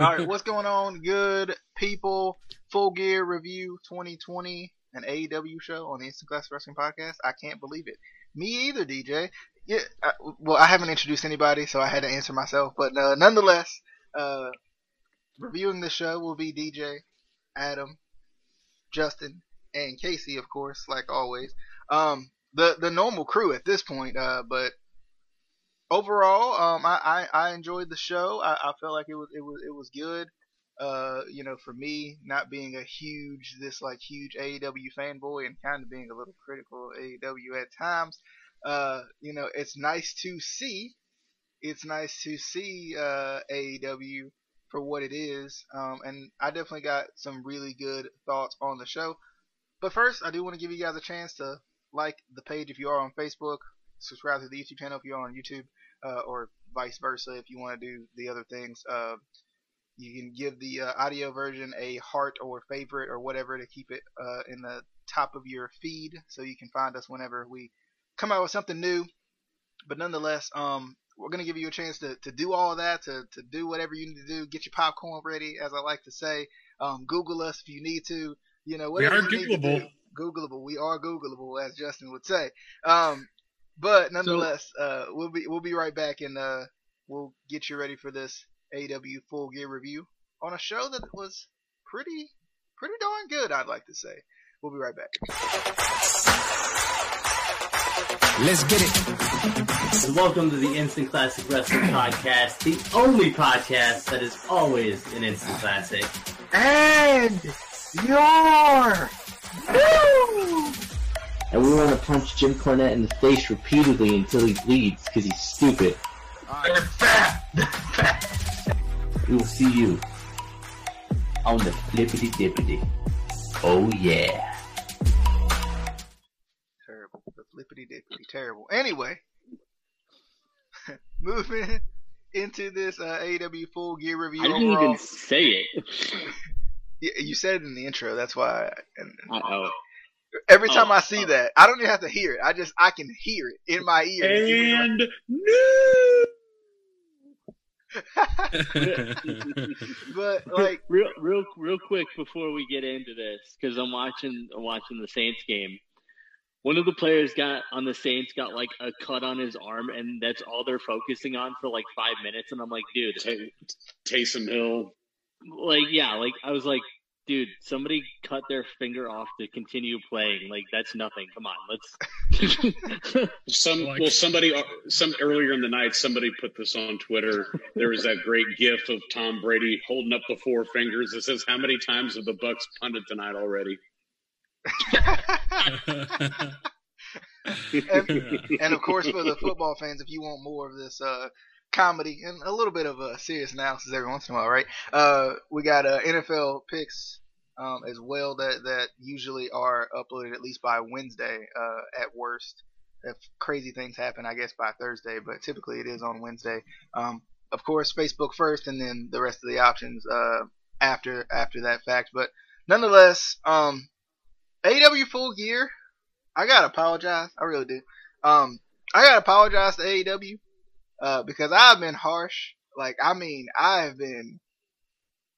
All right, what's going on, good people? Full Gear Review 2020, an AEW show on the Instant Classic Wrestling Podcast. I can't believe it. Me either, DJ. Yeah, I, well, I haven't introduced anybody, so I had to answer myself. But uh, nonetheless, uh, reviewing the show will be DJ, Adam, Justin, and Casey, of course, like always. Um, the the normal crew at this point, uh, but overall, um, I, I, I enjoyed the show. I, I felt like it was it was it was good. Uh, you know, for me, not being a huge this like huge AEW fanboy and kind of being a little critical of AEW at times, uh, you know, it's nice to see. It's nice to see uh, AEW for what it is, um, and I definitely got some really good thoughts on the show. But first, I do want to give you guys a chance to like the page if you are on Facebook, subscribe to the YouTube channel if you are on YouTube, uh, or vice versa if you want to do the other things. Uh, you can give the uh, audio version a heart or favorite or whatever to keep it uh, in the top of your feed so you can find us whenever we come out with something new. But nonetheless, um, we're going to give you a chance to, to do all of that, to, to do whatever you need to do. Get your popcorn ready, as I like to say. Um, Google us if you need to. You know, whatever we are Googleable. Googleable. We are Googleable, as Justin would say. Um, but nonetheless, so, uh, we'll be we'll be right back and uh, we'll get you ready for this AEW Full Gear review on a show that was pretty pretty darn good. I'd like to say. We'll be right back. Let's get it. And welcome to the Instant Classic Wrestling Podcast, the only podcast that is always an instant classic. And your new and we want to punch Jim Cornette in the face repeatedly until he bleeds because he's stupid. They're fat! They're fat! We will see you on the flippity dippity. Oh yeah. Terrible. The flippity dippity. Terrible. Anyway, moving into this uh, AEW Full Gear review. I didn't overall. even say it. You said it in the intro. That's why. I, and, Uh oh. Every oh, time Oh, I see oh. that, I don't even have to hear it. I just I can hear it in my ear. And no. but like, real, real, real quick before we get into this, because I'm watching, I'm watching the Saints game. One of the players got on the Saints got like a cut on his arm, and that's all they're focusing on for like five minutes. And I'm like, dude, Tay- Taysom Hill. like, yeah, like I was like, dude, somebody cut their finger off to continue playing. Like that's nothing. Come on, let's. Some well, somebody uh, some earlier in the night, somebody put this on Twitter. There was that great GIF of Tom Brady holding up the four fingers. It says, "How many times have the Bucks punted tonight already?" and, and of course for the football fans, if you want more of this uh, comedy and a little bit of a serious analysis every once in a while, right? Uh, we got uh, NFL picks um, as well that that usually are uploaded at least by Wednesday uh, at worst. If crazy things happen, I guess by Thursday, but typically it is on Wednesday. Um, of course, Facebook first, and then the rest of the options uh, after after that fact. But nonetheless, um, AEW Full Gear. I gotta apologize. I really do. Um, I gotta apologize to AEW uh, because I've been harsh. Like, I mean, I've been,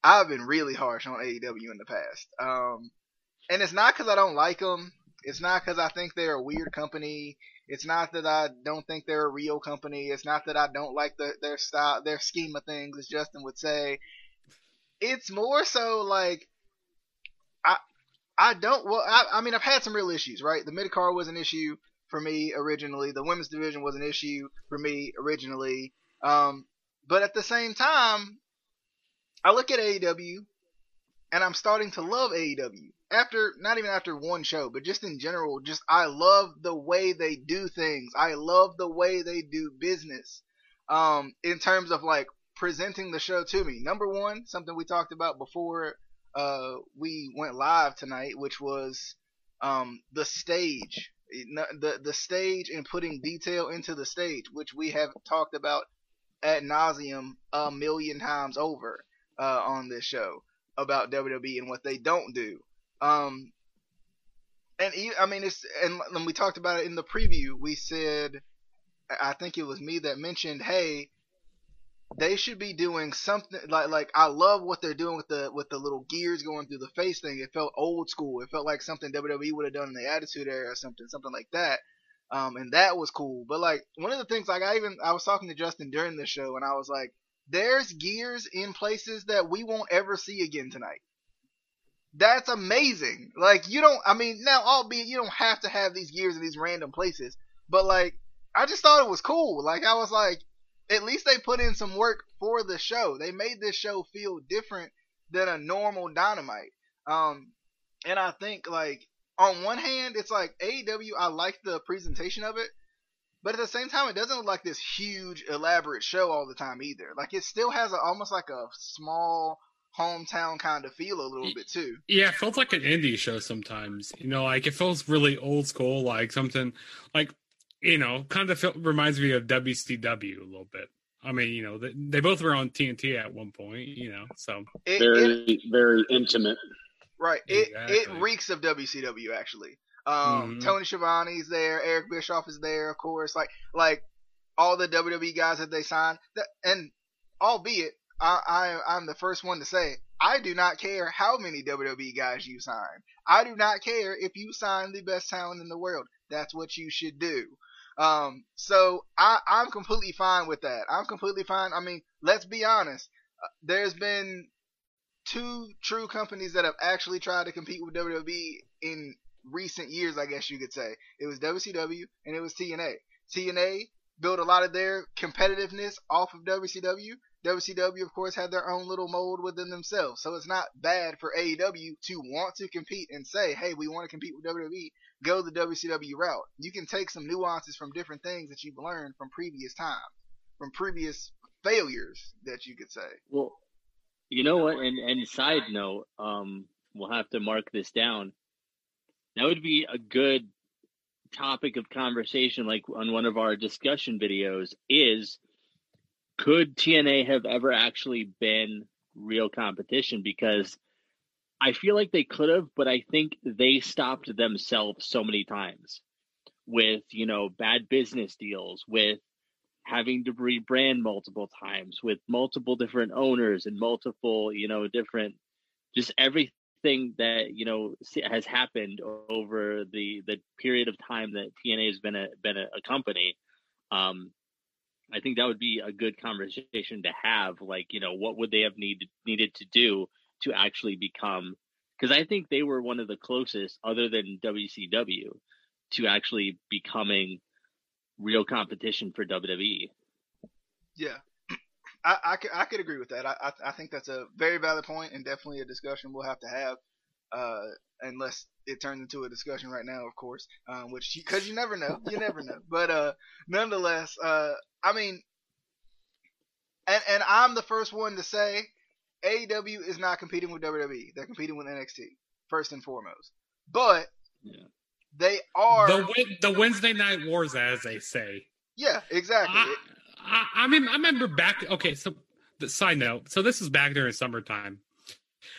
I've been really harsh on AEW in the past. Um, and it's not because I don't like them. It's not because I think they're a weird company. It's not that I don't think they're a real company. It's not that I don't like the, their style, their scheme of things, as Justin would say. It's more so like I I don't. Well, I, I mean, I've had some real issues, right? The mid card was an issue for me originally. The women's division was an issue for me originally. Um, but at the same time, I look at AEW and I'm starting to love AEW after not even after one show, but just in general. Just I love the way they do things. I love the way they do business. Um, in terms of like presenting the show to me. Number one, something we talked about before uh, we went live tonight, which was um, the stage, the the stage, and putting detail into the stage, which we have talked about ad nauseum a million times over uh, on this show about WWE and what they don't do. Um, and I mean, it's and when we talked about it in the preview, we said, I think it was me that mentioned, hey, they should be doing something like like I love what they're doing with the with the little gears going through the face thing. It felt old school. It felt like something WWE would have done in the Attitude Era or something, something like that. Um, and that was cool. But like one of the things, like I even I was talking to Justin during the show, and I was like, "There's gears in places that we won't ever see again tonight." That's amazing. Like you don't. I mean, now albeit you don't have to have these gears in these random places, but like I just thought it was cool. Like I was like, at least they put in some work for the show. They made this show feel different than a normal Dynamite. Um, and I think like on one hand, it's like AEW. I like the presentation of it, but at the same time, it doesn't look like this huge, elaborate show all the time either. Like it still has a, almost like a small hometown kind of feel a little bit too. Yeah, it feels like an indie show sometimes. You know, like it feels really old school, like something like you know, kind of feel, reminds me of WCW a little bit. I mean, you know, they, they both were on TNT at one point, you know, so It, Very, it, very intimate. right. It Exactly. it reeks of WCW actually. Um, Mhm. Tony Schiavone's there, Eric Bischoff is there, of course. Like like all the WWE guys that they signed, that, and albeit I, I I'm the first one to say I do not care how many WWE guys you sign. I do not care if you sign the best talent in the world. That's what you should do. Um, so I, I'm completely fine with that. I'm completely fine. I mean, let's be honest. Uh, There's been two true companies that have actually tried to compete with WWE in recent years, I guess you could say. It was WCW and it was TNA. TNA built a lot of their competitiveness off of WCW. WCW, of course, had their own little mold within themselves. So it's not bad for AEW to want to compete and say, hey, we want to compete with WWE. Go the WCW route. You can take some nuances from different things that you've learned from previous times, from previous failures that you could say. Well, you know what? And and side note, um, we'll have to mark this down. That would be a good topic of conversation, like on one of our discussion videos. Is could TNA have ever actually been real competition? Because I feel like they could have, but I think they stopped themselves so many times with you know bad business deals, with having to rebrand multiple times with multiple different owners and multiple you know different just everything that you know has happened over the the period of time that TNA has been a been a, a company. Um I think that would be a good conversation to have like you know what would they have needed needed to do to actually become because I think they were one of the closest other than WCW to actually becoming real competition for. WWE. Yeah, I, I, could, I could agree with that. I, I I think that's a very valid point and definitely a discussion we'll have to have, uh, unless it turns into a discussion right now, of course, um, which because you never know, you never know. But uh, nonetheless, uh, I mean, and and I'm the first one to say AEW is not competing with WWE. They're competing with NXT first and foremost. But Yeah. they are. the Wed- the Wednesday night wars, as they say. yeah, exactly. I, I, I mean, I remember back. Okay, so the side note. So this is back during summertime.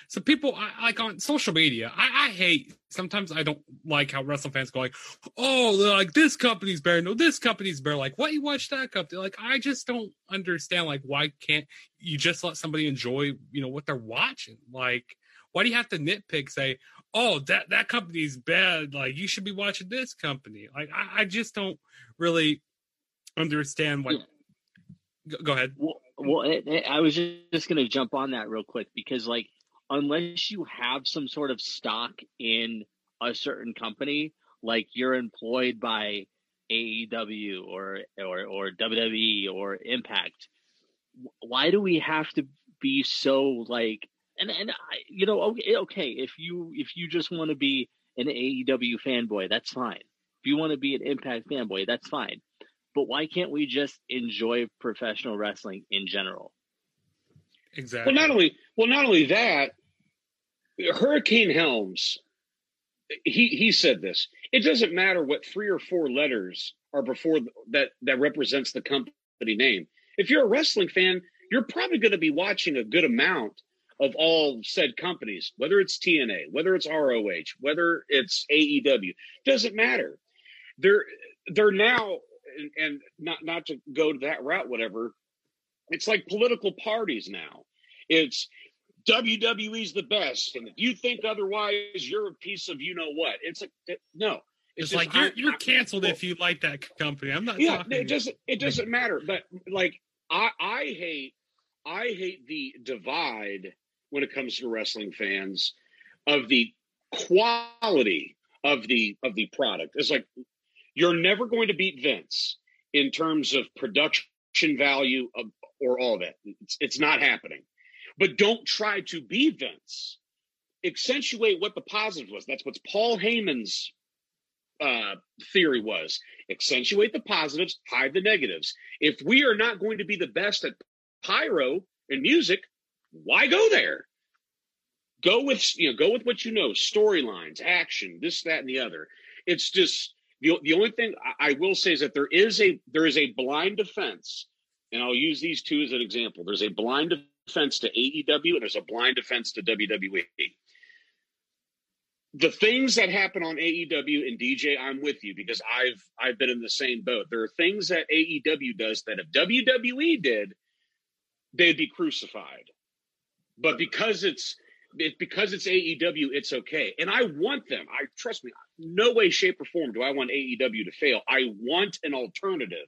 So people I, like on social media, I, I hate. Sometimes I don't like how wrestling fans go like, "Oh, like this company's better. No, this company's better." Like, why you watch that company? Like, I just don't understand. Like, why can't you just let somebody enjoy, you know, what they're watching? Like, why do you have to nitpick? Say, "Oh, that that company's bad. Like, you should be watching this company." Like, I, I just don't really understand what. Go, go ahead. Well, well it, it- I was just, just going to jump on that real quick because, like, unless you have some sort of stock in a certain company, like you're employed by AEW or or or WWE or Impact, why do we have to be so like? And and I, you know, okay, okay, if you if you just want to be an AEW fanboy, that's fine. If you want to be an Impact fanboy, that's fine. But why can't we just enjoy professional wrestling in general? Exactly. Well, not only well, not only that, Hurricane Helms, he he said this. It doesn't matter what three or four letters are before that that represents the company name. If you're a wrestling fan, you're probably going to be watching a good amount of all said companies, whether it's TNA, whether it's ROH, whether it's AEW. Doesn't matter. They're they're now and, and not not to go to that route, whatever it's like political parties now. It's WWE's the best, and if you think otherwise, you're a piece of you know what. It's like no. It's, just- like you're you're I- canceled if you like that company. I'm not yeah, talking. it doesn't it doesn't matter. But like I I hate I hate the divide when it comes to wrestling fans of the quality of the of the product. It's like you're never going to beat Vince in terms of production value of, or all that. It's, it's not happening. But don't try to be Vince. Accentuate what the positive was. That's what Paul Heyman's uh, theory was. Accentuate the positives, hide the negatives. If we are not going to be the best at pyro and music, why go there? Go with you know, go with what you know, storylines, action, this, that, and the other. It's just the the only thing I, I will say is that there is a there is a blind defense, and I'll use these two as an example. There's a blind defense to AEW and there's a blind defense to WWE. The things that happen on AEW and DJ, I'm with you because I've I've been in the same boat. There are things that AEW does that if WWE did, they'd be crucified. But because it's it, because it's AEW, it's okay. And I want them. I trust me. No way, shape, or form do I want AEW to fail. I want an alternative.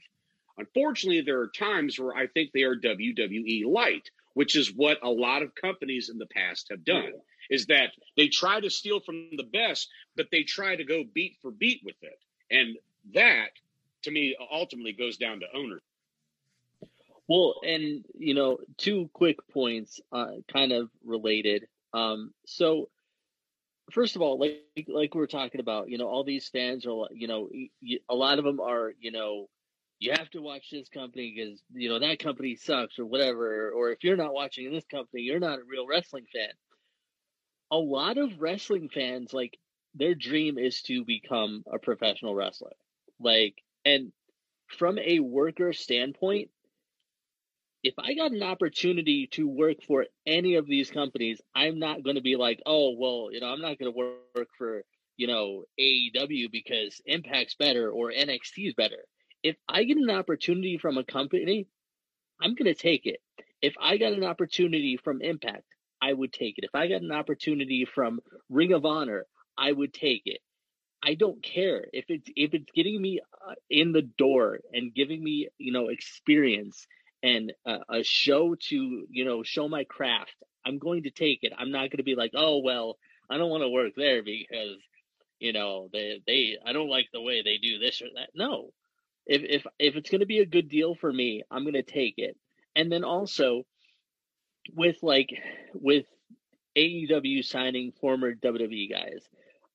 Unfortunately, there are times where I think they are WWE light, which is what a lot of companies in the past have done. Is that they try to steal from the best, but they try to go beat for beat with it, and that, to me, ultimately goes down to owners. Well, and you know, two quick points, uh, kind of related. Um, so first of all, like like we we're talking about, you know, all these fans are, you know, a lot of them are, you know, you have to watch this company because you know that company sucks or whatever, or if you're not watching this company, you're not a real wrestling fan. A lot of wrestling fans, like their dream is to become a professional wrestler, like, and from a worker standpoint if I got an opportunity to work for any of these companies, I'm not going to be like, oh, well, you know, I'm not going to work for, you know, AEW because Impact's better or NXT is better. If I get an opportunity from a company, I'm going to take it. If I got an opportunity from Impact, I would take it. If I got an opportunity from Ring of Honor, I would take it. I don't care if it's if it's getting me uh, in the door and giving me, you know, experience and a, a show to you know show my craft i'm going to take it i'm not going to be like oh well i don't want to work there because you know they they i don't like the way they do this or that no if if if it's going to be a good deal for me i'm going to take it. And then also with like with AEW signing former WWE guys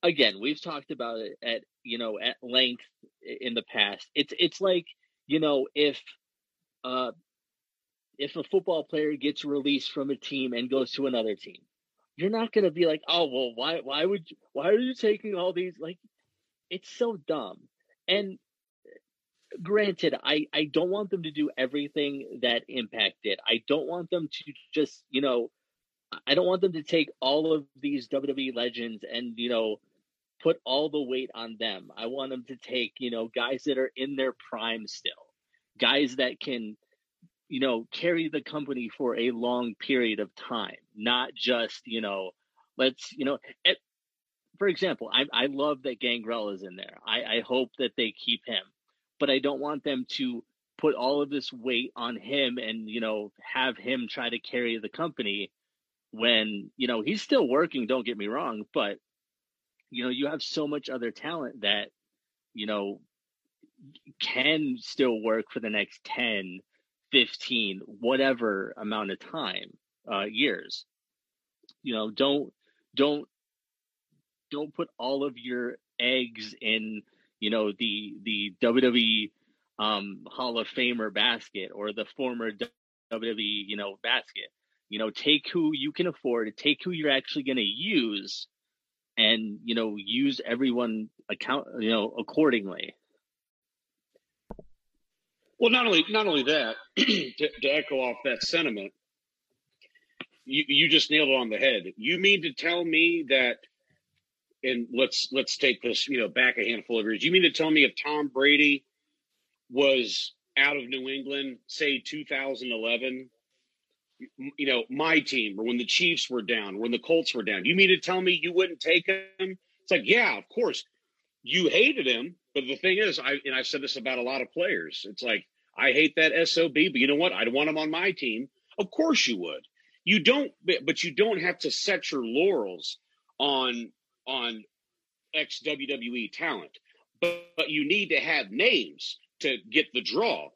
again we've talked about it at you know at length in the past. It's it's like you know if uh if a football player gets released from a team and goes to another team, you're not going to be like, "Oh, well, why why would you, why are you taking all these? Like it's so dumb." And granted, I I don't want them to do everything that Impact did. I don't want them to just, you know, I don't want them to take all of these WWE legends and, you know, put all the weight on them. I want them to take, you know, guys that are in their prime still. Guys that can you know, carry the company for a long period of time, not just, you know, let's, you know, it, for example, I, I love that Gangrel is in there. I, I hope that they keep him, but I don't want them to put all of this weight on him and, you know, have him try to carry the company when, you know, he's still working, don't get me wrong, but, you know, you have so much other talent that, you know, can still work for the next 10, 15 whatever amount of time uh years. You know don't don't don't put all of your eggs in you know the the WWE um Hall of Famer basket or the former WWE you know basket you know take who you can afford take who you're actually going to use and you know use everyone account you know accordingly Well, not only not only that, to, to echo off that sentiment, you you just nailed it on the head. You mean to tell me that, and let's let's take this you know back a handful of years. You mean to tell me if Tom Brady was out of New England, say 2011, you know, my team, or when the Chiefs were down, when the Colts were down, you mean to tell me you wouldn't take him? It's like, yeah, of course. You hated him, but the thing is, I and I've said this about a lot of players. It's like I hate that sob, but you know what? I'd want him on my team. Of course you would. You don't, but you don't have to set your laurels on on ex WWE talent, but, but you need to have names to get the draw.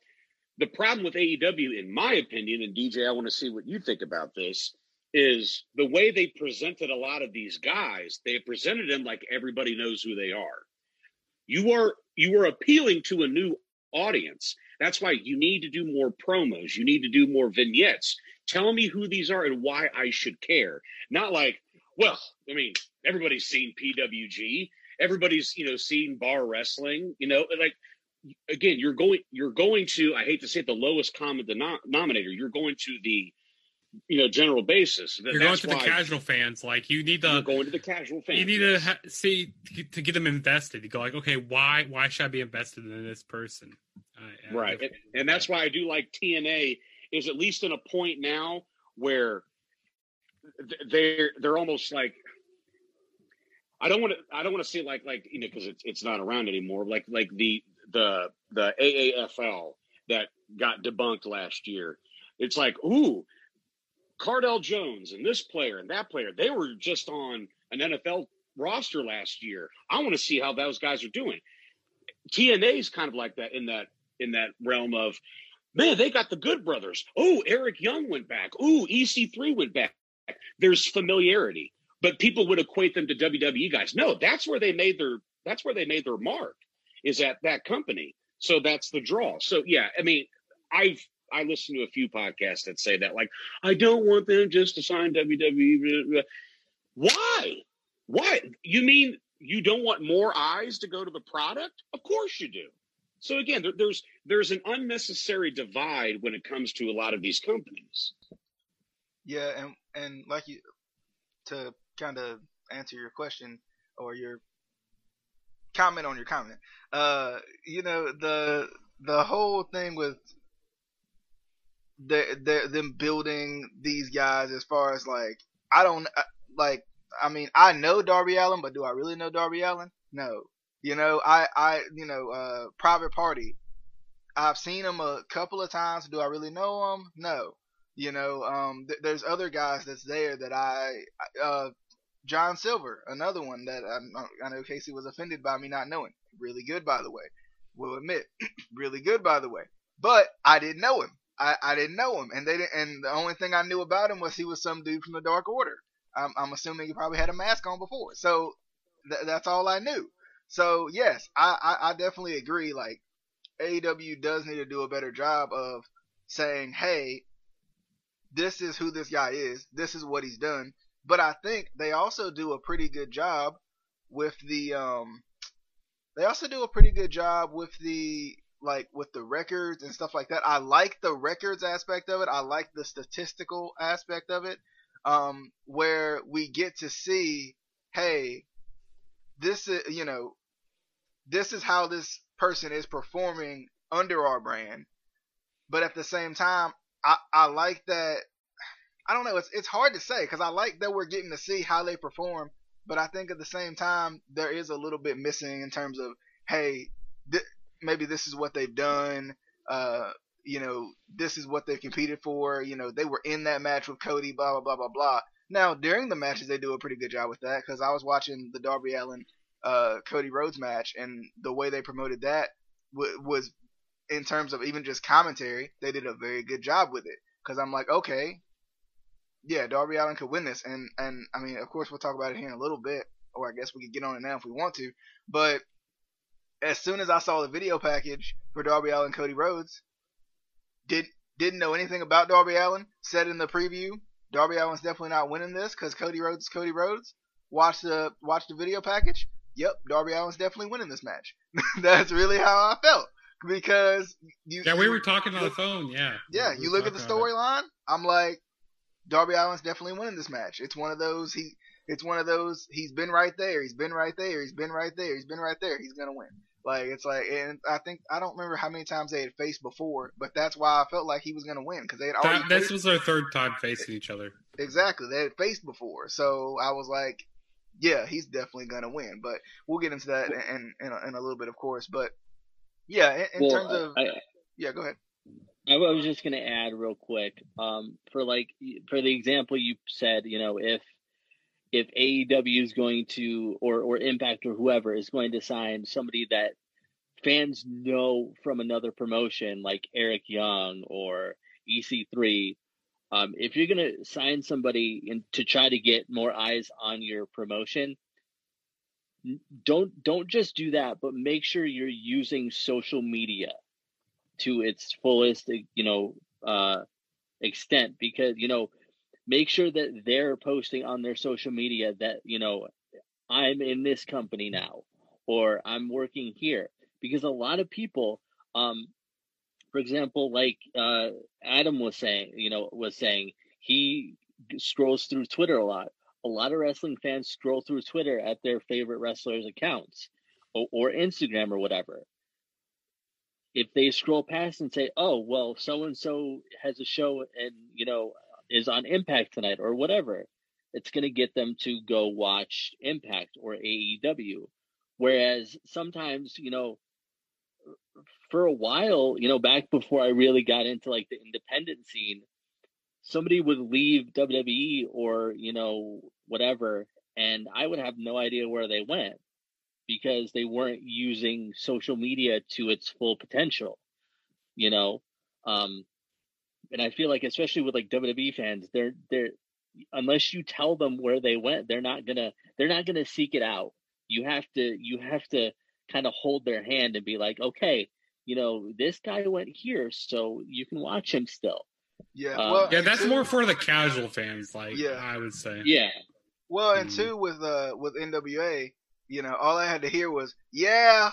The problem with AEW, in my opinion, and DJ, I want to see what you think about this, is the way they presented a lot of these guys. They presented them like everybody knows who they are. You are you are appealing to a new audience. That's why you need to do more promos. You need to do more vignettes. Tell me who these are and why I should care. Not like, well, I mean, everybody's seen PWG. Everybody's, you know, seen bar wrestling, you know, like again, you're going you're going to, I hate to say it, the lowest common denominator. You're going to the you know general basis. You're going to the casual fans. Like you need to go into the casual fans. You need to ha- see to get them invested. You go like, okay, why why should I be invested in this person? Uh, right, and, and that's why I do like TNA is at least in a point now where they're they're almost like I don't want to I don't want to say like like you know because it's it's not around anymore like like the the the AAFL that got debunked last year. It's like ooh Cardale Jones and this player and that player, they were just on an NFL roster last year. I want to see how those guys are doing. TNA is kind of like that in that in that realm of man, they got the good brothers. Oh, Eric Young went back. Oh, EC3 went back. There's familiarity, but people would equate them to WWE guys. No, that's where they made their that's where they made their mark is at that company. So that's the draw. So yeah, I mean, I've I listen to a few podcasts that say that, like, I don't want them just to sign WWE. Why? Why? You mean you don't want more eyes to go to the product? Of course you do. So again, there, there's there's an unnecessary divide when it comes to a lot of these companies. Yeah, and and like you to kind of answer your question or your comment on your comment. Uh, you know the the whole thing with they they them building these guys as far as like I don't uh, like I mean I know Darby Allin, but do I really know Darby Allin? No. You know I I you know uh Private Party. I've seen him a couple of times. Do I really know him? No. You know um th- there's other guys that's there that I uh John Silver, another one that I, I know Casey was offended by me not knowing. Really good, by the way. Will admit, really good, by the way. But I didn't know him. I, I didn't know him, and they didn't, and the only thing I knew about him was he was some dude from the Dark Order. I'm, I'm assuming he probably had a mask on before, so th- that's all I knew. So yes, I, I, I definitely agree. Like AEW does need to do a better job of saying, hey, this is who this guy is, this is what he's done. But I think they also do a pretty good job with the um, they also do a pretty good job with the like with the records and stuff like that. I like the records aspect of it. I like the statistical aspect of it. Um, where we get to see, hey, this is you know, this is how this person is performing under our brand. But at the same time, I, I like that. I don't know. It's it's hard to say because I like that we're getting to see how they perform. But I think at the same time, there is a little bit missing in terms of, hey, th- maybe this is what they've done. Uh, you know, this is what they've competed for. You know, they were in that match with Cody, blah, blah, blah, blah, blah. Now, during the matches, they do a pretty good job with that because I was watching the Darby Allin uh, Cody Rhodes match, and the way they promoted that w- was, in terms of even just commentary, they did a very good job with it. Because I'm like, okay, yeah, Darby Allin could win this, and and I mean, of course, we'll talk about it here in a little bit, or I guess we could get on it now if we want to. But as soon as I saw the video package for Darby Allin Cody Rhodes, did didn't know anything about Darby Allin. Said in the preview, Darby Allin's definitely not winning this because Cody Rhodes is Cody Rhodes. Watch the watch the video package. Yep, Darby Allin's definitely winning this match. That's really how I felt because you. Yeah, we were talking on the phone. Yeah. Yeah, we you look at the storyline. I'm like, Darby Allin's definitely winning this match. It's one of those he. It's one of those he's been right there. He's been right there. He's been right there. He's been right there. He's gonna win. Like it's like, and I think I don't remember how many times they had faced before, but that's why I felt like he was gonna win because they had already. That, this was their third time facing each other. exactly they had faced before, so I was like, yeah, he's definitely gonna win. But we'll get into that in in a, in a little bit, of course. But yeah, in, in Well, terms of I, yeah, go ahead. I was just going to add real quick, um, for like for the example you said, you know, if if AEW is going to or or Impact or whoever is going to sign somebody that fans know from another promotion like Eric Young or EC3, um, if you're going to sign somebody in, to try to get more eyes on your promotion, don't don't just do that, but make sure you're using social media to its fullest, you know, uh, extent because you know, make sure that they're posting on their social media that you know, I'm in this company now, or I'm working here, because a lot of people, um, for example, like uh, Adam was saying, you know, was saying he scrolls through Twitter a lot. A lot of wrestling fans scroll through Twitter at their favorite wrestlers' accounts or, or Instagram or whatever if they scroll past and say, "Oh, well, so and so has a show and you know is on Impact tonight or whatever," it's going to get them to go watch Impact or AEW. Whereas sometimes, you know, for a while, you know, back before I really got into like the independent scene, somebody would leave WWE or you know whatever, and I would have no idea where they went because they weren't using social media to its full potential, you know. Um, and I feel like, especially with like WWE fans, they're they're unless you tell them where they went, they're not gonna they're not gonna seek it out. You have to you have to kind of hold their hand and be like, okay, you know, this guy went here, so you can watch him still. Yeah, Um, well, Yeah, that's two- more for the casual fans. Like, Yeah. I would say. Yeah, Well, and Mhm. two with uh with NWA, you know, all I had to hear was yeah,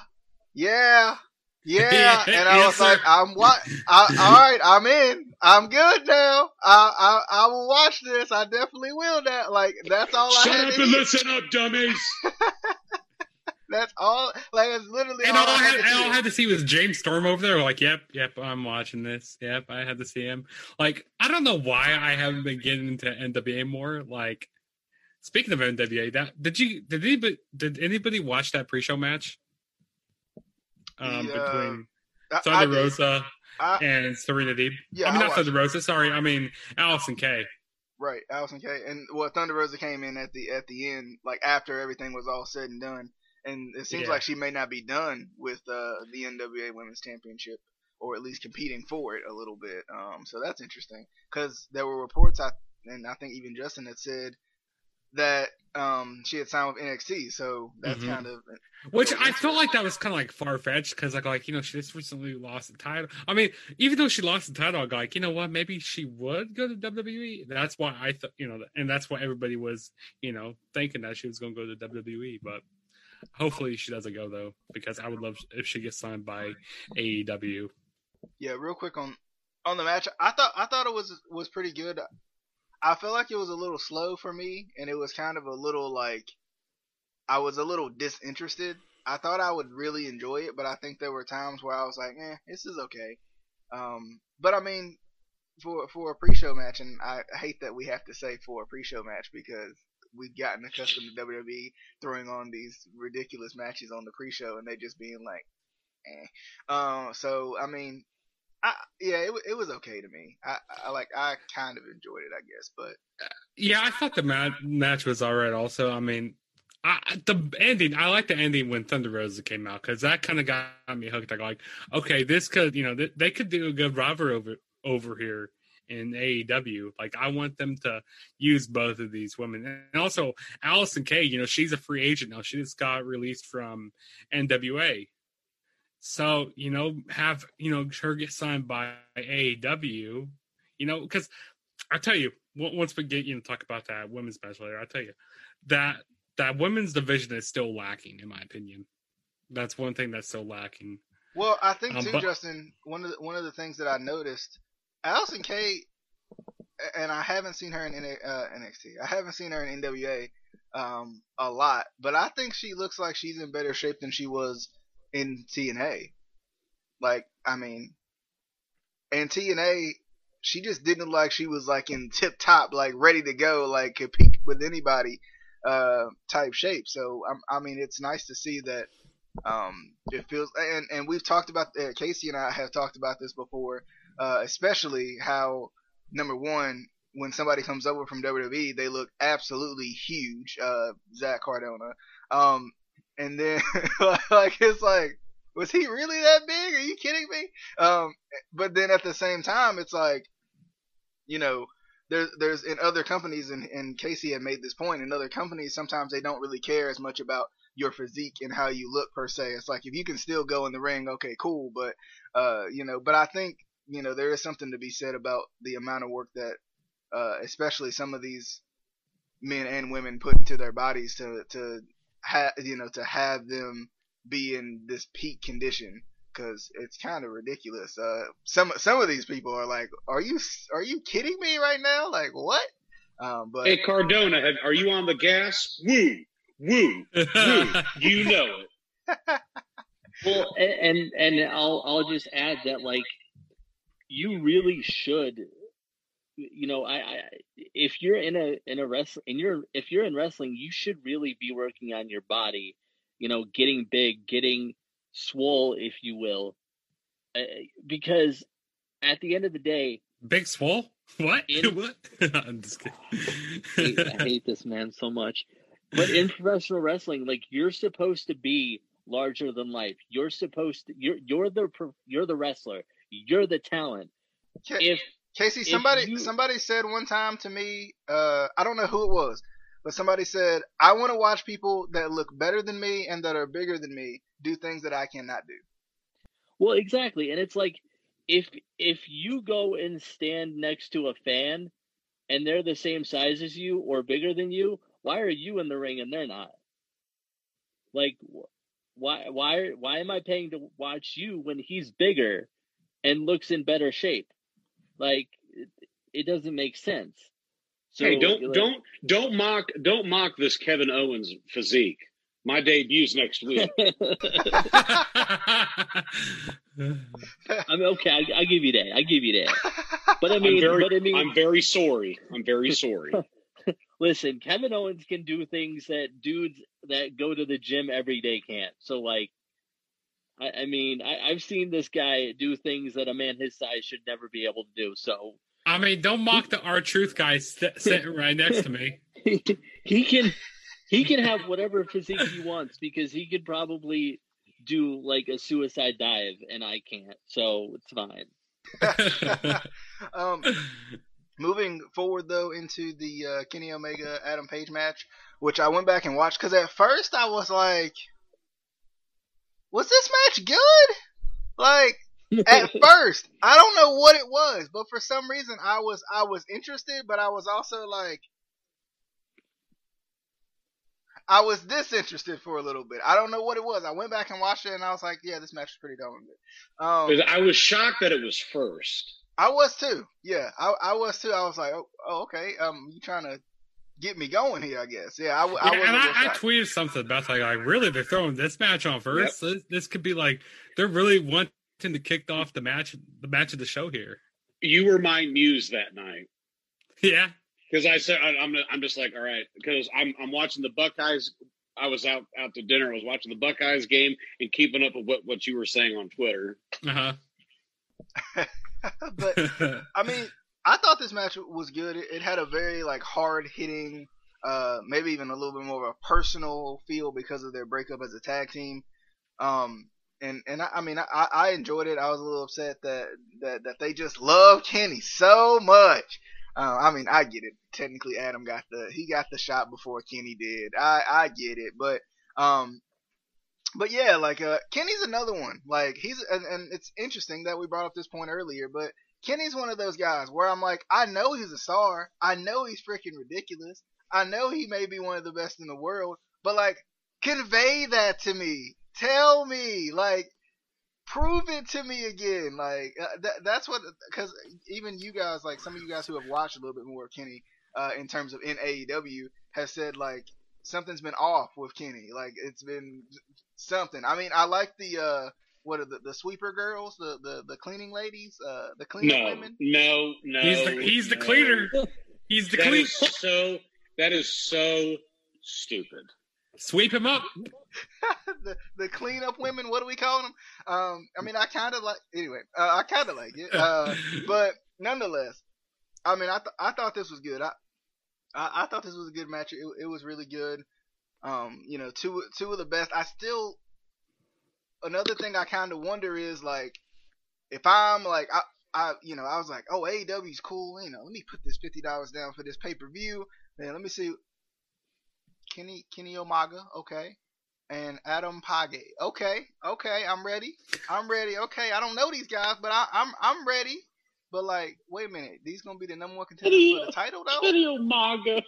yeah, yeah, and I yes, was like, sir. I'm what? All right, I'm in. I'm good now. I I I will watch this. I definitely will. That like that's all I Shut up and hear. listen up, dummies. That's all. Like it's literally And all, all I, had, all I had to see was James Storm over there. Like, yep, yep, I'm watching this. Yep, I had to see him. Like, I don't know why I haven't been getting into NWA more. Like, speaking of NWA, that did you did anybody did anybody watch that pre-show match? Um, between Thunder. Rosa I- and Serena Deeb. Yeah, I mean I not Thunder Rosa. Sorry, I mean Allysin Kay. Right, Allysin Kay. And well, Thunder Rosa came in at the at the end, like after everything was all said and done. And it seems Yeah. like she may not be done with uh, the NWA Women's Championship, or at least competing for it a little bit. Um, so that's interesting because there were reports, I and I think even Justin had said that um, she had signed with NXT. So that's Mhm. kind of Which I felt like that was kind of like far fetched because like like you know she just recently lost the title. I mean, even though she lost the title, I'm like you know what, maybe she would go to WWE. That's why I thought you know, and that's why everybody was you know thinking that she was going to go to WWE. But hopefully she doesn't go though, because I would love if she gets signed by AEW. Yeah, real quick on on the match. I thought I thought it was was pretty good. I felt like it was a little slow for me, and it was kind of a little like I was a little disinterested. I thought I would really enjoy it, but I think there were times where I was like, "Eh, this is okay." Um, but I mean, for for a pre-show match, and I hate that we have to say for a pre-show match because we've gotten accustomed to WWE throwing on these ridiculous matches on the pre-show, and they just being like, "Eh." Um, so I mean, I yeah, it, it was okay to me. I, I like I kind of enjoyed it, I guess, but Yeah, I thought the mat- match was all right. Also, I mean, I, the ending. I like the ending when Thunder Rosa came out because that kind of got me hooked. I like, okay, this could you know th- they could do a good rivalry over over here in AEW. Like, I want them to use both of these women, and also Allysin Kay. You know, she's a free agent now. She just got released from NWA. So you know, have you know her get signed by AEW. You know, because I tell you, once we get you know talk about that women's match later, I tell you that that women's division is still lacking, in my opinion. That's one thing that's still lacking. well, I think Um, too, but- Justin. One of the, one of the things that I noticed, Allysin Kay, and I haven't seen her in uh, NXT. I haven't seen her in NWA um, a lot, but I think she looks like she's in better shape than she was in TNA. Like, I mean, and TNA, she just didn't look like she was like in tip top, like ready to go, like compete with anybody, uh, type shape. So, I, I mean, it's nice to see that, um, it feels, and, and we've talked about, uh, Casey and I have talked about this before, uh, especially how, number one, when somebody comes over from WWE, they look absolutely huge, uh, Zach Cardona. Um, and then, like, it's like, was he really that big? Are you kidding me? Um, but then at the same time, it's like, you know, there's there's in other companies, and, and Casey had made this point. In other companies, sometimes they don't really care as much about your physique and how you look per se. It's like if you can still go in the ring, okay, cool. But uh, you know, but I think you know there is something to be said about the amount of work that, uh, especially some of these men and women put into their bodies to to have you know to have them be in this peak condition because it's kind of ridiculous. Uh, some some of these people are like, "Are you are you kidding me right now? Like what?" Um, but Hey Cardona, have, are you on the gas? Woo, woo, woo. You know it. Well, and and I'll I'll just add that like you really should, you know, I, I if you're in a in a wrestling in your if you're in wrestling, you should really be working on your body, you know, getting big, getting swole, if you will, uh, because at the end of the day, Big Swole? What? In- what? I'm just I hate, I hate this man so much. But in professional wrestling, like you're supposed to be larger than life. You're supposed to. You're you're the pro- you're the wrestler. You're the talent. Ca- If Casey, somebody you- somebody said one time to me, uh, I don't know who it was, but somebody said, "I want to watch people that look better than me and that are bigger than me do things that I cannot do." well, exactly, and it's like if if you go and stand next to a fan, and they're the same size as you or bigger than you, why are you in the ring and they're not? Like, why why why am I paying to watch you when he's bigger and looks in better shape? Like, it, it doesn't make sense. So hey, don't like- don't don't mock don't mock this Kevin Owens physique. My debut's next week. I mean, okay, I, I give you that. I give you that. But I I'm mean, very but I mean, I'm very sorry. I'm very sorry. listen, Kevin Owens can do things that dudes that go to the gym every day can't. So, like, I, I mean, I, I've seen this guy do things that a man his size should never be able to do. So, I mean, don't mock the R Truth guy sit- sitting right next to me. he can he can have whatever physique he wants because he could probably do like a suicide dive and I can't. So it's fine. um, moving forward though into the uh, Kenny Omega Adam Page match, which I went back and watched because at first I was like, "Was this match good?" Like at first, I don't know what it was, but for some reason I was I was interested, but I was also like. I was disinterested for a little bit. I don't know what it was. I went back and watched it, and I was like, "Yeah, this match is pretty darn good." Um, I was shocked that it was first. I was too. Yeah, I, I was too. I was like, oh, oh, okay. Um, you trying to get me going here? I guess. Yeah, I, w- I Yeah, and a I, little I tweeted something about like, like, really, they're throwing this match on first. This, this could be like they're really wanting to kick off the match, the match of the show here. You were my muse that night Yeah, because I said I, I'm I'm just like all right because I'm I'm watching the Buckeyes. I was out out to dinner. I was watching the Buckeyes game and keeping up with what what you were saying on Twitter. uh huh. but. I mean, I thought this match was good. It, had a very like hard hitting, uh, maybe even a little bit more of a personal feel because of their breakup as a tag team. Um, and and I, I mean, I, I enjoyed it. I was a little upset that that that they just love Kenny so much. Uh, I mean, I get it. Technically, Adam got the he got the shot before Kenny did. I I get it, but um, but yeah, like uh, Kenny's another one. Like he's and, and it's interesting that we brought up this point earlier, but Kenny's one of those guys where I'm like, I know he's a star. I know he's freaking ridiculous. I know he may be one of the best in the world, but like, convey that to me. Tell me, like, prove it to me again. Like, uh, that, that's what, because even you guys, like, some of you guys who have watched a little bit more of Kenny, uh, in terms of in AEW, have said, like, something's been off with Kenny. Like, it's been something. I mean, I like the uh, what are the, the sweeper girls, the, the the cleaning ladies, uh, the cleaning No, women. no, no. He's the he's the no. cleaner. He's the That clean. is so. That is so stupid. Sweep him up. the the cleanup women. What do we call them? Um, I mean, I kind of like. Anyway, uh, I kind of like it. Uh, but nonetheless, I mean, I th- I thought this was good. I, I I thought this was a good match. It, it was really good. Um, you know, two two of the best. I still another thing I kind of wonder is like if I'm like I I you know I was like oh AEW's cool. You know, let me put this fifty dollars down for this pay per view. Then let me see. Kenny Kenny Omega, okay. And Adam Page. Okay, okay, I'm ready. I'm ready. Okay, I don't know these guys, but I, I'm I'm ready. But like, wait a minute, these gonna be the number one contenders for the title though? Video manga.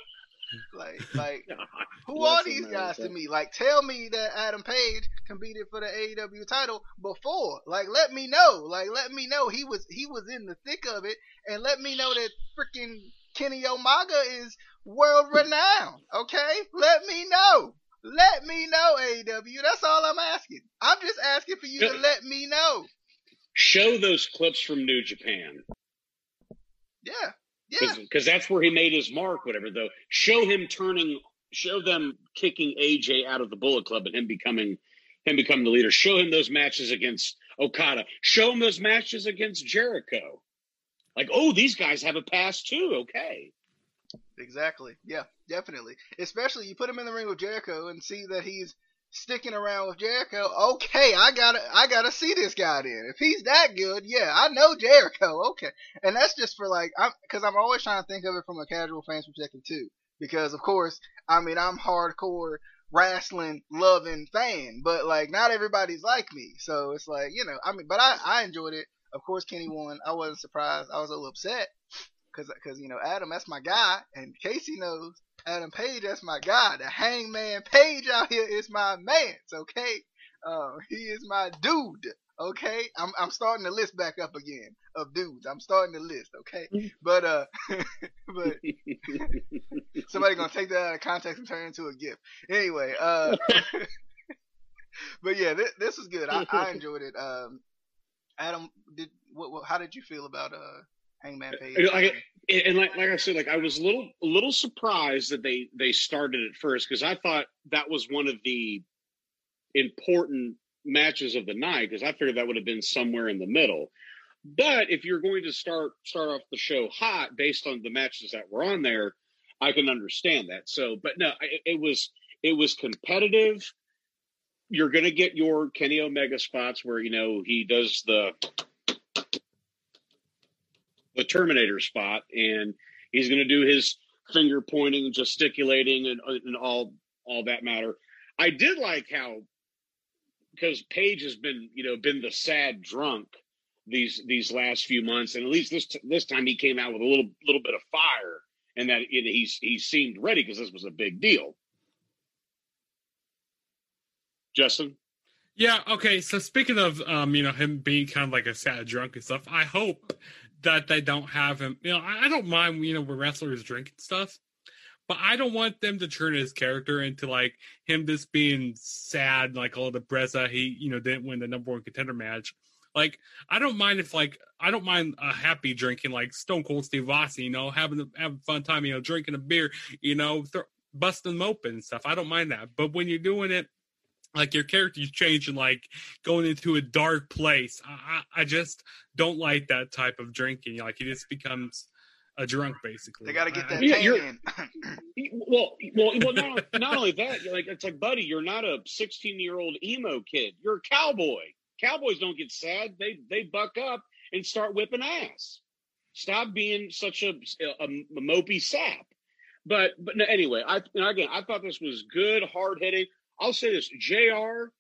Like, like, who Bless are these guys America. to me? Like, tell me that Adam Page competed for the AEW title before. Like, let me know. Like, let me know he was he was in the thick of it, and let me know that freaking Kenny Omega is world renowned. Okay, let me know. Let me know, AEW. That's all I'm asking. I'm just asking for you to let me know. Show those clips from New Japan Yeah, yeah. because that's where he made his mark. Whatever though, show him turning, show them kicking AJ out of the Bullet Club and him becoming him becoming the leader. Show him those matches against Okada. Show him those matches against Jericho. Like, oh, these guys have a past too. Okay. Exactly. Yeah, definitely. Especially you put him in the ring with Jericho and see that he's sticking around with Jericho. Okay, I gotta, I gotta see this guy then. If he's that good, yeah, I know Jericho. Okay, and that's just for like, I'm because I'm always trying to think of it from a casual fan's perspective too. Because of course, I mean, I'm hardcore wrestling loving fan, but like not everybody's like me. So it's like you know, I mean, but I, I enjoyed it. Of course, Kenny won. I wasn't surprised. I was a little upset Cause, cause you know Adam, that's my guy, and Casey knows Adam Page, that's my guy. The Hangman Page out here is my man. Okay, uh, he is my dude. Okay, I'm I'm starting the list back up again of dudes. I'm starting the list. Okay, but uh, but somebody gonna take that out of context and turn it into a gift. Anyway, uh, but yeah, this, this was good. I, I enjoyed it. Um, Adam, did what, what? How did you feel about uh Hangman Page? And like, and like, like I said, like I was a little, a little surprised that they they started it first because I thought that was one of the important matches of the night because I figured that would have been somewhere in the middle. But if you're going to start start off the show hot based on the matches that were on there, I can understand that. So, but no, it, it was it was competitive. You're going to get your Kenny Omega spots where you know he does the the Terminator spot, and he's going to do his finger pointing, gesticulating, and, and all all that matter. I did like how because Page has been you know been the sad drunk these these last few months, and at least this this time he came out with a little little bit of fire, and that you know, he's he seemed ready because this was a big deal. Justin. Yeah. Okay. So speaking of, um, you know, him being kind of like a sad drunk and stuff, I hope that they don't have him. You know, I, I don't mind, you know, when wrestlers drink and stuff, but I don't want them to turn his character into like him just being sad, like all the Breza he, you know, didn't win the number one contender match. Like, I don't mind if like I don't mind a happy drinking like Stone Cold Steve Austin, you know, having a, having fun time, you know, drinking a beer, you know, th- busting them open and stuff. I don't mind that, but when you're doing it like your character's changing, like going into a dark place. I, I I just don't like that type of drinking. Like he just becomes a drunk, basically. They got to get I- that Yeah, tan you're- in. Well, well, well. Not, not only that, like it's like, buddy, you're not a 16 year old emo kid. You're a cowboy. Cowboys don't get sad. They they buck up and start whipping ass. Stop being such a, a, a mopey sap. But but no, anyway, I again I thought this was good, hard hitting. I'll say this: Jr.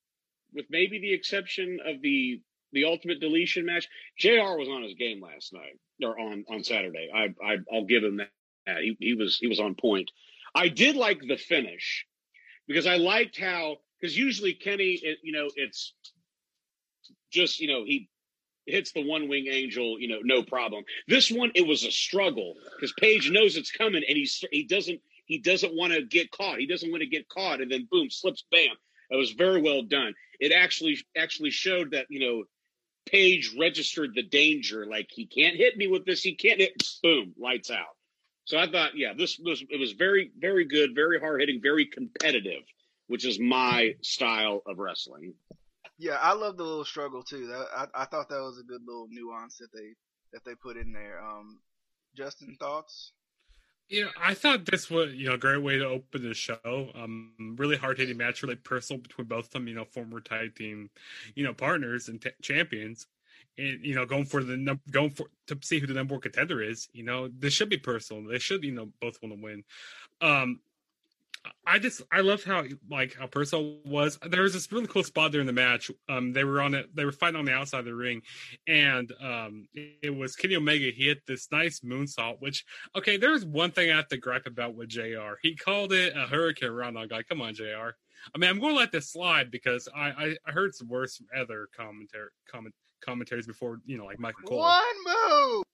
With maybe the exception of the the ultimate deletion match, Jr. was on his game last night or on on Saturday. I, I I'll give him that. He he was he was on point. I did like the finish because I liked how because usually Kenny, it, you know, it's just you know he hits the one wing angel, you know, no problem. This one it was a struggle because Page knows it's coming and he's he doesn't he doesn't want to get caught. He doesn't want to get caught and then boom slips bam. That was very well done. It actually actually showed that you know Page registered the danger. Like he can't hit me with this. He can't hit. Boom, lights out. So I thought, yeah, this was it was very very good, very hard hitting, very competitive, which is my style of wrestling. Yeah, I love the little struggle too. That, I I thought that was a good little nuance that they that they put in there. Um, Justin, thoughts? Yeah, I thought this was you know a great way to open the show. Um, really hard hitting match, really personal between both of them. You know, former tag team, you know, partners and t- champions, and you know, going for the num- going for to see who the number one contender is. You know, this should be personal. They should you know both want to win. Um, I just I love how like how personal was. There was this really cool spot there in the match. Um, they were on it. They were fighting on the outside of the ring, and um, it was Kenny Omega. He hit this nice moonsault. Which okay, there's one thing I have to gripe about with Jr. He called it a hurricane run. I'm like, come on, Jr. I mean, I'm going to let this slide because I I, I heard some worse from other commentary comment commentaries before. You know, like Michael Cole. One move.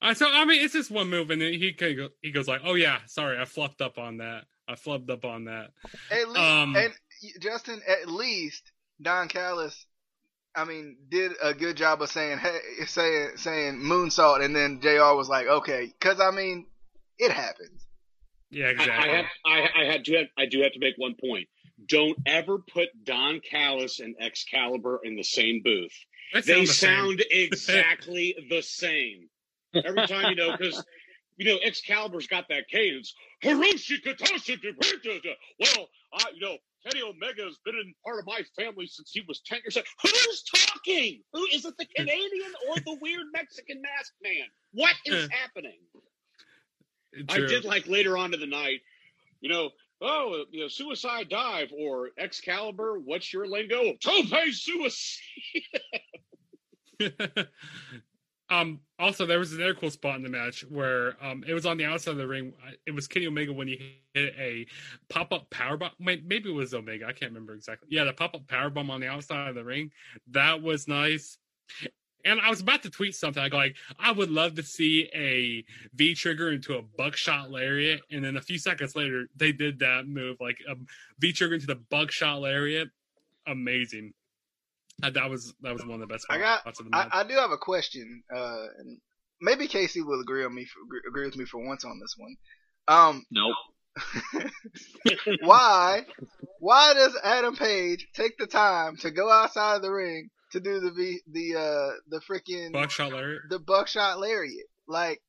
Uh, so I mean, it's just one move, and then he he he goes like, "Oh yeah, sorry, I fluffed up on that. I flubbed up on that." At least, Um, and Justin, at least Don Callis, I mean, did a good job of saying, hey, saying, saying moonsault, and then Jr. was like, okay, because I mean, it happens. Yeah, exactly. I have I, I had to have, I do have to make one point. Don't ever put Don Callis and Excalibur in the same booth. They They sound the sound exactly the same. Every time you know, because you know Excalibur's got that cadence. Hiroshi Kibata. Well, I you know Kenny Omega has been in part of my family since he was ten years old. Who's talking? Who is it? The hmm. Canadian or the weird Mexican masked man? What is hmm. happening? I did like later on in the night, you know, oh, you know, suicide dive or Excalibur. What's your lingo? Tope suicide. um. Also, there was another cool spot in the match where um it was on the outside of the ring. It was Kenny Omega when he hit a pop up power bomb. Maybe it was Omega. I can't remember exactly. Yeah, the pop up power bomb on the outside of the ring. That was nice. And I was about to tweet something. I go like, I would love to see a V trigger into a buckshot lariat, and then a few seconds later, they did that move, like a V trigger into the buckshot lariat. Amazing. Uh, that was that was one of the best I got- of the match. I, I do have a question, uh, and maybe Casey will agree on me for, agree- agree with me for once on this one. Um, Nope. why, why does Adam Page take the time to go outside of the ring to do the v, the uh the freaking buckshot lariat. the buckshot lariat? Like,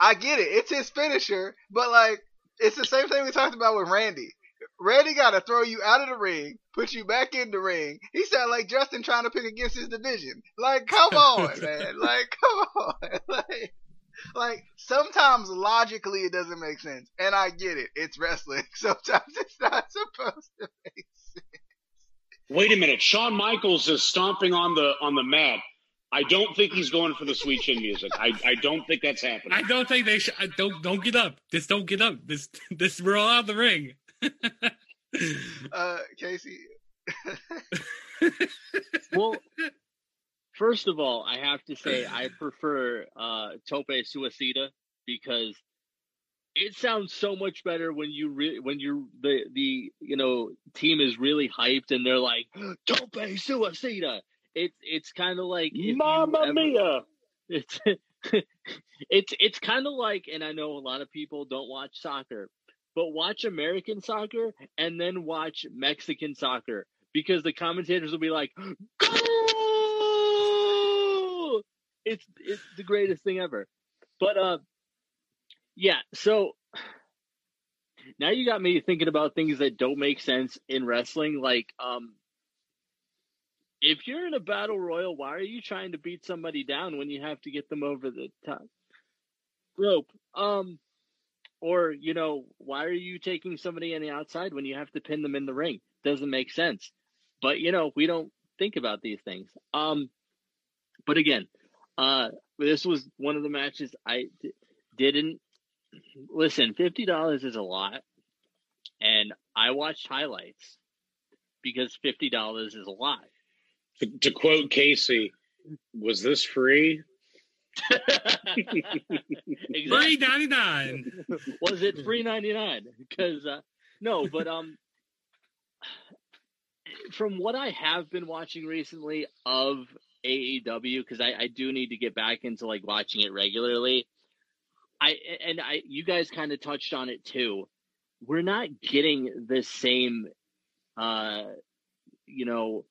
I get it, it's his finisher, but like, it's the same thing we talked about with Randy. Randy got to throw you out of the ring, put you back in the ring. He sounded like Justin trying to pick against his division. Like, come on, man. Like, come on. Like, like sometimes logically it doesn't make sense, and I get it. It's wrestling. Sometimes it's not supposed to make sense. Wait a minute. Shawn Michaels is stomping on the on the mat. I don't think he's going for the sweet chin music. I, I don't think that's happening. I don't think they should. I don't don't get up. Just don't get up. This this we're all out of the ring. Uh, Casey. Well, first of all, I have to say I prefer uh, Tope Suicida because it sounds so much better when you re- when you the the you know team is really hyped and they're like Tope Suicida. It's it's kind of like if Mamma ever- mia! It's it's it's kind of like, and I know a lot of people don't watch soccer, but watch American soccer and then watch Mexican soccer because the commentators will be like, "Goal!" It's it's the greatest thing ever. But uh, yeah. So now you got me thinking about things that don't make sense in wrestling, like um. If you're in a battle royal, why are you trying to beat somebody down when you have to get them over the top rope? Um, or you know, why are you taking somebody on the outside when you have to pin them in the ring? Doesn't make sense. But you know, we don't think about these things. Um, but again, uh, this was one of the matches I d- didn't listen. Fifty dollars is a lot, and I watched highlights because fifty dollars is a lot. To, to quote Casey, was this free? Three ninety nine. Was it three ninety nine? Because uh, no, but um, from what I have been watching recently of AEW, because I, I do need to get back into like watching it regularly. I and I you guys kind of touched on it too. We're not getting the same uh you know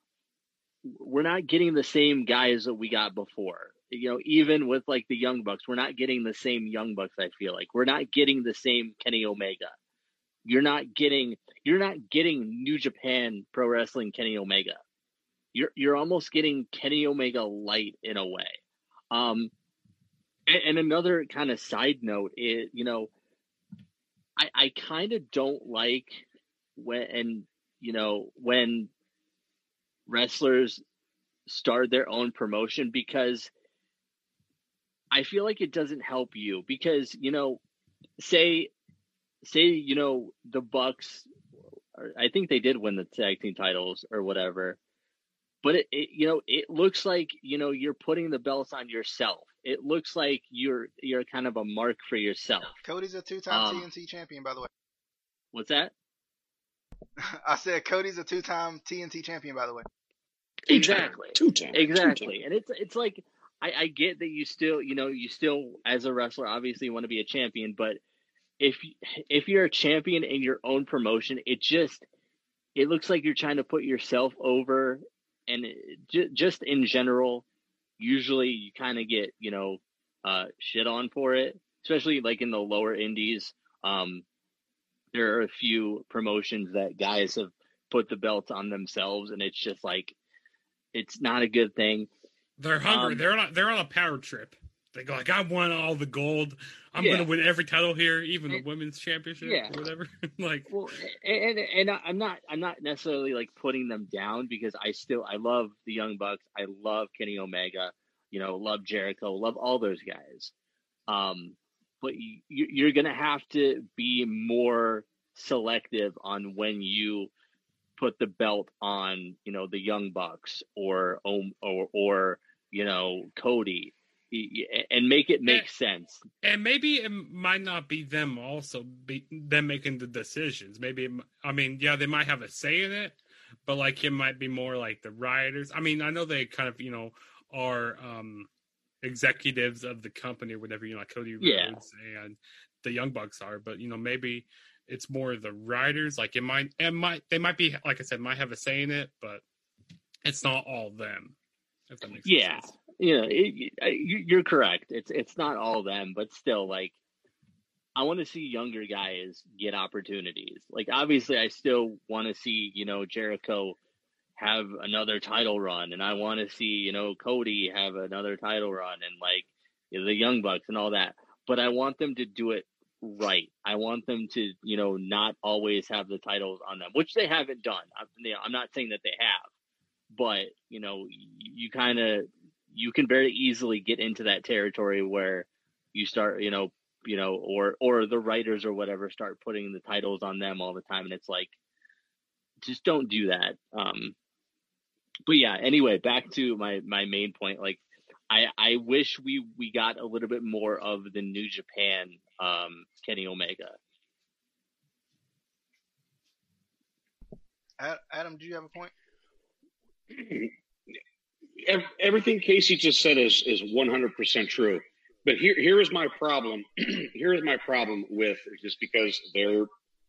we're not getting the same guys that we got before. You know, even with like the Young Bucks, we're not getting the same Young Bucks, I feel like. We're not getting the same Kenny Omega. You're not getting you're not getting New Japan Pro Wrestling Kenny Omega. You're you're almost getting Kenny Omega light in a way. Um and, and another kind of side note is, you know, I I kind of don't like when and you know when wrestlers start their own promotion because I feel like it doesn't help you because you know say say you know the Bucks I think they did win the tag team titles or whatever but it, it, you know it looks like you know you're putting the belts on yourself it looks like you're you're kind of a mark for yourself Cody's a two-time Um, TNT champion, by the way. what's that I said Cody's a two-time TNT champion, by the way. exactly Two times. exactly and it's it's like I, I get that you still you know you still as a wrestler obviously want to be a champion but if if you're a champion in your own promotion it just it looks like you're trying to put yourself over and it, ju- just in general usually you kind of get you know uh shit on for it especially like in the lower indies. Um there are a few promotions that guys have put the belts on themselves and it's just like it's not a good thing They're hungry. Um, they're on. They're on a power trip. They go like, I won all the gold. I'm Yeah. gonna win every title here, even the And- women's championship Yeah. or whatever. like, Well, and and I- I'm not I'm not necessarily like putting them down because I still I love the Young Bucks. I love Kenny Omega. You know, love Jericho. Love all those guys. Um, but you, you're gonna have to be more selective on when you put the belt on. You know, the Young Bucks or or or you know Cody, and make it make sense. and maybe it might not be them also be them making the decisions. Maybe it, I mean, yeah, they might have a say in it, but like it might be more like the rioters. I mean, I know they kind of you know are um executives of the company or whatever. You know, like Cody Yeah. Rhodes and the Young Bucks are, but you know maybe it's more the riders. Like it might, it might they might be like I said, might have a say in it, but it's not all them. If that makes Yeah. sense. you know, it, it- you- you're correct. It's it's not all them, but still, like, I want to see younger guys get opportunities. Like, obviously, I still want to see you know Jericho have another title run, and I want to see you know Cody have another title run, and like you know, the Young Bucks and all that. But I want them to do it right. I want them to you know not always have the titles on them, which they haven't done. I'm, you know, I'm not saying that they have, but you know, you, kind of you can very easily get into that territory where you start, you know, you know, or or the writers or whatever start putting the titles on them all the time, and it's like, just don't do that. Um, but yeah, anyway, back to my my main point. Like, I I wish we we got a little bit more of the New Japan um, Kenny Omega. Adam, do you have a point? Ev- everything Casey just said is is one hundred percent true. But here here is my problem. here is my problem with just because they're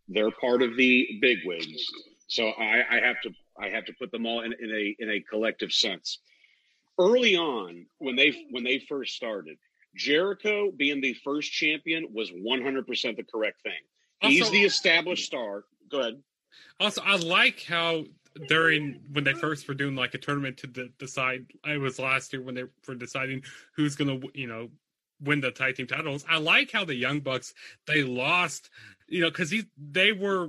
they're part of the bigwigs. So I, I have to I have to put them all in, in a in a collective sense. Early on, when they when they first started, Jericho being the first champion was one hundred percent the correct thing. He's the established star. Go ahead. Also, I like how during when they first were doing like a tournament to de- decide. It was last year when they were deciding who's gonna, you know, win the tag team titles. I like how the Young Bucks they lost, you know, because they were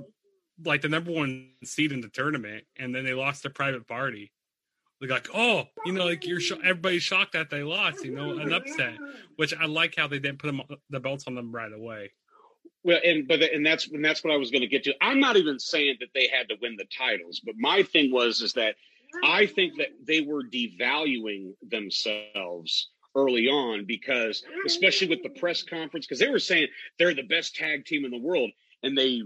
like the number one seed in the tournament, and then they lost to Private Party. They're like, oh, you know, like you're sho- everybody's shocked that they lost, you know, an upset. Which I like how they didn't put them uh, the belts on them right away. Well, and but and that's and that's what I was going to get to. I'm not even saying that they had to win the titles, but my thing was is that I think that they were devaluing themselves early on because, especially with the press conference, because they were saying they're the best tag team in the world, and they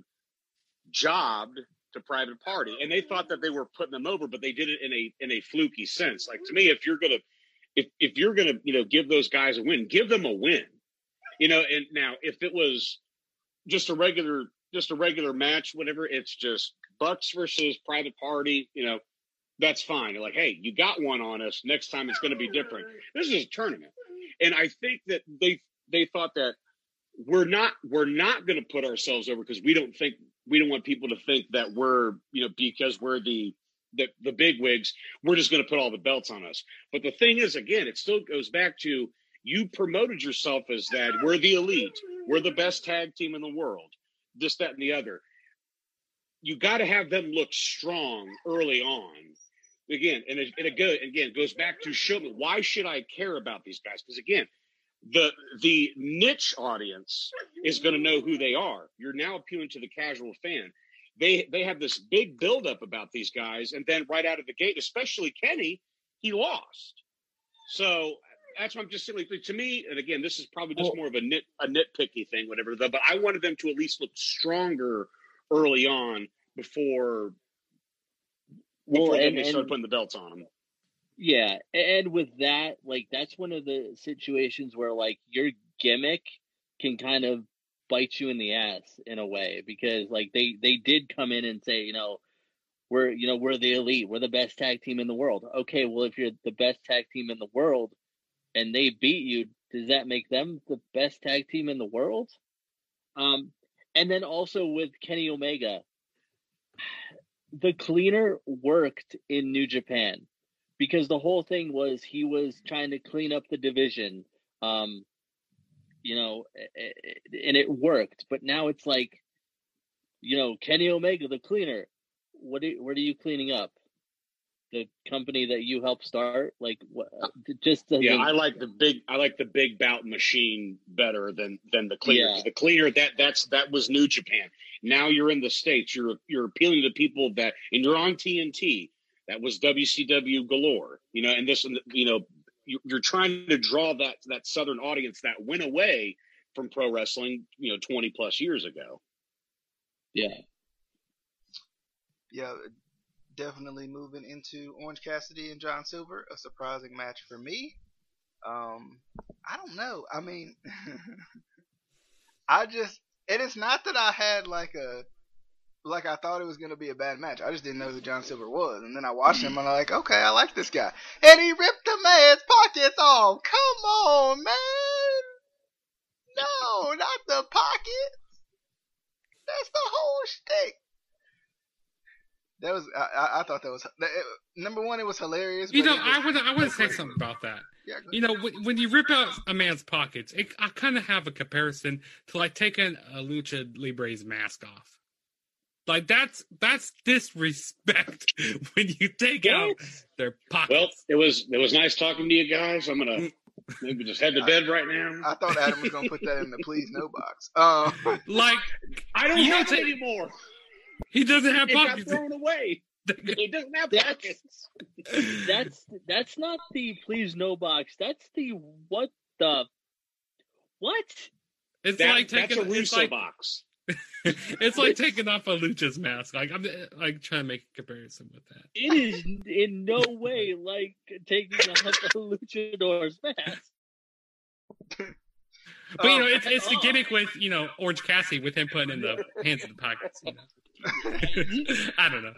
jobbed to Private Party, and they thought that they were putting them over, but they did it in a in a fluky sense. Like to me, if you're gonna if if you're gonna you know give those guys a win, give them a win. You know, and now if it was just a regular just a regular match, whatever, it's just Bucks versus Private Party. You know, that's fine. You're like, hey, you got one on us. Next time it's going to be different. This is a tournament, and I think that they they thought that we're not we're not going to put ourselves over because we don't think we don't want people to think that we're you know because we're the the, the big wigs we're just going to put all the belts on us but the thing is again it still goes back to you promoted yourself as that we're the elite we're the best tag team in the world this that and the other you got to have them look strong early on again and it, and it go, again goes back to show me why should i care about these guys because again the the niche audience is going to know who they are. You're now appealing to the casual fan. They they have this big buildup about these guys, and then right out of the gate, especially Kenny, he lost. So that's what I'm just saying. To me, and again, this is probably just more of a nit a nitpicky thing, whatever. Though, But I wanted them to at least look stronger early on before before Well, then and- they start and- putting the belts on them. Yeah, and with that, like that's one of the situations where like your gimmick can kind of bite you in the ass in a way because like they they did come in and say, you know, we're you know, we're the elite, we're the best tag team in the world. Okay, well if you're the best tag team in the world and they beat you, does that make them the best tag team in the world? Um and then also with Kenny Omega, the cleaner worked in New Japan because the whole thing was he was trying to clean up the division um you know and it worked but now it's like you know Kenny Omega the cleaner what are, what are you cleaning up the company that you helped start like what uh, just doesn't, Yeah, I like the big. I like the big bout machine better than than the cleaner. Yeah. The cleaner that that's that was New Japan. Now you're in the states. You're you're appealing to people that, and you're on TNT. That was WCW galore. You know, and this, and you know, you- you're trying to draw that that southern audience that went away from pro wrestling. You know, 20 plus years ago. yeah Yeah, definitely moving into Orange Cassidy and John Silver, a surprising match for me. Um, I don't know. I mean, I just, and it's not that I had like a, like I thought it was gonna be a bad match. I just didn't know who John Silver was, and then I watched him and I'm like, okay, I like this guy, and he ripped the man's pockets off. Come on, man. No, not the pockets. That's the whole shtick. That was I, I, I thought that was that, it, number one. It was hilarious. You know, was- I would I want to say something about that. Yeah, You know, when, when you rip out a man's pockets, it, I kind of have a comparison to like taking a lucha libre's mask off. Like that's that's disrespect when you take out their pockets. Well, it was it was nice talking to you guys. I'm gonna maybe just head to bed right now. I thought Adam was gonna put that in the please no box. Um, like I don't have don't it take- anymore. He doesn't have It got pockets. thrown away. It doesn't have That's- pockets. that's that's not the please no box that's the what the what It's That- like that's taking a it's Russo like, box. it's like taking off a lucha's mask. Like I'm like trying to make a comparison with that. It is in no way like taking off a luchador's mask. But you know, it's it's the oh. gimmick with you know Orange Cassidy with him putting in the hands in the pockets. You know? I don't know.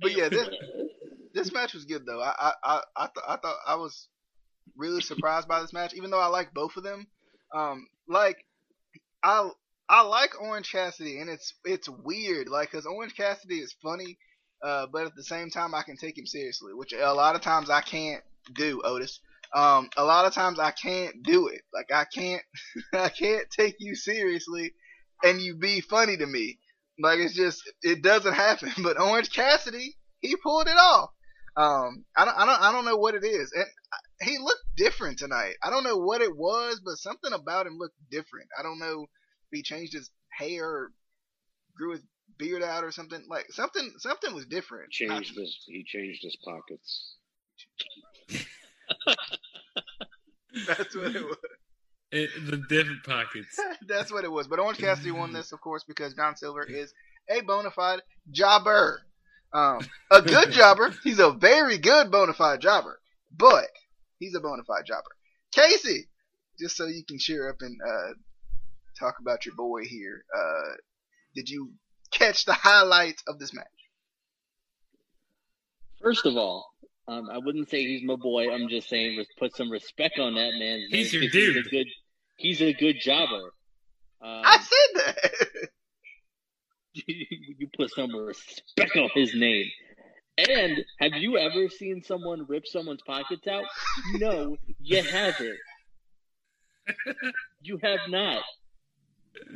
but yeah, this this match was good though. I I I I, th- I thought I was really surprised by this match, even though I like both of them. Um, like I I like Orange Cassidy, and it's it's weird, like because Orange Cassidy is funny, uh, but at the same time I can take him seriously, which a lot of times I can't do. Otis. Um, a lot of times I can't do it. Like I can't I can't take you seriously, and you be funny to me. Like it's just it doesn't happen. But Orange Cassidy, he pulled it off. Um, I don't, I don't, I don't know what it is, and he looked different tonight. I don't know what it was, but something about him looked different. I don't know if he changed his hair, or grew his beard out, or something. Like something, something was different. Changed his he changed his pockets. That's what it was. It, the different pockets. That's what it was. But Orange Cassidy won this, of course, because John Silver is a bona fide jobber. Um, a good jobber. He's a very good bona fide jobber, but he's a bona fide jobber. Casey, just so you can cheer up and uh, talk about your boy here. Uh, did you catch the highlights of this match? First of all, um, I wouldn't say he's my boy. I'm just saying, res- put some respect on that man. name. He's your 'cause He's dude. a good. He's a good jobber. Um, I said that. you put some respect on his name. And have you ever seen someone rip someone's pockets out? No, you haven't. You have not.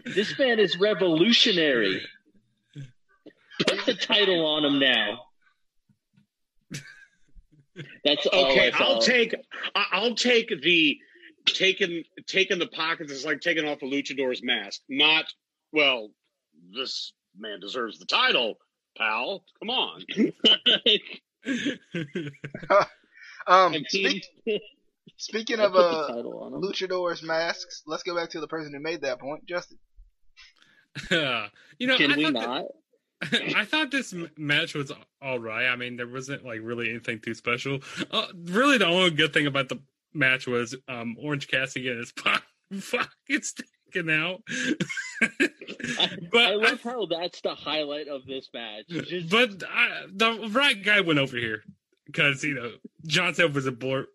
This man is revolutionary. Put the title on him now. That's all Okay, I saw. I'll take I- I'll take the taking taking the pockets is like taking off a luchador's mask. Not well, this man deserves the title, pal. Come on. Um, speak, speaking of put the uh, title on him. luchadors masks, let's go back to the person who made that point, Justin. you know, Can I we not? that- I thought this m- match was all right. I mean, there wasn't like really anything too special. Uh, really, the only good thing about the match was um, Orange Cassidy getting his po- fucking sticking out. but I I love how that's the highlight of this match. Just, But I, the right guy went over here because you know John Silver's a board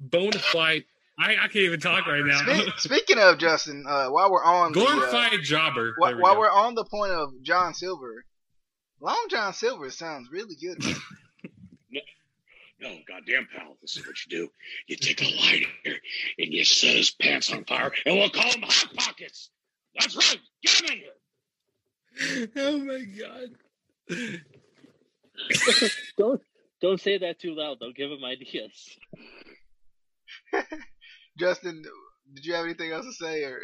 bona fide. I, I can't even talk right now. Spe- speaking of Justin, uh, while we're on the, uh, Glorified jobber. while, we while go. we're on the point of John Silver, Long John Silver sounds really good. No, goddamn pal, this is what you do. You take a lighter and you set his pants on fire, and we'll call him Hot Pockets. That's right. Get him in here. oh my god. don't don't say that too loud. They'll give him ideas. Justin, did you have anything else to say? Or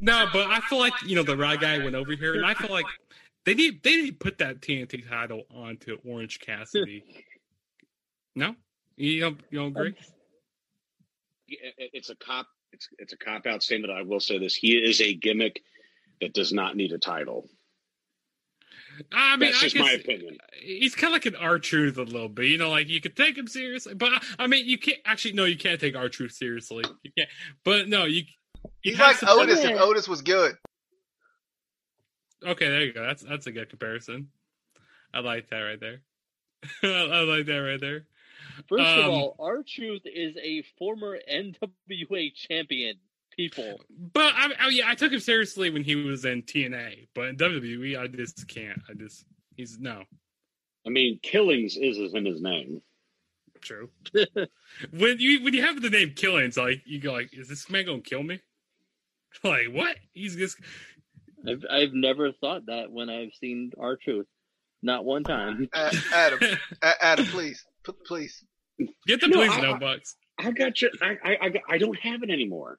No, but I feel like you know the right guy went over here, and I feel like they need they need to put that TNT title onto Orange Cassidy. no, you don't you don't agree? It's a cop. It's it's a cop out statement. I will say this: he is a gimmick that does not need a title. I mean, That's I just my opinion. he's kind of like an R Truth a little bit. You know, like you could take him seriously, but I mean, you can't actually. No, you can't take R Truth seriously. You can't. But no, you. you he's like Otis if Otis was good. Okay, there you go. That's that's a good comparison. I like that right there. I like that right there. First of Um, all, R Truth is a former NWA champion. People, But I, I yeah, I took him seriously when he was in TNA, but in WWE, I just can't. I just he's no I mean, Killings is in his name. true. when you when you have the name Killings, like you go like, is this man gonna kill me? Like what? He's just I've I've never thought that when I've seen R Truth, not one time. Uh, Adam, A- Adam, please, P- please. get the No, please I- no bucks. I got you. I I I, I don't have it anymore.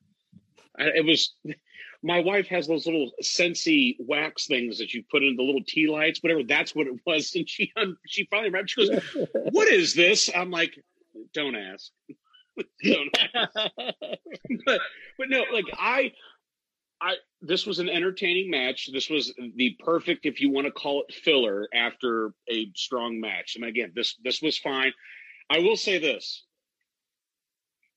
It was my wife has those little Scentsy wax things that you put in the little tea lights, whatever. That's what it was. And she un- she finally wrapped. She goes, "What is this?" I'm like, "Don't ask." don't ask. but but no, like I I this was an entertaining match. This was the perfect, if you want to call it filler, after a strong match. And again, this this was fine. I will say this: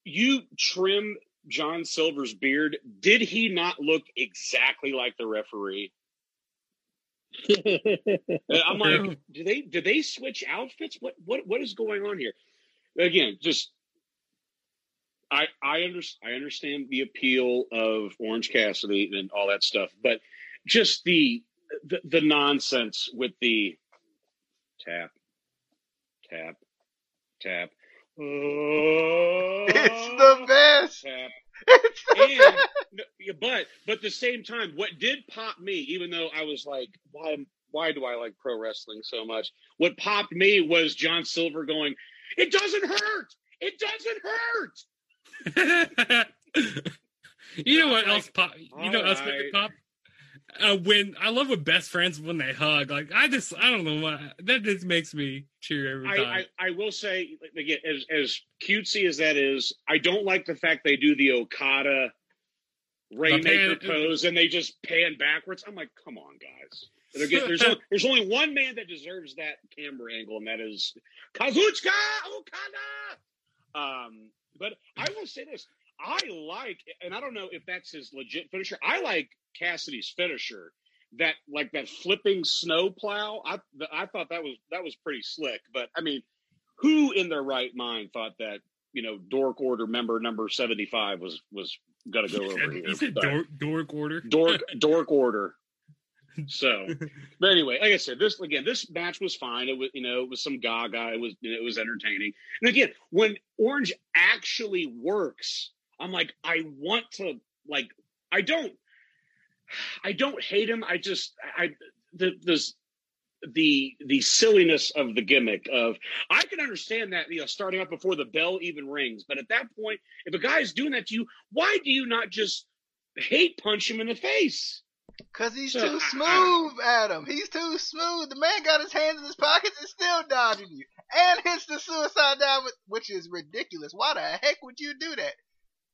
you trim John Silver's beard. Did he not look exactly like the referee? I'm like, do they do they switch outfits? What what what is going on here? Again, just I I under, I understand the appeal of Orange Cassidy and all that stuff, but just the the, the nonsense with the tap tap tap. It's oh, the best. tap It's the and best. but but at the same time, what did pop me, even though I was like, why why do I like pro wrestling so much? What popped me was John Silver going, "It doesn't hurt. It doesn't hurt." you know what I'm else pop? You know what else made me pop? Uh, when I love when best friends when they hug. Like I just I don't know why that just makes me cheer every I, time. I, I will say again, as as cutesy as that is, I don't like the fact they do the Okada Rainmaker pan- pose and they just pan backwards. I'm like, come on, guys. There's only, there's only one man that deserves that camera angle, and that is Kazuchika Okada. Um, but I will say this: I like, and I don't know if that's his legit finisher. I like Cassidy's finisher, that like that flipping snow plow. I I thought that was that was pretty slick. But I mean, who in their right mind thought that you know Dork Order member number seventy five was was gonna go over here? you said dork, dork order. dork dork order. So, but anyway, like I said, this again, this match was fine. It was you know it was some Gaga. It was you know, it was entertaining. And again, when Orange actually works, I'm like, I want to like, I don't, I don't hate him. I just I the this the the silliness of the gimmick of I can understand that you know starting up before the bell even rings, but at that point, if a guy is doing that to you, why do you not just hate punch him in the face? Cause he's So, too I- smooth, Adam. He's too smooth. The man got his hands in his pockets and still dodging you, and hits the suicide dive, which is ridiculous. Why the heck would you do that?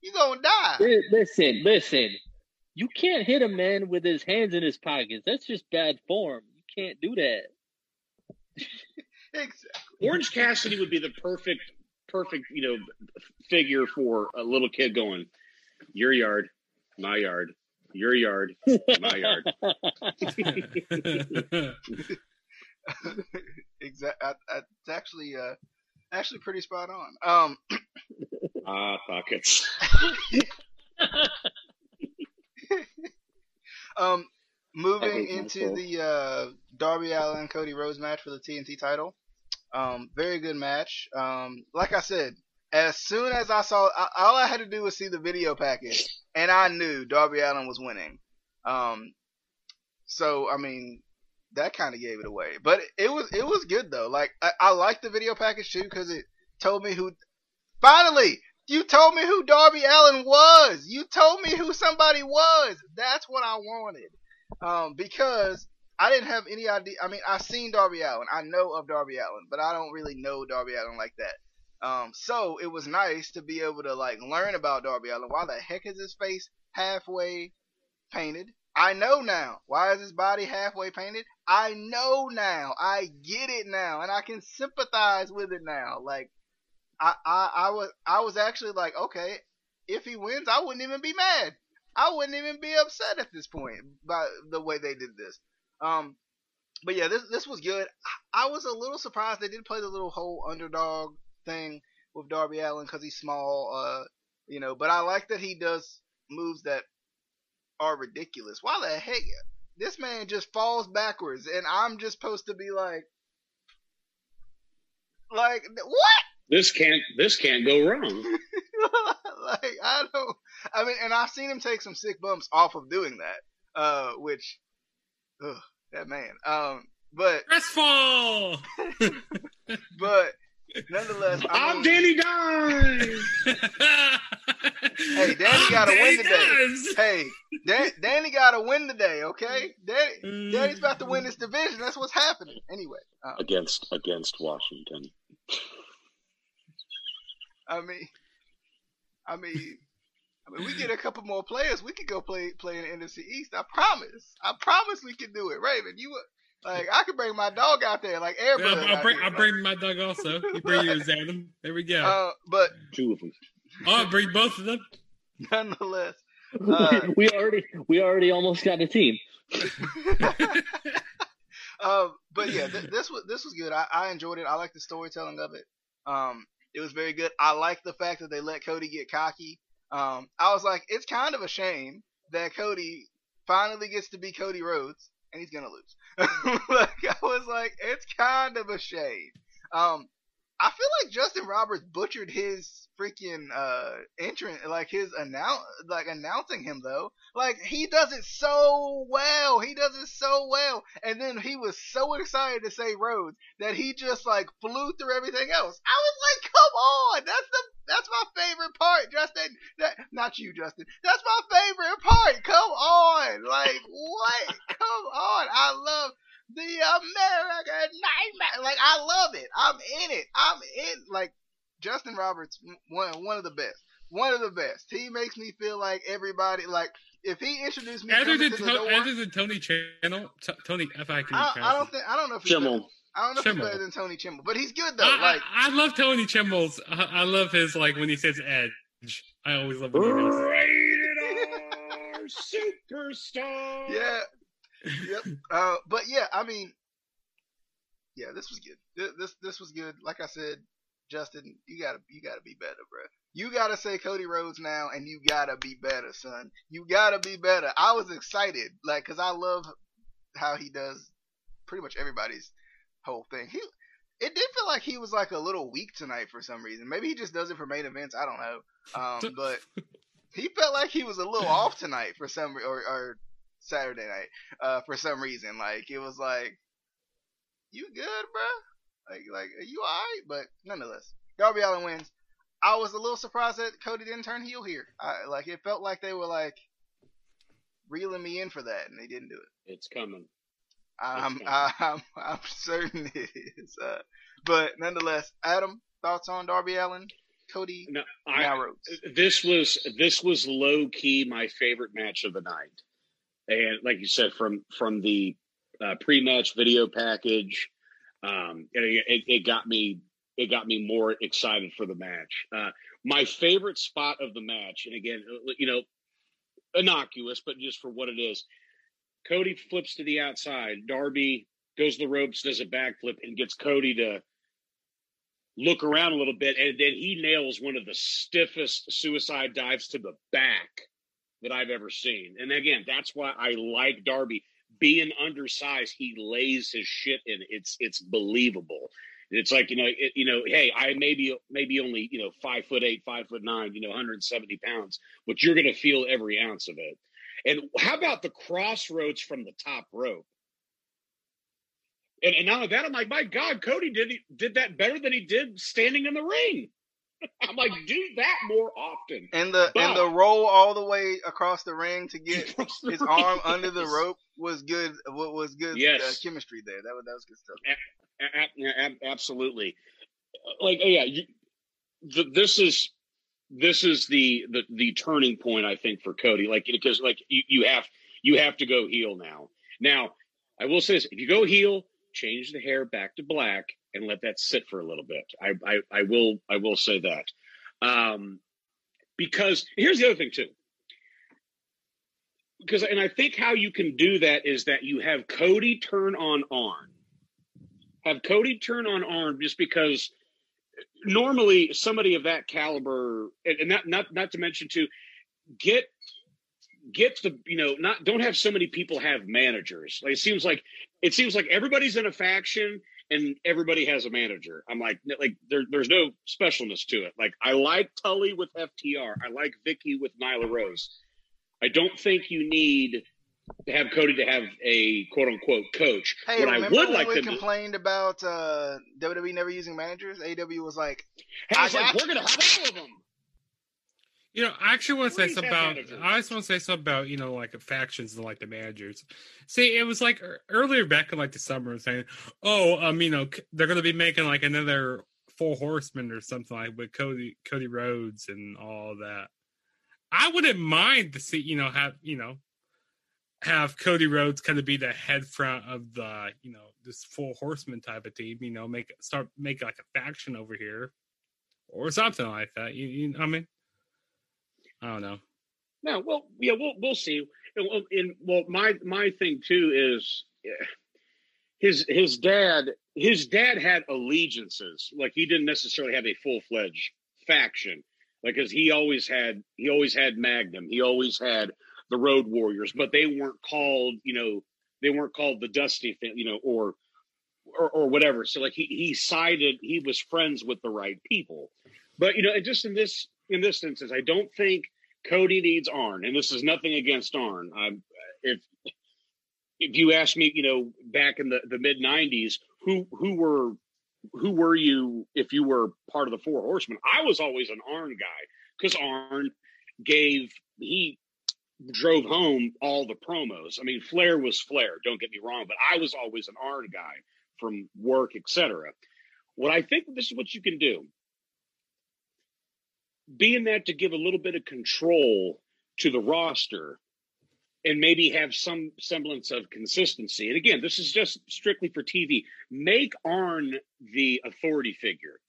You gonna die. Listen, listen. You can't hit a man with his hands in his pockets. That's just bad form. You can't do that. Exactly. Orange Cassidy would be the perfect, perfect, you know, figure for a little kid going, your yard, my yard, your yard, my yard. exactly. It's actually, uh, actually pretty spot on. Um, Ah, pockets. um, moving into the uh, Darby Allin Cody Rhodes match for the TNT title. Um, very good match. Um, like I said, as soon as I saw, I, all I had to do was see the video package, and I knew Darby Allin was winning. Um, so I mean, that kind of gave it away. But it was it was good though. Like I, I liked the video package too because it told me who. Finally, you told me who Darby Allin was. You told me who somebody was. That's what I wanted. Um, because I didn't have any idea. I mean, I've seen Darby Allin. I know of Darby Allin, but I don't really know Darby Allin like that. Um, so it was nice to be able to like learn about Darby Allin. Why the heck is his face halfway painted? I know now. Why is his body halfway painted? I know now. I get it now, and I can sympathize with it now. Like, I, I, I was, I was actually like, okay, if he wins, I wouldn't even be mad. I wouldn't even be upset at this point by the way they did this. Um, but yeah, this this was good. I, was a little surprised they did play the little whole underdog thing with Darby Allin because he's small. Uh, you know, but I like that he does moves that are ridiculous. Why the heck? This man just falls backwards, and I'm just supposed to be like, like what? This can't this can't go wrong. like I don't. I mean, and I've seen him take some sick bumps off of doing that. Uh, which, ugh, that man. Um, but Crestfall. but nonetheless, I I'm mean, Danny Dine. Hey, Danny gotta win today. Dimes. Hey, Dan, Danny got to win today, okay? Danny, Mm. Danny's about to win this division. That's what's happening. Anyway, uh, against against Washington. I mean, I mean, I mean, we get a couple more players. We could go play play in the NFC East. I promise. I promise we can do it, Raven. You uh, like I could bring my dog out there, like Yeah, I'll, bring, there, I'll like- bring my dog also. You bring yours, Adam. There we go. Uh, but Two of them. I'll bring both of them. nonetheless, Uh, we already we already almost got a team. um, but yeah, th- this was this was good. I, I enjoyed it. I like the storytelling of it. Um, it was very good. I like the fact that they let Cody get cocky. Um, I was like, it's kind of a shame that Cody finally gets to be Cody Rhodes and he's gonna lose. like I was like, it's kind of a shame. Um, I feel like Justin Roberts butchered his freaking uh entrance, like his announce, like announcing him though. Like he does it so well. He does it so well. And then he was so excited to say Rhodes that he just like flew through everything else. I was like, come on, that's the that's my favorite part, Justin. That, not you, Justin. That's my favorite part. Come on, like what? Come on. I love the American Nightmare. Like I love it. I'm in it. I'm in. Like Justin Roberts, one one of the best. One of the best. He makes me feel like everybody like if he introduced me Other than, to to- the door, other than Tony Chimel, T- Tony F I can. I, I don't think I don't know if he's Chimel. better, I don't know if he's Chimel. better than Tony Chimel, but he's good though. I, like I, I love Tony Chimel's. I, I love his like when he says edge. I always love when he does. that. Rated R superstar. yeah, yep. Uh, but yeah, I mean, yeah, this was good. This, this this was good. Like I said, Justin, you gotta you gotta be better, bro. You gotta say Cody Rhodes now, and you gotta be better, son. You gotta be better. I was excited, like, cause I love how he does pretty much everybody's whole thing. He, it did feel like he was like a little weak tonight for some reason. Maybe he just does it for main events. I don't know. Um, but he felt like he was a little off tonight for some or, or Saturday night uh, for some reason. Like it was like, you good, bruh? Like like are you alright? But nonetheless, Darby Allin wins. I was a little surprised that Cody didn't turn heel here. I, like it felt like they were like reeling me in for that, and they didn't do it. It's coming. I'm It's I'm, I'm certain it is. Uh, but nonetheless, Adam, thoughts on Darby Allin, Cody, No, I, this was this was low key my favorite match of the night, and like you said, from from the uh, pre match video package, um, it, it, got me it got me more excited for the match. Uh, my favorite spot of the match, and again, uh, you know, innocuous, but just for what it is, Cody flips to the outside. Darby goes to the ropes, does a backflip, and gets Cody to look around a little bit, and then he nails one of the stiffest suicide dives to the back that I've ever seen. And again, that's why I like Darby. Being undersized, he lays his shit in. It's it's believable. It's like you know, it, you know, hey, I maybe maybe only you know five foot eight, five foot nine, you know, 170 pounds, but you're gonna feel every ounce of it. And how about the crossroads from the top rope? And, and now that I'm like, my God, Cody did did that better than he did standing in the ring. I'm like, do that more often. And the and the roll all the way across the ring to get his ring, arm under the rope was good. What was good Yes. uh, chemistry there. That was that was good stuff. A- a- yeah, absolutely. Like, oh, yeah, you, th- this is this is the, the the turning point I think for Cody. Like, because like you, you have you have to go heel now. Now, I will say this: if you go heel, change the hair back to black and let that sit for a little bit. I I, I will I will say that. Um, because here's the other thing too. Because and I think how you can do that is that you have Cody turn on Arn have Cody turn on Arn just because normally somebody of that caliber, and, not not not to mention too, get get the you know not don't have so many people have managers. Like it seems like it seems like everybody's in a faction and everybody has a manager. I'm like like there, there's no specialness to it. Like I like Tully with FTR. I like Vickie with Nyla Rose. I don't think you need to have Cody to have a quote unquote coach. Hey, what I remember would when like we them to complained about uh, WWE never using managers? AEW was like, Hey, I was I like, we're gonna have all of them. You know, I actually want to say something about. managers. I just want to say something about you know like factions and like the managers. See, it was like earlier back in like the summer saying, "Oh, um, you know, they're going to be making like another Four Horsemen or something like with Cody Cody Rhodes and all that." I wouldn't mind to see you know have you know have Cody Rhodes kind of be the head front of the you know this Four Horsemen type of team. You know, make start make like a faction over here or something like that. You, you I mean. I don't know. No, well, yeah, we'll we'll see. And, and well, my my thing too is his his dad. His dad had allegiances. Like he didn't necessarily have a full fledged faction. Like, cause he always had he always had Magnum. He always had the Road Warriors, but they weren't called. You know, they weren't called the Dusty. You know, or or, or whatever. So like he he sided, he was friends with the right people. But you know, and just in this in this instance, I don't think Cody needs Arn, and this is nothing against Arn. I'm, if if you ask me, you know, back in the, the mid '90s, who who were who were you if you were part of the Four Horsemen? I was always an Arn guy because Arn gave he drove home all the promos. I mean, Flair was Flair. Don't get me wrong, but I was always an Arn guy from work, etc. What I think this is what you can do. Being that to give a little bit of control to the roster and maybe have some semblance of consistency. And again, this is just strictly for TV. Make Arn the authority figure,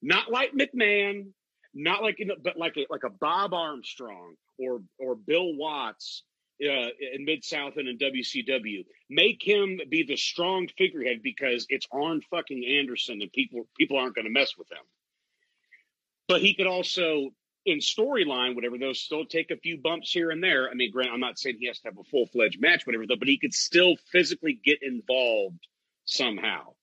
not like McMahon, not like but like a, like a Bob Armstrong or or Bill Watts uh, in Mid South and in WCW. Make him be the strong figurehead because it's Arn fucking Anderson and people people aren't going to mess with him. But he could also in storyline, whatever, those still take a few bumps here and there. I mean, Grant, I'm not saying he has to have a full fledged match, whatever, though, but he could still physically get involved somehow.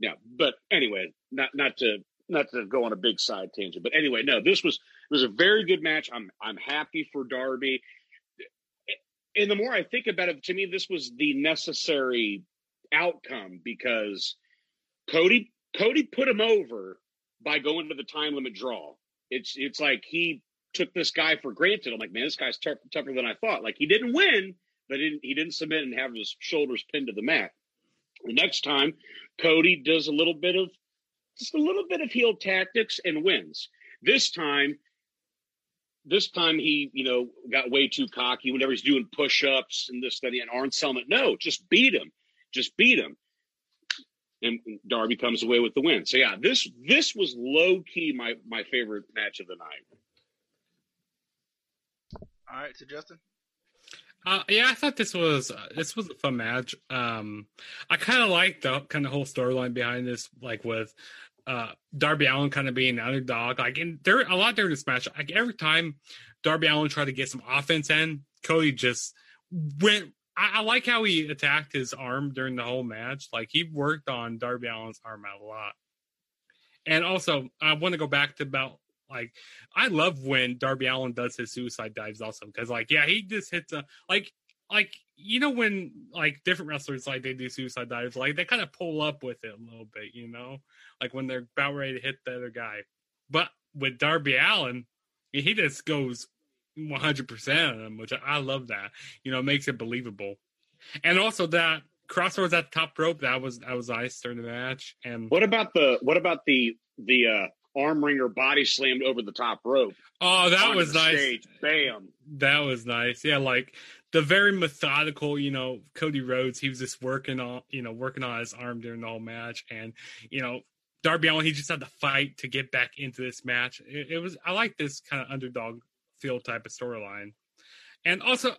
Yeah, but anyway, not not to not to go on a big side tangent, but anyway, no, this was it was a very good match. I'm I'm happy for Darby. And the more I think about it, to me, this was the necessary outcome because Cody Cody put him over by going to the time limit draw. It's it's like he took this guy for granted. I'm like, man, this guy's tough, tougher than I thought. Like he didn't win, but he didn't, he didn't submit and have his shoulders pinned to the mat. The next time, Cody does a little bit of just a little bit of heel tactics and wins. This time, this time he, you know, got way too cocky whenever he's doing push-ups and this, that, and Arn Selman. No, just beat him. Just beat him. And Darby comes away with the win. So yeah, this this was low key my my favorite match of the night. All right, so Justin. Uh, yeah, I thought this was uh, this was a fun match. Um, I kind of like the kind of whole storyline behind this, like with uh, Darby Allin kind of being an underdog. Like, and there a lot during this match. Like every time Darby Allin tried to get some offense in, Cody just went. I, I like how he attacked his arm during the whole match. Like he worked on Darby Allin's arm a lot. And also, I want to go back to about like I love when Darby Allin does his suicide dives also because like yeah he just hits a like like you know when like different wrestlers like they do suicide dives like they kind of pull up with it a little bit you know like when they're about ready to hit the other guy but with Darby Allin he just goes 100% of them which I love that you know makes it believable and also that crossroads at the top rope that was that was nice during the match and What about the what about the the uh arm wringer body slammed over the top rope? oh that was nice Stage. Bam. That was nice. Yeah, like the very methodical, you know, Cody Rhodes, he was just working on, you know, working on his arm during the whole match. And, you know, Darby Allin, he just had to fight to get back into this match. It, it was, I like this kind of underdog feel type of storyline. And also,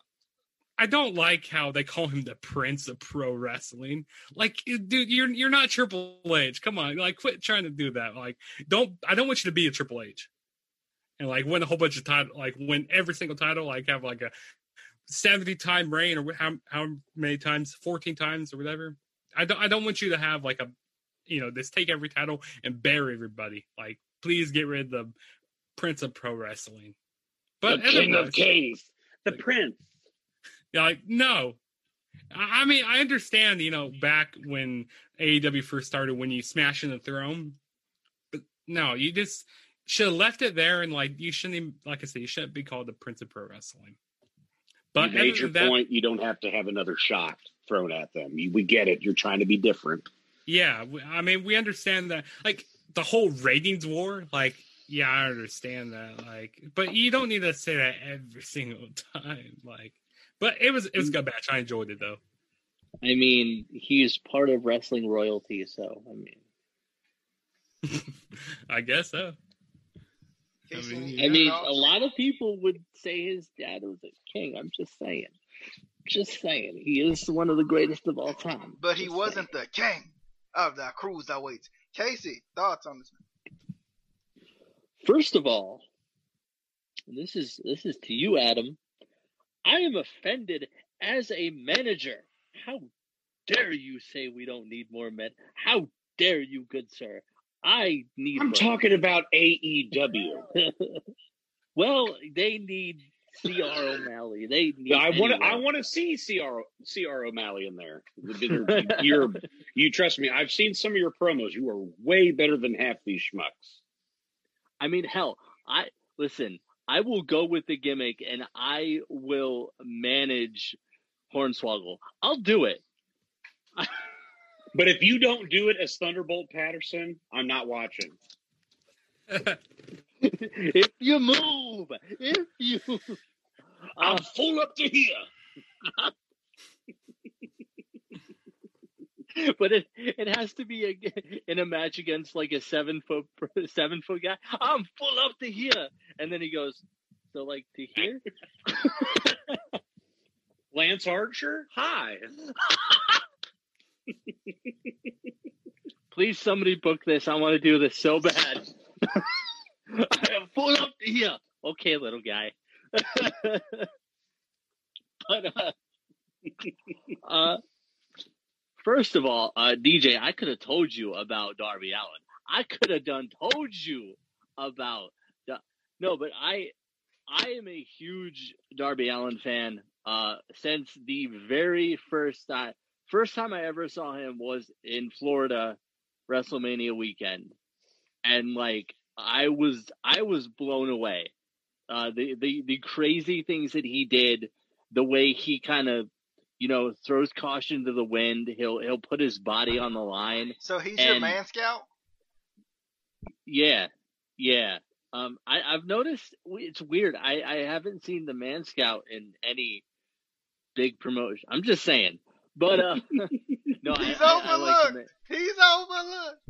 I don't like how they call him the Prince of Pro Wrestling. Like, dude, you're you're not Triple H. Come on, like, quit trying to do that. Like, don't I don't want you to be a Triple H and like win a whole bunch of title, like win every single title, like have like a seventy time reign or how how many times, fourteen times or whatever. I don't I don't want you to have like a you know this take every title and bury everybody. Like please get rid of the Prince of Pro Wrestling. But the king of kings. The prince. yeah, like no. I mean, I understand, you know, back when AEW first started, when you smash in the throne, but no, you just should have left it there, and like you shouldn't, even, like I said, you shouldn't be called the Prince of Pro Wrestling. But you made your that, point. You don't have to have another shot thrown at them. You, we get it. You're trying to be different. yeah, I mean, we understand that, like the whole ratings war, like. Yeah, I understand that. Like, but you don't need to say that every single time. Like, but it was it was a good match. I enjoyed it though. I mean, he's part of wrestling royalty, so I mean, I guess so. I mean- any I mean, a lot of people would say his dad was a king. I'm just saying, just saying, he is one of the greatest of all time. But he Just wasn't the king of the cruiserweights. Casey, thoughts on this? First of all, this is this is to you, Adam. I am offended as a manager. How dare you say we don't need more men? How dare you, good sir? I need. I'm more. talking about AEW. well, they need CR O'Malley. They need. I want to. I want to see CR CR O'Malley in there. You're, you trust me. I've seen some of your promos. You are way better than half these schmucks. I mean, hell, I listen. I will go with the gimmick, and I will manage Hornswoggle. I'll do it. But if you don't do it as Thunderbolt Patterson, I'm not watching. if you move, if you, I'm uh, full up to here. but it it has to be a, in a match against like a seven foot seven foot guy. I'm full up to here, and then he goes, so like to here. Lance Archer, hi. Please, somebody book this. I want to do this so bad. I am full up to here. Okay, little guy. but uh, uh, first of all, uh, DJ, I could have told you about Darby Allin. I could have done told you about the, no, but I I am a huge Darby Allin fan. Uh, since the very first time, first time I ever saw him was in Florida, WrestleMania weekend, and like I was I was blown away. Uh, the the the crazy things that he did, the way he kind of you know throws caution to the wind. He'll he'll put his body on the line. So he's your man scout. Yeah, yeah. Um, I, I've noticed it's weird. I, I haven't seen the Man Scout in any big promotion. I'm just saying, but uh, no, I, He's I, I like. He's overlooked.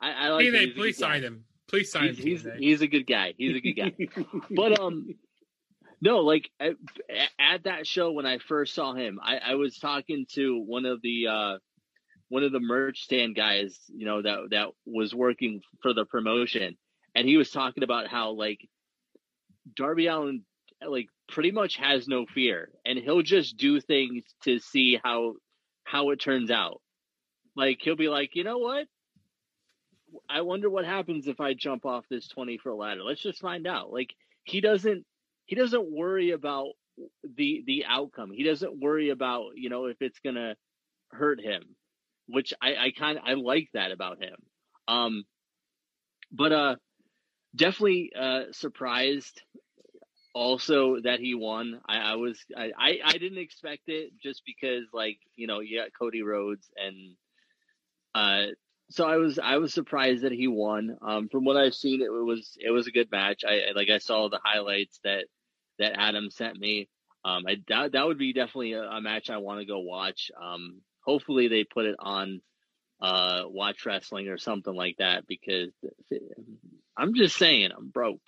I, I like him. TNA, He's a please good guy. sign him. Please sign He's him. he's, he's a good guy. He's a good guy. but um, no, like at, at that show when I first saw him, I, I was talking to one of the uh, one of the merch stand guys, you know that that was working for the promotion, and he was talking about how like Darby Allin like pretty much has no fear, and he'll just do things to see how how it turns out. Like he'll be like, you know what? I wonder what happens if I jump off this 20 foot ladder. Let's just find out. Like he doesn't he doesn't worry about the the outcome. He doesn't worry about, you know, if it's to hurt him, which I I kind I like that about him. Um but uh definitely uh surprised also that he won. I, I was I, I I didn't expect it just because like, you know, you got Cody Rhodes and uh so I was I was surprised that he won. Um, from what I've seen, it was it was a good match. I- like I saw the highlights that that Adam sent me. Um, I that that would be definitely a, a match I want to go watch. Um, hopefully they put it on uh watch wrestling or something like that because I'm just saying I'm broke.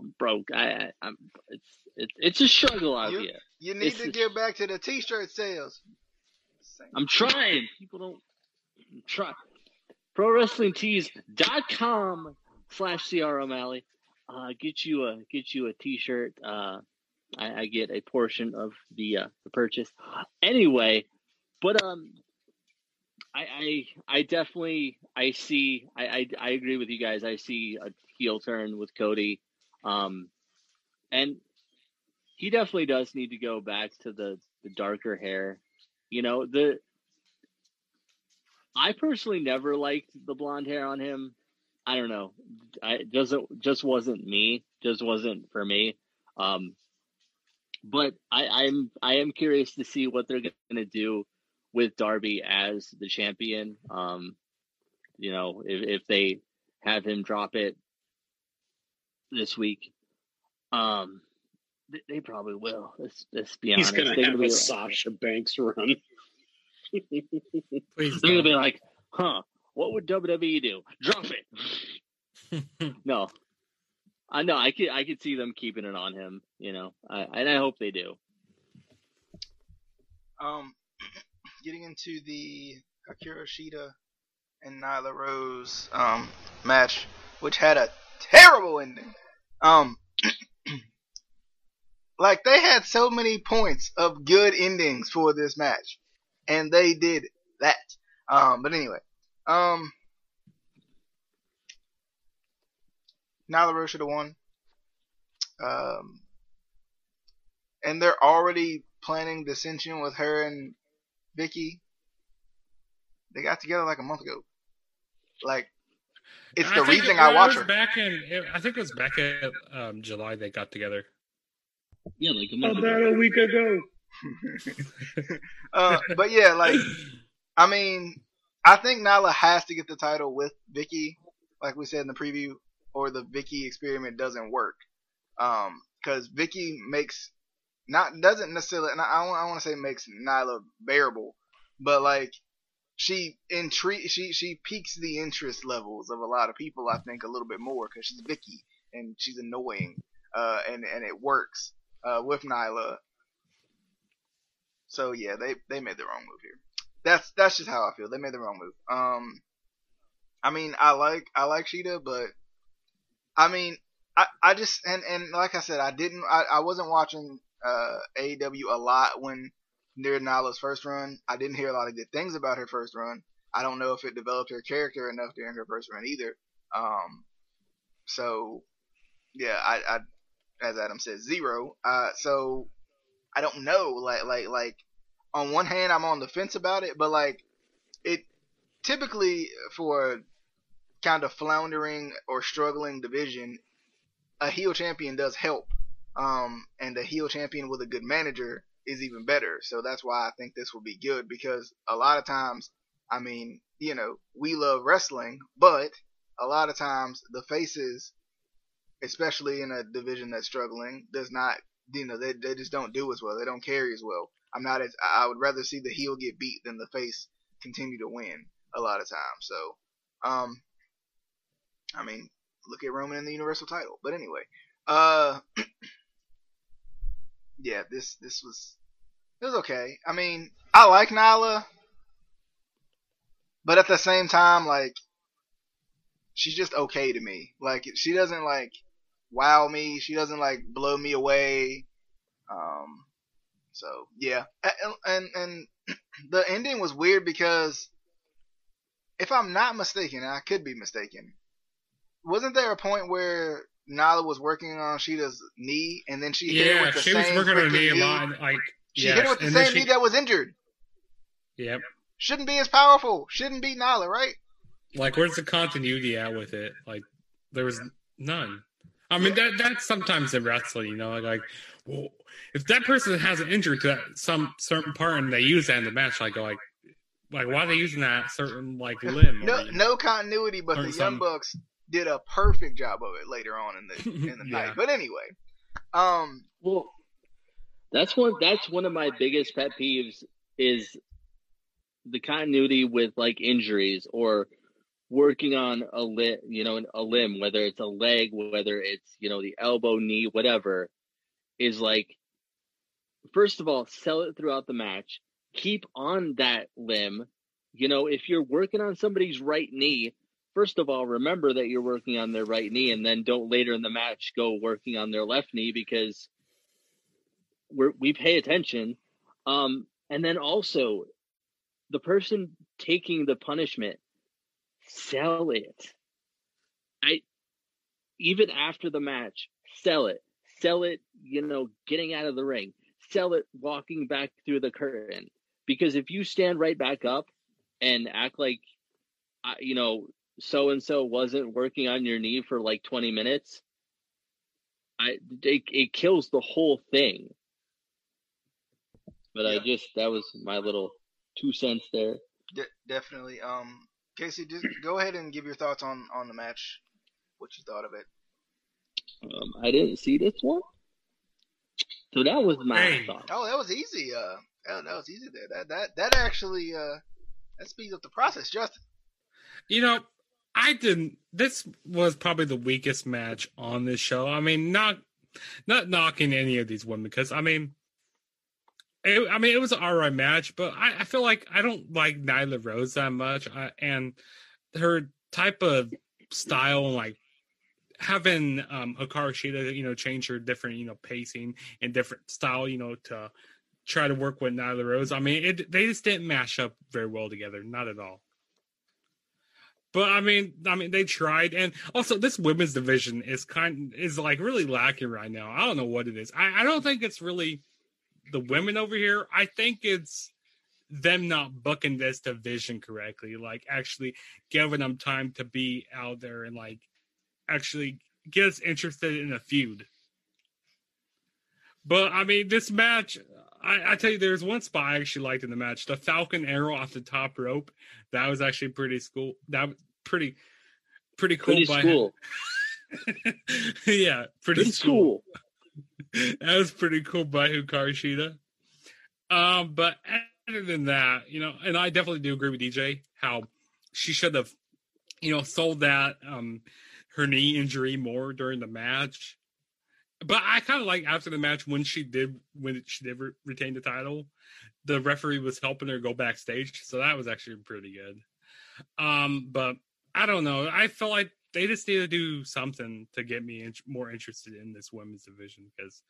I'm broke. I, I I'm it's it's it's a struggle out You- here. You need This to is- get back to the t-shirt sales. I'm trying. People don't I'm try. ProWrestlingTees.com slash CR O'Malley. Uh, get you a get you a t-shirt. Uh, I, I get a portion of the uh, the purchase. Anyway, but um, I I, I definitely I see I, I I agree with you guys. I see a heel turn with Cody, um, and he definitely does need to go back to the the darker hair. You know the I personally never liked the blonde hair on him. I don't know. I doesn't just wasn't me. Just wasn't for me. Um, but I, I'm I am curious to see what they're gonna do with Darby as the champion. Um, you know, if if they have him drop it this week, um, they, they probably will. Let's let's be He's honest. gonna They're have be a like- Sasha Banks run. Please. They're gonna be like, huh? What would WWE do? Drop it. no, I know. I could. I could see them keeping it on him. You know, I, and I hope they do. Um, getting into the Hikaru Shida and Nyla Rose um match, which had a terrible ending. Um, like they had so many points of good endings for this match, and they did that. Um, but anyway, um, Nyla Rose should have won. Um, and they're already planning dissension with her and Vickie. They got together like a month ago. Like, it's the I think reason it, I it watch was her. Back in, I think it was back in um, July they got together. Yeah, like a month About ago. a week ago. uh, but yeah, like, I mean, I think Nyla has to get the title with Vickie, like we said in the preview, or the Vickie experiment doesn't work. Um, cause Vickie makes, not, doesn't necessarily, and I, I want, to say makes Nyla bearable, but like, she intri- she, she piques the interest levels of a lot of people, I think, a little bit more, cause she's Vickie, and she's annoying, uh, and, and it works, uh, with Nyla. So yeah, they, they made the wrong move here that's that's just how I feel. They made the wrong move. Um, I mean, I like I like Shida, but I mean, I I just and and like I said, I didn't I, I wasn't watching uh AEW a lot when near Nyla's first run. I didn't hear a lot of good things about her first run. I don't know if it developed her character enough during her first run either. Um, so yeah, I, I as Adam said, zero. Uh, so I don't know, like like like on one hand, I'm on the fence about it, but like it typically for kind of floundering or struggling division, a heel champion does help. Um, and a heel champion with a good manager is even better. So that's why I think this will be good because a lot of times, I mean, you know, we love wrestling, but a lot of times the faces, especially in a division that's struggling, does not, you know, they, they just don't do as well. They don't carry as well. I'm not as I would rather see the heel get beat than the face continue to win a lot of times. So, um, I mean, look at Roman in the Universal title. But anyway, uh, yeah, this this was it was okay. I mean, I like Nyla, but at the same time, like she's just okay to me. Like she doesn't like wow me. She doesn't like blow me away. Um, so yeah, and and, and the ending was weird because if I'm not mistaken, and I could be mistaken, wasn't there a point where Nyla was working on Shida's knee and then she hit yeah, with the she was same working her freaking knee a lot. Like She yes, hit with the and same she, knee that was injured. Yep. Shouldn't be as powerful. Shouldn't be Nyla, right? Like, where's the continuity at with it? Like, there was none. I mean, that that's sometimes in wrestling, you know, like, like well, if that person has an injury to that, some certain part and they use that in the match, like, like, like, why are they using that certain like limb? No, or- no continuity, but Or the Young Bucks did a perfect job of it later on in the in the Yeah. night. But anyway, um, Well, that's one. That's one of my biggest pet peeves is the continuity with like injuries or working on a limb, you know, a limb, whether it's a leg, whether it's you know the elbow, knee, whatever, is like. First of all, sell it throughout the match. Keep on that limb. You know, if you're working on somebody's right knee, first of all, remember that you're working on their right knee, and then don't later in the match go working on their left knee because we're, we pay attention. Um, and then also, the person taking the punishment, sell it. I even after the match, sell it. Sell it, you know, getting out of the ring. Sell it walking back through the curtain. Because if you stand right back up and act like, you know, so and so wasn't working on your knee for like 20 minutes, I it, it kills the whole thing. But I just that was my little two cents there. de- definitely. Um, Casey, just go ahead and give your thoughts on on the match. What you thought of it? Um, I didn't see this one, so that was my Hey. thought. Oh, that was easy. Uh, that, that was easy there. That that that actually uh that speeds up the process, Justin. You know, I didn't. This was probably the weakest match on this show. I mean, not not knocking any of these women because I mean, it, I mean it was an alright match, but I, I feel like I don't like Nyla Rose that much, I, and her type of style and like having um Hikaru Shida, you know, change her different, you know, pacing and different style, you know, to try to work with Nyla Rose. I mean, it, they just didn't mash up very well together, not at all. But I mean, I mean, they tried, and also this women's division is kind is like really lacking right now. I don't know what it is. I, I don't think it's really the women over here. I think it's them not booking this division correctly, like actually giving them time to be out there and like actually get us interested in a feud. But I mean, this match, I, I tell you, there's one spot I actually liked in the match: the Falcon Arrow off the top rope. That was actually pretty cool. That was pretty, pretty cool. Pretty by cool. yeah, pretty, Pretty cool. cool. that was pretty cool by Hikaru Shida. Um, but other than that, you know, and I definitely do agree with DJ how she should have, you know, sold that um her knee injury more during the match. But I kind of like after the match when she did when she did re- retain the title, the referee was helping her go backstage, so that was actually pretty good. Um, but I don't know. I feel like they just need to do something to get me in- more interested in this women's division because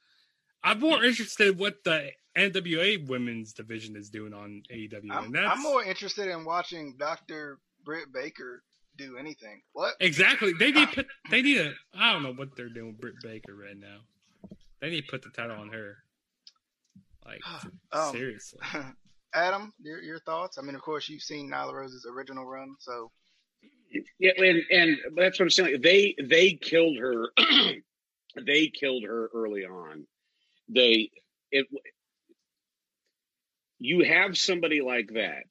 I'm more interested in what the NWA women's division is doing on AEW. I'm, I'm more interested in watching Dr. Britt Baker do anything. What? exactly. They need put. They need a. I don't know what they're doing with Britt Baker right now. They need to put the title on her. Like Um, seriously. Adam, your your thoughts? I mean, of course, you've seen Nyla Rose's original run, so Yeah, and and that's what I'm saying. They they killed her. they killed her early on. They it. You have somebody like that.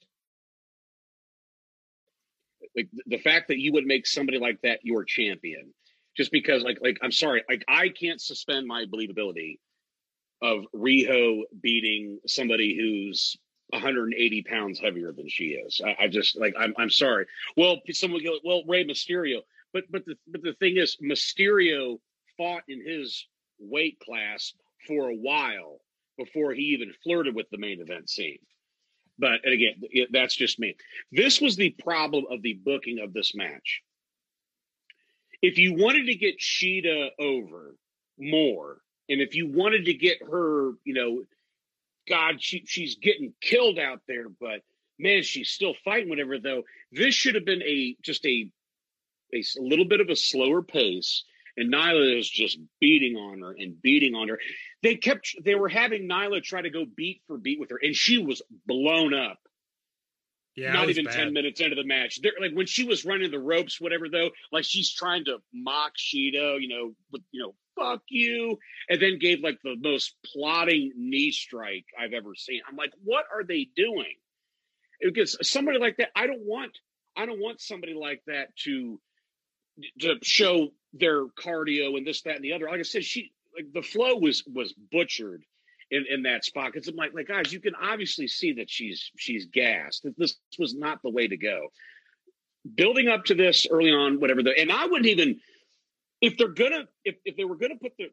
Like the fact that you would make somebody like that your champion, just because like like I'm sorry, like I can't suspend my believability of Riho beating somebody who's 180 pounds heavier than she is. I, I just like I'm I'm sorry. Well, someone go, well, Rey Mysterio, but but the but the thing is, Mysterio fought in his weight class for a while before he even flirted with the main event scene. But and again, it, that's just me. This was the problem of the booking of this match. If you wanted to get Shida over more, and if you wanted to get her, you know, God, she she's getting killed out there, but man, she's still fighting. Whatever though, this should have been a just a a little bit of a slower pace, and Nyla is just beating on her and beating on her. They kept they were having Nyla try to go beat for beat with her, and she was blown up. Yeah, Not even bad. ten minutes into the match, They're, like when she was running the ropes, whatever though, like she's trying to mock Shida, you know, with you know, fuck you, and then gave like the most plotting knee strike I've ever seen. I'm like, what are they doing? Because somebody like that, I don't want, I don't want somebody like that to to show their cardio and this, that, and the other. Like I said, she like the flow was was butchered in, in that spot. Because I'm like, like guys, you can obviously see that she's she's gassed. This was not the way to go. Building up to this early on, whatever the and I wouldn't even if they're gonna if, if they were gonna put the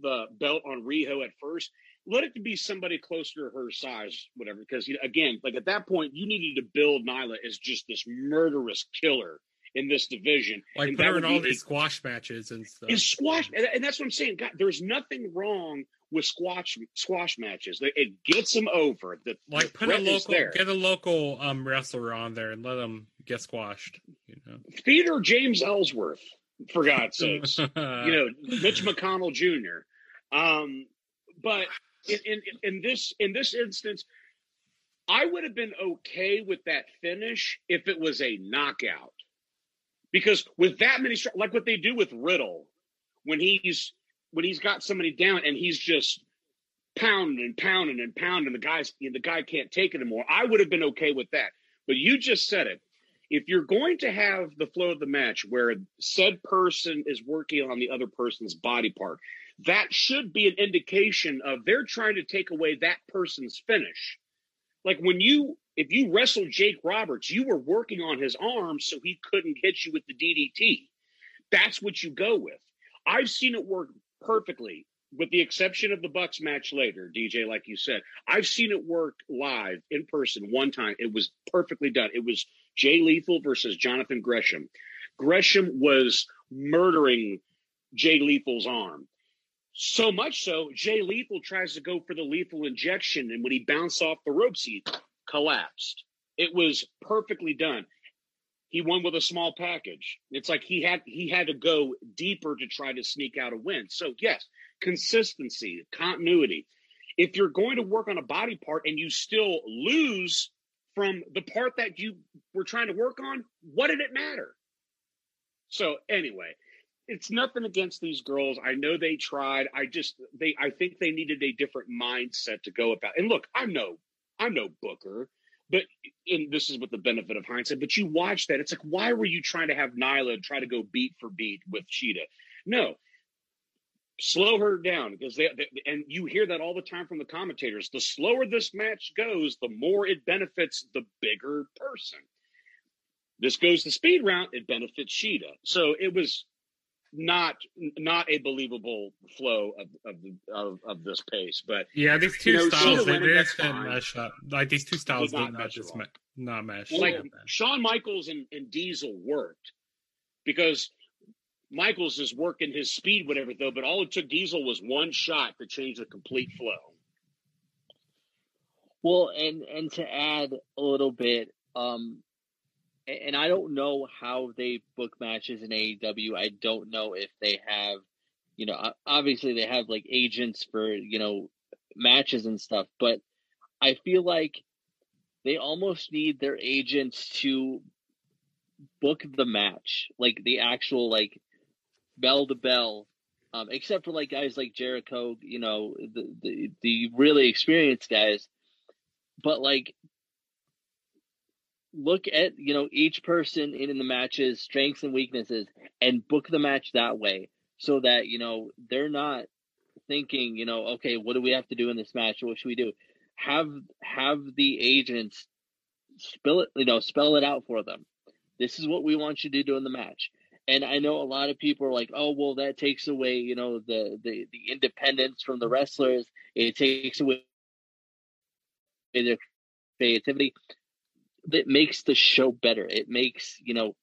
the belt on Riho at first, let it to be somebody closer to her size, whatever. Because you know, again, like at that point, you needed to build Nyla as just this murderous killer in this division. Like and put in all these squash matches and stuff. is squash, and, and that's what I'm saying. God, there's nothing wrong with squash squash matches. It- gets them over. The, like the put a local, there. get a local um wrestler on there and let them get squashed. You know. Peter James Ellsworth, for God's sakes. you know, Mitch McConnell Jr. Um, but in, in in this in this instance, I would have been okay with that finish if it was a knockout, because with that many, like what they do with Riddle, when he's when he's got somebody down and he's just pounding and pounding and pounding, the guys the guy can't take it anymore. I would have been okay with that, but you just said it if you're going to have the flow of the match where said person is working on the other person's body part, that should be an indication of they're trying to take away that person's finish. Like when you, if you wrestled Jake Roberts, you were working on his arm so he couldn't hit you with the DDT. That's what you go with. I've seen it work perfectly, with the exception of the Bucks match later, DJ, like you said. I've seen it work live in person one time. It was perfectly done. It was Jay Lethal versus Jonathan Gresham. Gresham was murdering Jay Lethal's arm. So much so, Jay Lethal tries to go for the lethal injection, and when he bounced off the ropes, he collapsed. It was perfectly done. He won with a small package. It's like he had he had to go deeper to try to sneak out a win. So yes, consistency, continuity. If you're going to work on a body part and you still lose from the part that you were trying to work on, what did it matter? So anyway, it's nothing against these girls. I know they tried. I just they I think they needed a different mindset to go about. And look, I'm no I'm no booker, but and this is with the benefit of hindsight. But you watch that, it's like, why were you trying to have Nyla try to go beat for beat with Shida? No, slow her down because they, they, and you hear that all the time from the commentators. The slower this match goes, the more it benefits the bigger person. This goes the speed route, it benefits Shida. So it was not not a believable flow of of, of, of this pace. But Yeah, these two You know, styles they, went, they just didn't fine. mesh up. Like these two styles Did not not mesh just me- not mesh. like Yeah. Shawn Michaels and, and Diesel worked because Michaels is working his speed, whatever though. But all it took Diesel was one shot to change the complete flow. Well, and and to add a little bit, um, a- and I don't know how they book matches in AEW. I don't know if they have, you know, obviously they have like agents for you know matches and stuff, but I feel like they almost need their agents to book the match, like the actual like bell to bell. Um, except for like guys like Jericho, you know, the the, the really experienced guys but like look at you know each person in, in the matches strengths and weaknesses and book the match that way so that you know they're not thinking you know okay what do we have to do in this match? What should we do? Have have the agents spill it you know spell it out for them. This is what we want you to do in the match. And i know a lot of people are like oh well that takes away you know the the, the independence from the wrestlers. It takes away their creativity that makes the show better. It makes you know,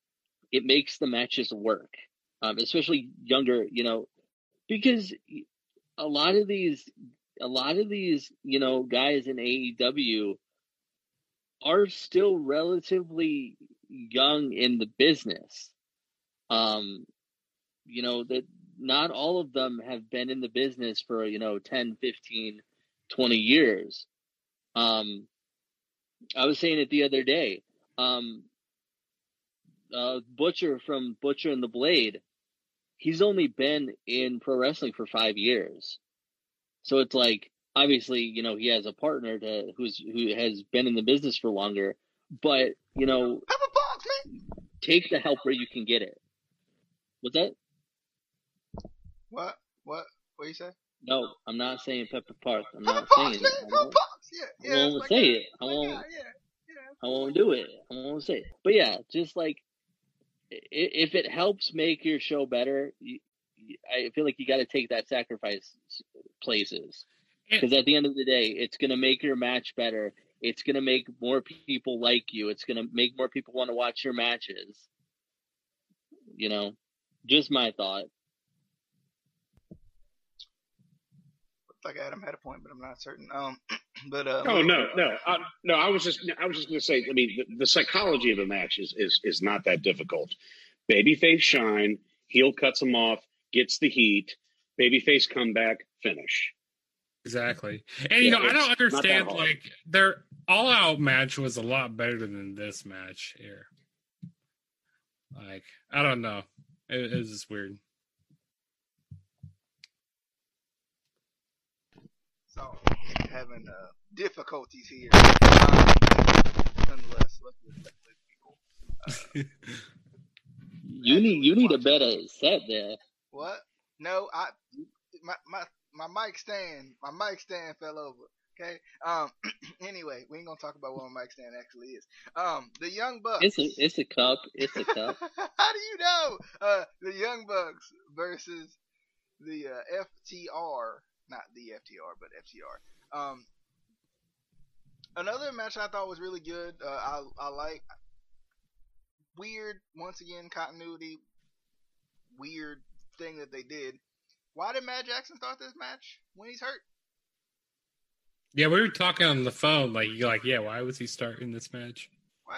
it makes the matches work, um, especially younger. You know, because a lot of these, a lot of these, you know, guys in AEW are still relatively young in the business. Um, you know that not all of them have been in the business for you know 10 15 20 years um, I was saying it the other day. Um, uh, Butcher from Butcher and the Blade, he's only been in pro wrestling for five years. So it's like obviously, you know, he has a partner to who's who has been in the business for longer. But you know, man. take the help where you can get it. What's that? What? What? What you say? No, I'm not saying Pepper Park. I'm Pepper not Potts, saying man. It. I won't, Yeah. I won't like say it. I won't. that, Yeah. Yeah. I won't do it. I won't say it. But yeah, just like if it helps make your show better, you, you- I feel like you got to take that sacrifice places because at the end of the day, it's going to make your match better. It's going to make more people like you. It's going to make more people want to watch your matches. You know, just my thought. Looks like Adam had a point, but I'm not certain. Um, but uh. Oh no, no, I, no! I was just, I was just going to say. I mean, the, the psychology of a match is is is not that difficult. Babyface shine, heel cuts him off, gets the heat. Babyface comeback, finish. Exactly. And you Yeah, know, I don't understand like their all out match was a lot better than this match here. Like, I don't know. It, it was just weird. So having uh, difficulties here. Um, nonetheless, let's let's let people. You need you need a better set there. What? No, I my my my mic stand my mic stand fell over. Okay. Um. anyway, we ain't gonna talk about what my mic stand actually is. Um. The Young Bucks. It's a it's a cup. It's a cup. How do you know? Uh. The Young Bucks versus the uh, FTR, not the FTR, but FTR. Um. Another match I thought was really good. Uh, I I like weird once again continuity weird thing that they did. why did Matt Jackson start this match when he's hurt? Yeah, we were talking on the phone. Like, you're like, yeah, why was he starting this match? Why?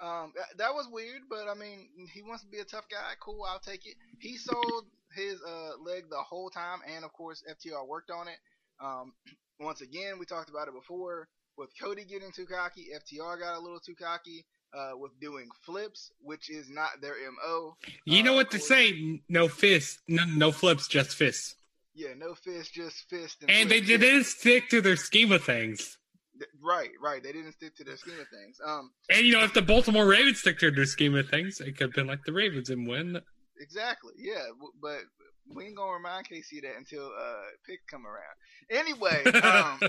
Um, that, that was weird, but I mean, he wants to be a tough guy. Cool, I'll take it. He sold his uh, leg the whole time, and of course, FTR worked on it. Um, once again, we talked about it before with Cody getting too cocky. FTR got a little too cocky uh, with doing flips, which is not their mo. You Uh, know what to say? No fists, no, no flips, just fists. Yeah, no fists, just fists. And, And they. Yeah. didn't stick to their scheme of things. Right, right. They didn't stick to their scheme of things. Um, And you know, if the Baltimore Ravens stick to their scheme of things, it could have been like the Ravens and win. exactly. Yeah, but we ain't gonna remind Casey of that until uh pick come around. Anyway, um,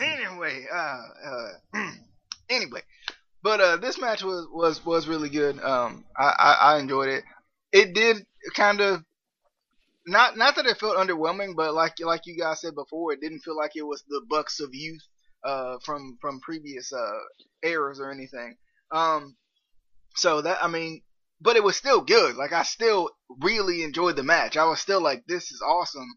anyway, uh, uh, anyway, but uh, this match was was was really good. Um, I I, I enjoyed it. It did kind of. Not, not that it felt underwhelming, but like like you guys said before, it didn't feel like it was the Bucks of youth uh, from from previous uh, eras or anything. Um, so that I mean, but it was still good. Like I still really enjoyed the match. I was still like, this is awesome,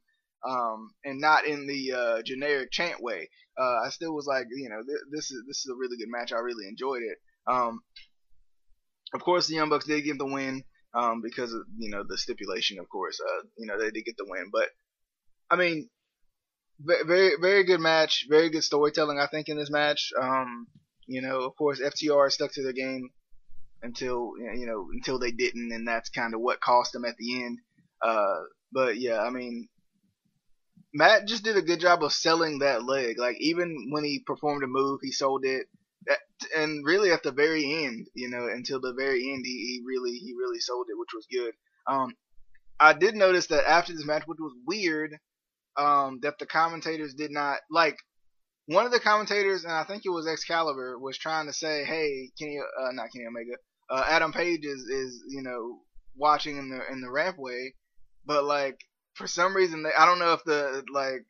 um, and not in the uh, generic chant way. Uh, I still was like, you know, th- this is this is a really good match. I really enjoyed it. Um, of course, the Young Bucks did get the win um, because of you know the stipulation. Of course, uh, you know they did get the win, but I mean, very very good match, very good storytelling. I think in this match, um, you know, of course, FTR stuck to their game until you know until they didn't, and that's kind of what cost them at the end. Uh, but yeah, I mean, Matt just did a good job of selling that leg. Like even when he performed a move, he sold it. And really at the very end, you know, until the very end, he, he really he really sold it, which was good. Um, I did notice that after this match, which was weird, um, that the commentators did not like one of the commentators, and I think it was Excalibur, was trying to say, "Hey, Kenny, uh, not Kenny Omega, uh, Adam Page is is you know watching in the in the rampway," but like for some reason, they, I don't know if the like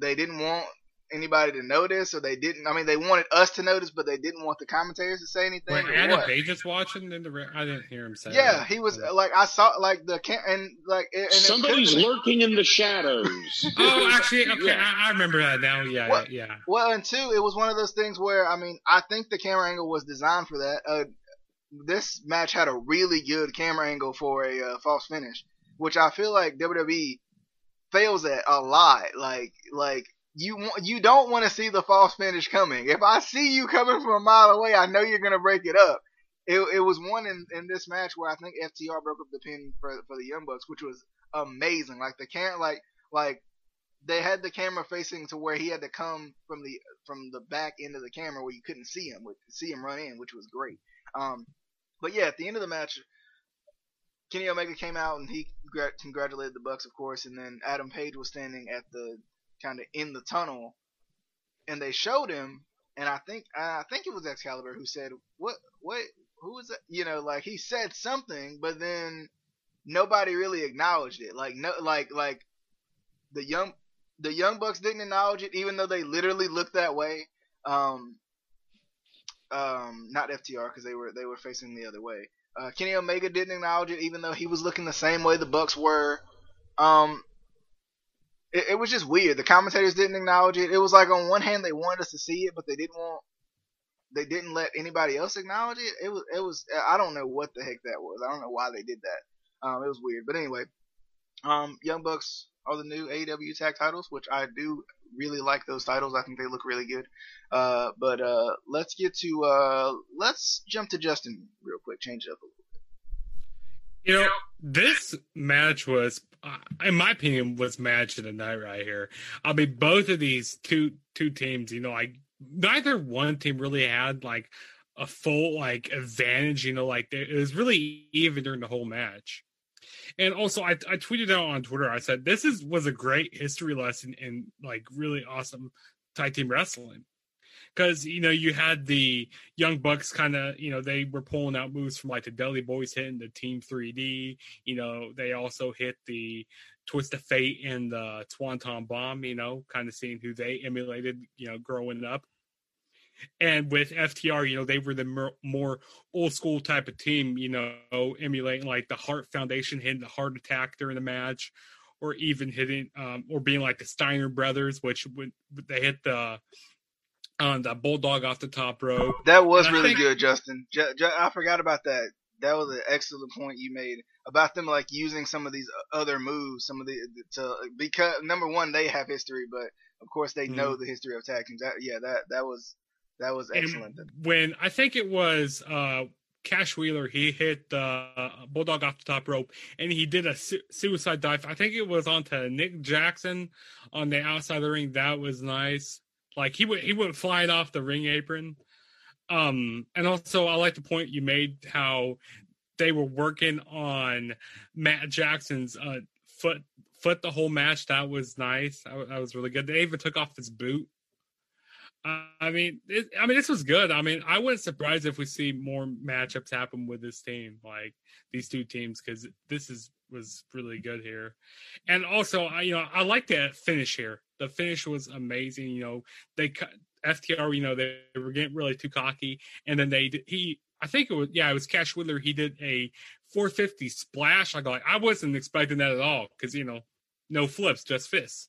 they didn't want anybody to notice, or they didn't. I mean, they wanted us to notice, but they didn't want the commentators to say anything. Wait, Adam what. Page is watching in the. Ra- I didn't hear him say. Yeah, that. he was like I saw like the cam and like and Somebody's lurking in the shadows. Oh, actually, okay, Yeah. I, I remember that now. Yeah, What? yeah. Well, and two, it was one of those things where I mean, I think the camera angle was designed for that. Uh, this match had a really good camera angle for a uh, false finish, which I feel like WWE fails at a lot. Like, like you you don't want to see the false finish coming. If I see you coming from a mile away, I know you're gonna break it up. It, it was one in, in this match where I think FTR broke up the pin for for the Young Bucks, which was amazing. Like the can like like they had the camera facing to where he had to come from the from the back end of the camera where you couldn't see him, see him run in, which was great. Um, but yeah, at the end of the match, Kenny Omega came out and he gra- congratulated the Bucks, of course, and then Adam Page was standing at the kind of in the tunnel, and they showed him, and I think I think it was Excalibur who said, "What what who was that?" You know, like he said something, but then nobody really acknowledged it. Like no, like like the young the young bucks didn't acknowledge it, even though they literally looked that way. Um, um, not FTR because they were they were facing the other way. Uh, Kenny Omega didn't acknowledge it, even though he was looking the same way the Bucks were. Um, it, it was just weird. The commentators didn't acknowledge it. It was like on one hand they wanted us to see it, but they didn't want they didn't let anybody else acknowledge it. It was it was I don't know what the heck that was. I don't know why they did that. Um, it was weird. But anyway, um, Young Bucks are the new AEW tag titles, which I do really like those titles. I think they look really good. Uh, but uh, let's get to uh, let's jump to Justin real quick. Change it up a little. Bit. You know, this match was, uh, in my opinion, was match of the night right here. I mean, both of these two two teams, you know, like neither one team really had like a full like advantage. You know, like it was really even during the whole match. And also, I, I tweeted out on Twitter. I said this is was a great history lesson in like really awesome tag team wrestling because you know you had the young bucks kind of you know they were pulling out moves from like the Dudley Boyz hitting the Team 3D. You know they also hit the Twist of Fate and the Swanton Bomb. You know, kind of seeing who they emulated. You know, growing up. And with FTR, you know, they were the more old school type of team, you know, emulating like the Hart Foundation hitting the Hart Attack during the match, or even hitting um, or being like the Steiner brothers, which when they hit the on the bulldog off the top rope. That was And really think- good, Justin. Ju- ju- I forgot about that. That was an excellent point you made about them like using some of these other moves, some of the to because number one they have history, but of course they know the history of tag teams. That, yeah, that that was that was And excellent. when I think it was uh, Cash Wheeler, he hit the uh, bulldog off the top rope, and he did a su- suicide dive. I think it was onto Nick Jackson on the outside of the ring. That was nice. Like he went he went flying off the ring apron. Um, and also I like the point you made how they were working on Matt Jackson's uh, foot foot the whole match. That was nice. That, that was really good. They even took off his boot. I mean, it, I mean, this was good. I mean, I wouldn't surprise if we see more matchups happen with this team, like these two teams, because this is was really good here. And also, I you know, I like the finish here. The finish was amazing. You know, they FTR. You know, they, they were getting really too cocky, and then they he. I think it was yeah, it was Cash Wheeler. He did a 450 splash. I go like I wasn't expecting that at all because you know, no flips, just fists.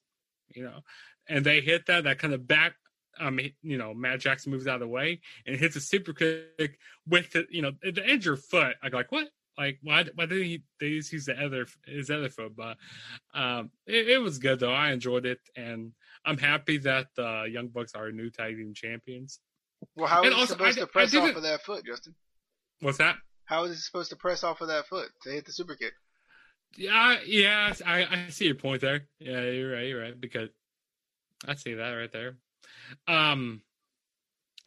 You know, and they hit that that kind of back um, you know, Matt Jackson moves out of the way and hits a super kick with the, you know, the edge of your foot. I go like, what? Like, why? Why did he? They just use the other his other foot, but um, it, it was good though. I enjoyed it, and I'm happy that the Young Bucks are new tag team champions. Well, how and is he supposed I to press off of that foot, Justin? What's that? How is he supposed to press off of that foot to hit the super kick? Yeah, yeah, I, I see your point there. Yeah, you're right, you're right. Because I see that right there. Um,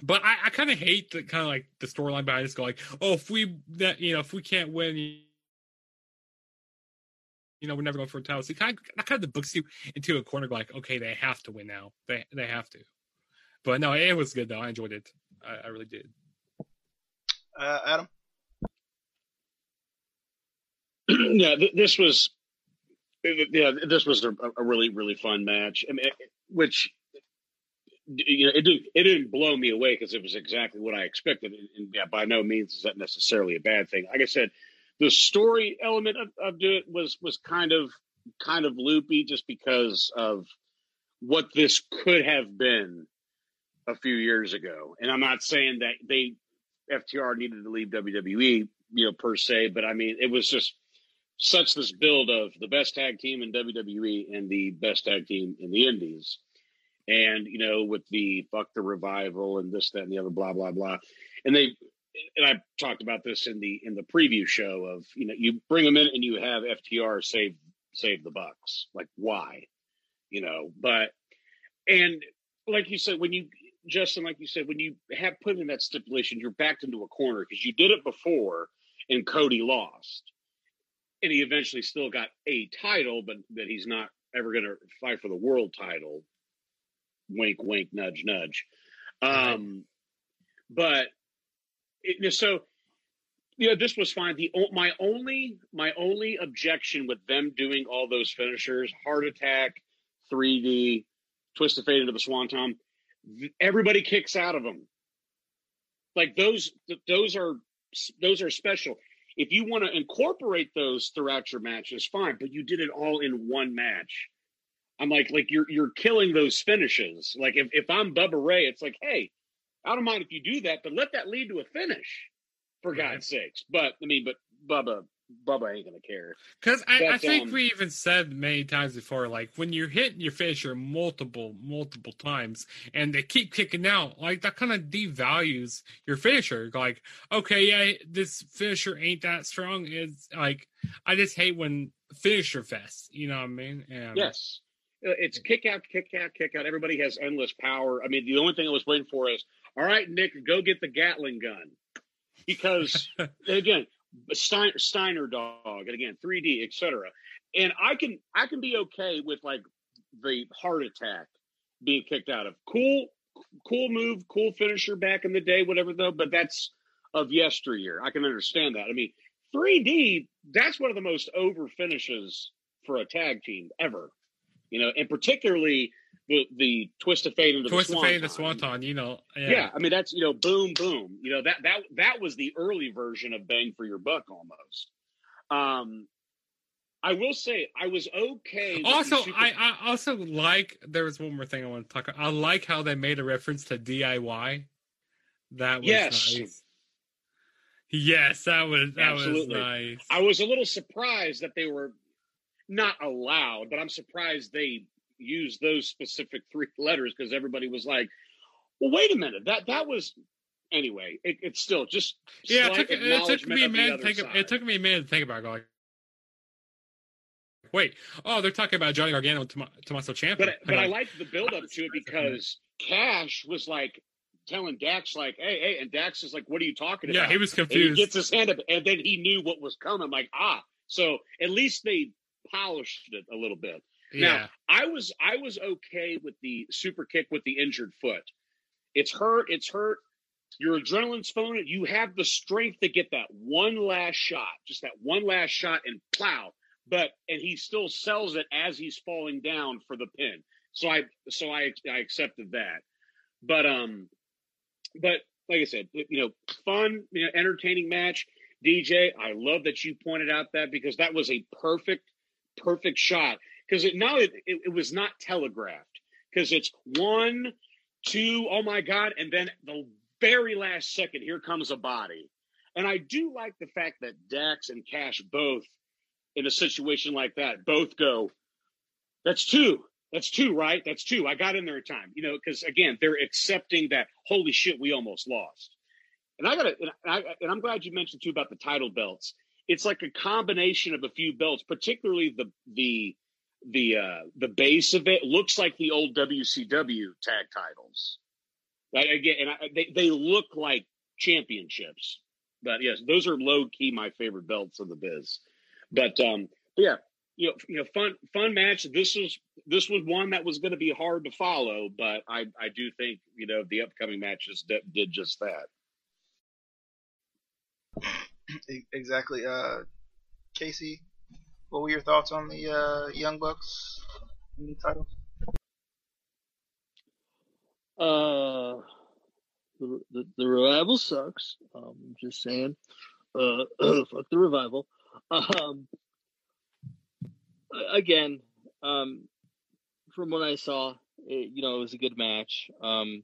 but I, I kind of hate the kind of like the storyline behind this. Go like, oh, if we that you know if we can't win, you know, we're never going for a title. So kind of, that kind of the books you into a corner. Like, okay, they have to win now. They they have to. But no, it was good though. I enjoyed it. I, I really did. Uh, Adam, yeah, th- this was, yeah, this was a, a really really fun match. I mean, it- which you know, it didn't it didn't blow me away because it was exactly what I expected, and, yeah, by no means is that necessarily a bad thing. Like I said, the story element of, of it was was kind of kind of loopy just because of what this could have been a few years ago. And I'm not saying that they FTR needed to leave WWE, you know, per se, but I mean, it was just such this build of the best tag team in WWE and the best tag team in the Indies. And, you know, with the fuck the revival and this, that, and the other, blah, blah, blah. And they, and I talked about this in the, in the preview show of, you know, you bring them in and you have FTR save, save the Bucks. Like, why? You know, but, and like you said, when you, Justin, like you said, when you have put in that stipulation, you're backed into a corner because you did it before and Cody lost. And he eventually still got a title, but that he's not ever going to fight for the world title. Wink, wink, nudge, nudge. Um, but it, so, you know, this was fine. The my only my only objection with them doing all those finishers, Hart Attack, 3D, twist of fate into the swan swanton, everybody kicks out of them. Like those, those are those are special. If you want to incorporate those throughout your matches, fine. But you did it all in one match. I'm like, like you're you're killing those finishes. Like if if I'm Bubba Ray, it's like, hey, I don't mind if you do that, but let that lead to a finish, for Right. God's sakes. But I mean, but Bubba Bubba ain't gonna care. Because I, I think um, we even said many times before, like when you're hitting your finisher multiple, multiple times, and they keep kicking out, like that kind of devalues your finisher. Like, okay, yeah, this finisher ain't that strong. It's like I just hate when finisher fest. You know what I mean? And Yes. It's kick out, kick out, kick out. Everybody has endless power. I mean, the only thing I was waiting for is, all right, Nick, go get the Gatling gun. Because, again, Steiner, Steiner dog, and again, 3D, etc. And I can I can be okay with like the Hart Attack being kicked out of. Cool, cool move, cool finisher back in the day, whatever though, but that's of yesteryear. I can understand that. I mean, 3D, that's one of the most over finishes for a tag team ever you know, and particularly the the twist of fate into twist the of fate, and the swanton. swanton. You know, yeah. Yeah. I mean that's you know, boom, boom. You know that that that was the early version of bang for your buck almost. Um, I will say I was okay. Also, super- I, I also like there was one more thing I want to talk about. I like how they made a reference to DIY. That was Yes. nice. Yes, that was that Absolutely. was nice. I was a little surprised that they were not allowed, but I'm surprised they used those specific three letters because everybody was like, "Well, wait a minute, that that was." Anyway, it, it's still just yeah, it took, it took me a minute to think. Of, it took me a minute to think about. It, Like, wait, oh, they're talking about Johnny Gargano and Tom- Tommaso Ciampa. But but I like, liked the build up to it because Cash was like telling Dax like, "Hey, hey," and Dax is like, "What are you talking about?" yeah, he was And he gets his hand up, and then he knew what was coming. Like, ah, so at least they polished it a little bit. yeah, Now, I was I was okay with the super kick with the injured foot. It's hurt. It's hurt. Your adrenaline's flowing. You have the strength to get that one last shot, just that one last shot, and plow. But and he still sells it as he's falling down for the pin. So I so I I accepted that. But um, but like I said, you know, fun, you know, entertaining match. DJ, I love that you pointed out that because that was a perfect, perfect shot. Because it now it, it, it was not telegraphed. Because it's one, two, oh my god, and then the very last second, here comes a body. And I do like the fact that Dax and Cash both, in a situation like that, both go, that's two. That's two, right? That's two. I got in there in time. You know, because again, they're accepting that, holy shit, we almost lost. And I got to, and, I, and I'm glad you mentioned too about the title belts. It's like a combination of a few belts, particularly the the the uh the base of it looks like the old WCW tag titles. Right? Again, and I, they they look like championships. But yes, those are low key my favorite belts in the biz. But um, yeah, you know, you know, fun fun match. This was this was one that was going to be hard to follow, but I I do think you know the upcoming matches did, did just that. Exactly. Uh, Casey, what were your thoughts on the uh, Young Bucks titles? Uh, the, the, the revival sucks. Um, just saying. Uh, fuck the revival. Um, again, um, from what I saw, it, you know, it was a good match. Um,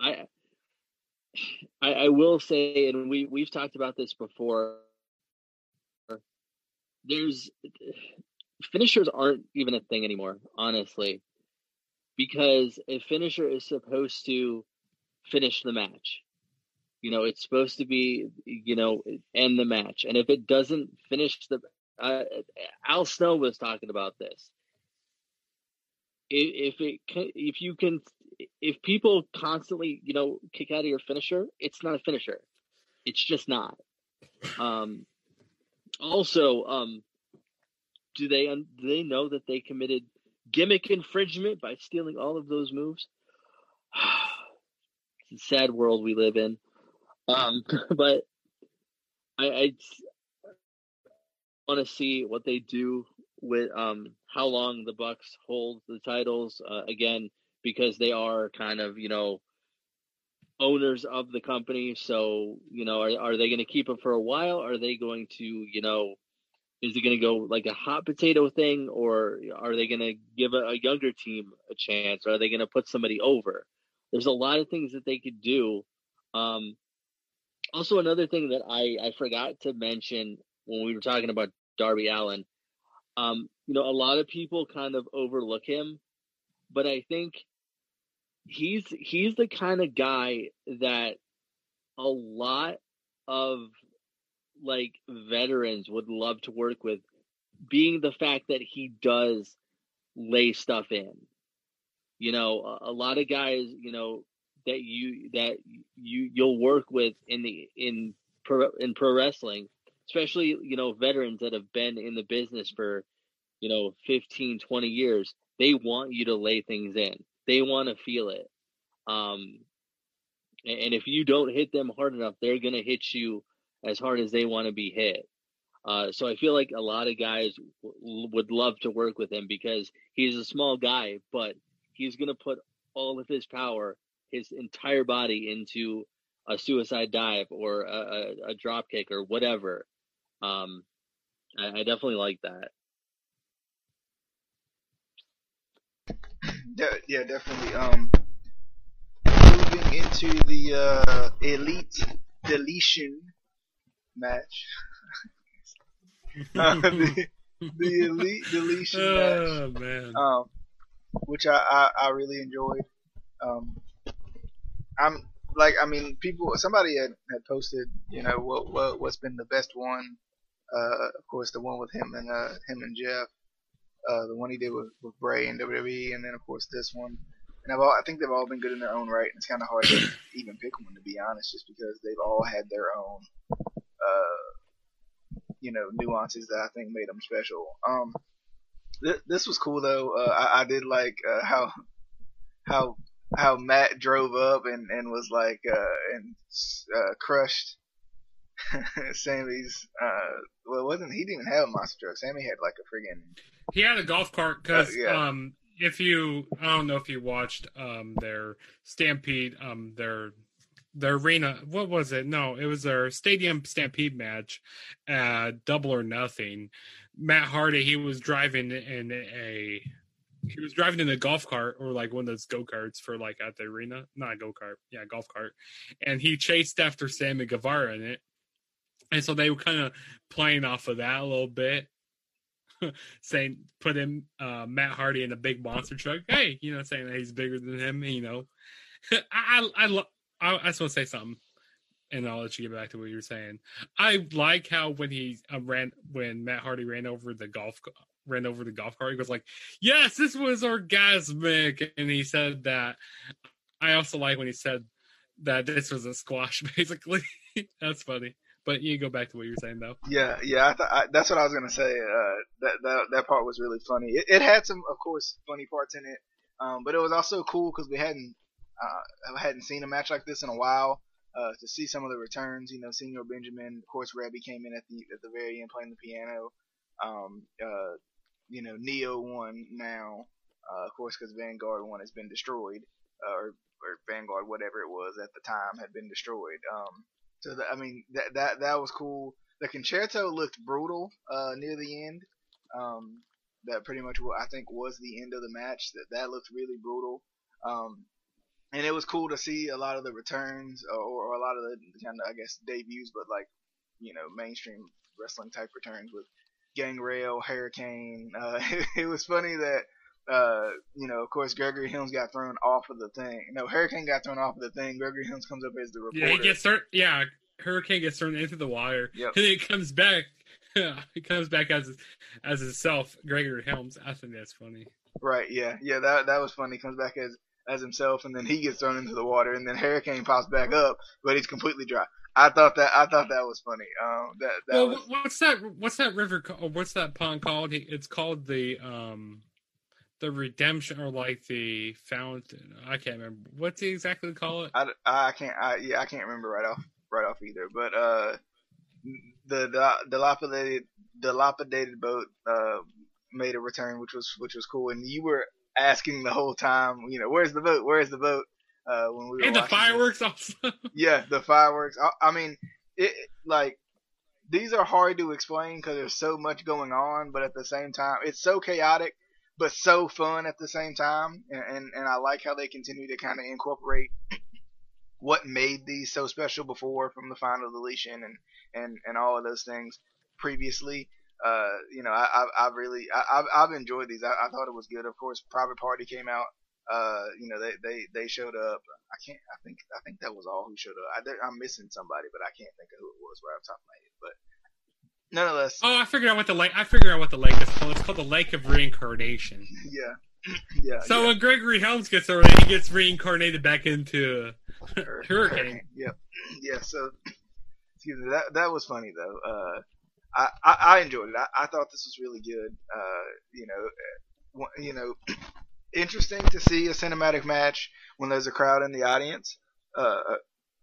I, I, I will say, and we we've talked about this before. There's finishers aren't even a thing anymore, honestly, because a finisher is supposed to finish the match. You know, it's supposed to be, you know, end the match, and if it doesn't finish the, uh, Al Snow was talking about this. If, it can, if you can, if people constantly, you know, kick out of your finisher, it's not a finisher. It's just not. Um, also, um, do they do they know that they committed gimmick infringement by stealing all of those moves? it's a sad world we live in. Um, but I, I want to see what they do with um how long the Bucks hold the titles uh, again because they are kind of you know owners of the company. So you know, are are they going to keep them for a while? Are they going to you know? Is it going to go like a hot potato thing, or are they going to give a, a younger team a chance? Are they going to put somebody over? There's a lot of things that they could do. Um, also, another thing that I, I forgot to mention when we were talking about Darby Allin, um, you know, a lot of people kind of overlook him, but I think he's he's the kind of guy that a lot of like veterans would love to work with, being the fact that he does lay stuff in. You know, a, a lot of guys, you know, that you that you you'll work with in the in pro, in pro wrestling, especially you know veterans that have been in the business for you know 15 20 years they want you to lay things in they want to feel it um and, if you don't hit them hard enough they're going to hit you as hard as they want to be hit uh, so I feel like a lot of guys w- would love to work with him because he's a small guy, but he's going to put all of his power, his entire body into a suicide dive or a, a, a drop kick or whatever. Um, I, I definitely like that. De- yeah, definitely. Um, moving into the uh, elite deletion match. uh, the, the elite deletion match, Oh man. um, which I, I, I really enjoyed. Um, I'm like, I mean, people. Somebody had, had posted, you know, what what what's been the best one. Uh, of course, the one with him and uh, him and Jeff. Uh, the one he did with, with Bray and WWE, and then of course this one. And I've all, I think they've all been good in their own right, and it's kind of hard to even pick one to be honest, just because they've all had their own, uh, you know, nuances that I think made them special. Um, th- this was cool though. Uh, I, I did like uh, how how how Matt drove up and, and was like uh, and uh, crushed Sammy's. Uh, well, it wasn't he didn't even have a monster truck. Sammy had like a friggin' He had a golf cart because Uh, yeah. um, if you I don't know if you watched um their Stampede um their their arena what was it? No, it was their Stadium Stampede match, uh, Double or Nothing. Matt Hardy he was driving in a he was driving in a golf cart or like one of those go karts for like at the arena, not a go kart, yeah, golf cart, and he chased after Sammy Guevara in it, and so they were kind of playing off of that a little bit saying put him uh, Matt Hardy in a big monster truck. Hey, you know, saying that he's bigger than him. You know, I I I, lo- I, I just want to say something, and I'll let you get back to what you were saying. I like how when he uh, ran when Matt Hardy ran over the golf ran over the golf cart, he was like, "Yes, this was orgasmic," and he said that. I also like when he said that this was a squash, basically. That's funny. But you go back to what you were saying though. Yeah, yeah, I th- I, that's what I was gonna say. Uh, that that that part was really funny. It, it had some, of course, funny parts in it, um, but it was also cool because we hadn't uh, hadn't seen a match like this in a while. Uh, to see some of the returns, you know, Señor Benjamin, of course, Reby came in at the at the very end playing the piano. Um, uh, you know, Neo won now, uh, of course, because Vanguard one has been destroyed, uh, or or Vanguard, whatever it was at the time, had been destroyed. Um, so that, I mean that that that was cool. The concerto looked brutal uh, near the end. Um, that pretty much what I think was the end of the match. That that looked really brutal. Um, and it was cool to see a lot of the returns or, or a lot of the kind of I guess debuts, but like you know mainstream wrestling type returns with Gangrel, Hurricane. Uh, it was funny that uh, you know, of course, Gregory Helms got thrown off of the thing. No, Hurricane got thrown off of the thing. Gregory Helms comes up as the reporter. Yeah, he gets thrown. Yeah, Hurricane gets thrown into the wire, Yep. and then he comes back. he comes back as as himself, Gregory Helms. I think that's funny. Right, yeah, yeah, that that was funny. He Comes back as as himself, and then he gets thrown into the water, and then Hurricane pops back up, but he's completely dry. I thought that I thought that was funny. Um, that that well, was what's that? What's that river? What's that pond called? It's called the um, the redemption, or like the fountain. I can't remember. What's he exactly call it? I, I can't I yeah I can't remember right off right off either. But uh, the the dilapidated dilapidated boat uh made a return, which was which was cool. And you were asking the whole time, you know, where's the boat? Where's the boat? Uh, when we were And the fireworks also. Yeah, the fireworks. I, I mean, it like these are hard to explain because there's so much going on, but at the same time, it's so chaotic, but so fun at the same time. And and, and I like how they continue to kind of incorporate what made these so special before from the final deletion and and and all of those things previously. Uh, you know, I, I, I've really, I, I've, I've enjoyed these. I, I thought it was good. Of course, Private Party came out. Uh, you know, they, they, they showed up. I can't, I think, I think that was all who showed up. I, I'm missing somebody, but I can't think of who it was right off top of my head. But nonetheless, Oh, I figured out what the lake. I figured out what the lake is called. It's called the Lake of Reincarnation. yeah, yeah. So yeah. when Gregory Helms gets there, he gets reincarnated back into Hur- Hurricane. Yep. Yeah. So, excuse me. That that was funny though. Uh, I, I I enjoyed it. I, I thought this was really good. Uh, you know, uh, you know, interesting to see a cinematic match when there's a crowd in the audience. Uh,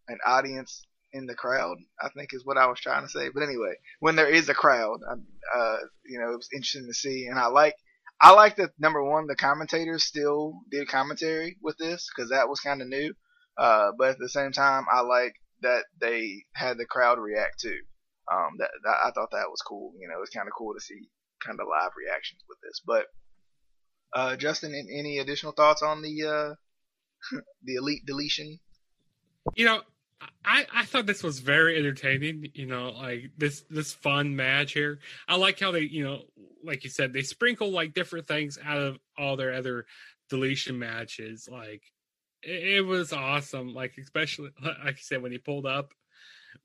an audience in the crowd, I think is what I was trying to say. But anyway, when there is a crowd, I- uh, you know, it was interesting to see, and I like. I like that number one, the commentators still did commentary with this because that was kind of new. Uh, but at the same time, I like that they had the crowd react too. Um, that, that I thought that was cool. You know, it's kind of cool to see kind of live reactions with this. But uh, Justin, any additional thoughts on the uh, the elite deletion? You know, I, I thought this was very entertaining. You know, like this this fun match here. I like how they, you know, like you said, they sprinkle like different things out of all their other deletion matches. Like it, it was awesome. Like especially like I said when he pulled up,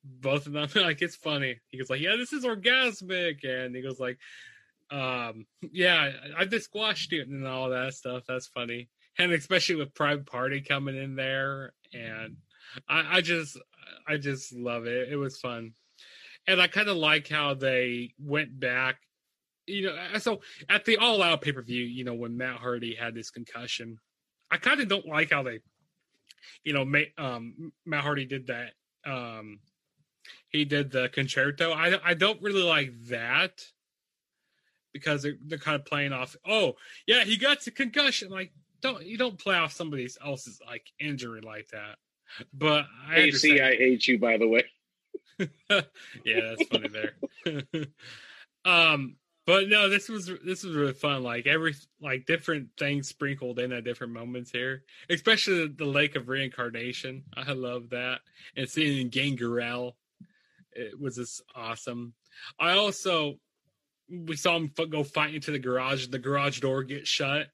both of them like it's funny. He goes like, "Yeah, this is orgasmic," and he goes like, "Um, yeah, I just squashed it and all that stuff." That's funny, and especially with Private Party coming in there and I, I just I just love it. It was fun. And I kind of like how they went back, you know. So at the All Out pay per view, you know, when Matt Hardy had this concussion, I kind of don't like how they, you know, um, Matt Hardy did that. Um, he did the concerto. I I don't really like that because they're, they're kind of playing off. Oh yeah, he got a concussion. Like don't you don't play off somebody else's like injury like that. But I see, I hate you, by the way. yeah, that's funny there. um, but no, this was this was really fun. Like every like different things sprinkled in at different moments here, especially the, the Lake of Reincarnation. I love that, and seeing Gangrel, it was just awesome. I also we saw him go fight into the garage. The garage door gets shut.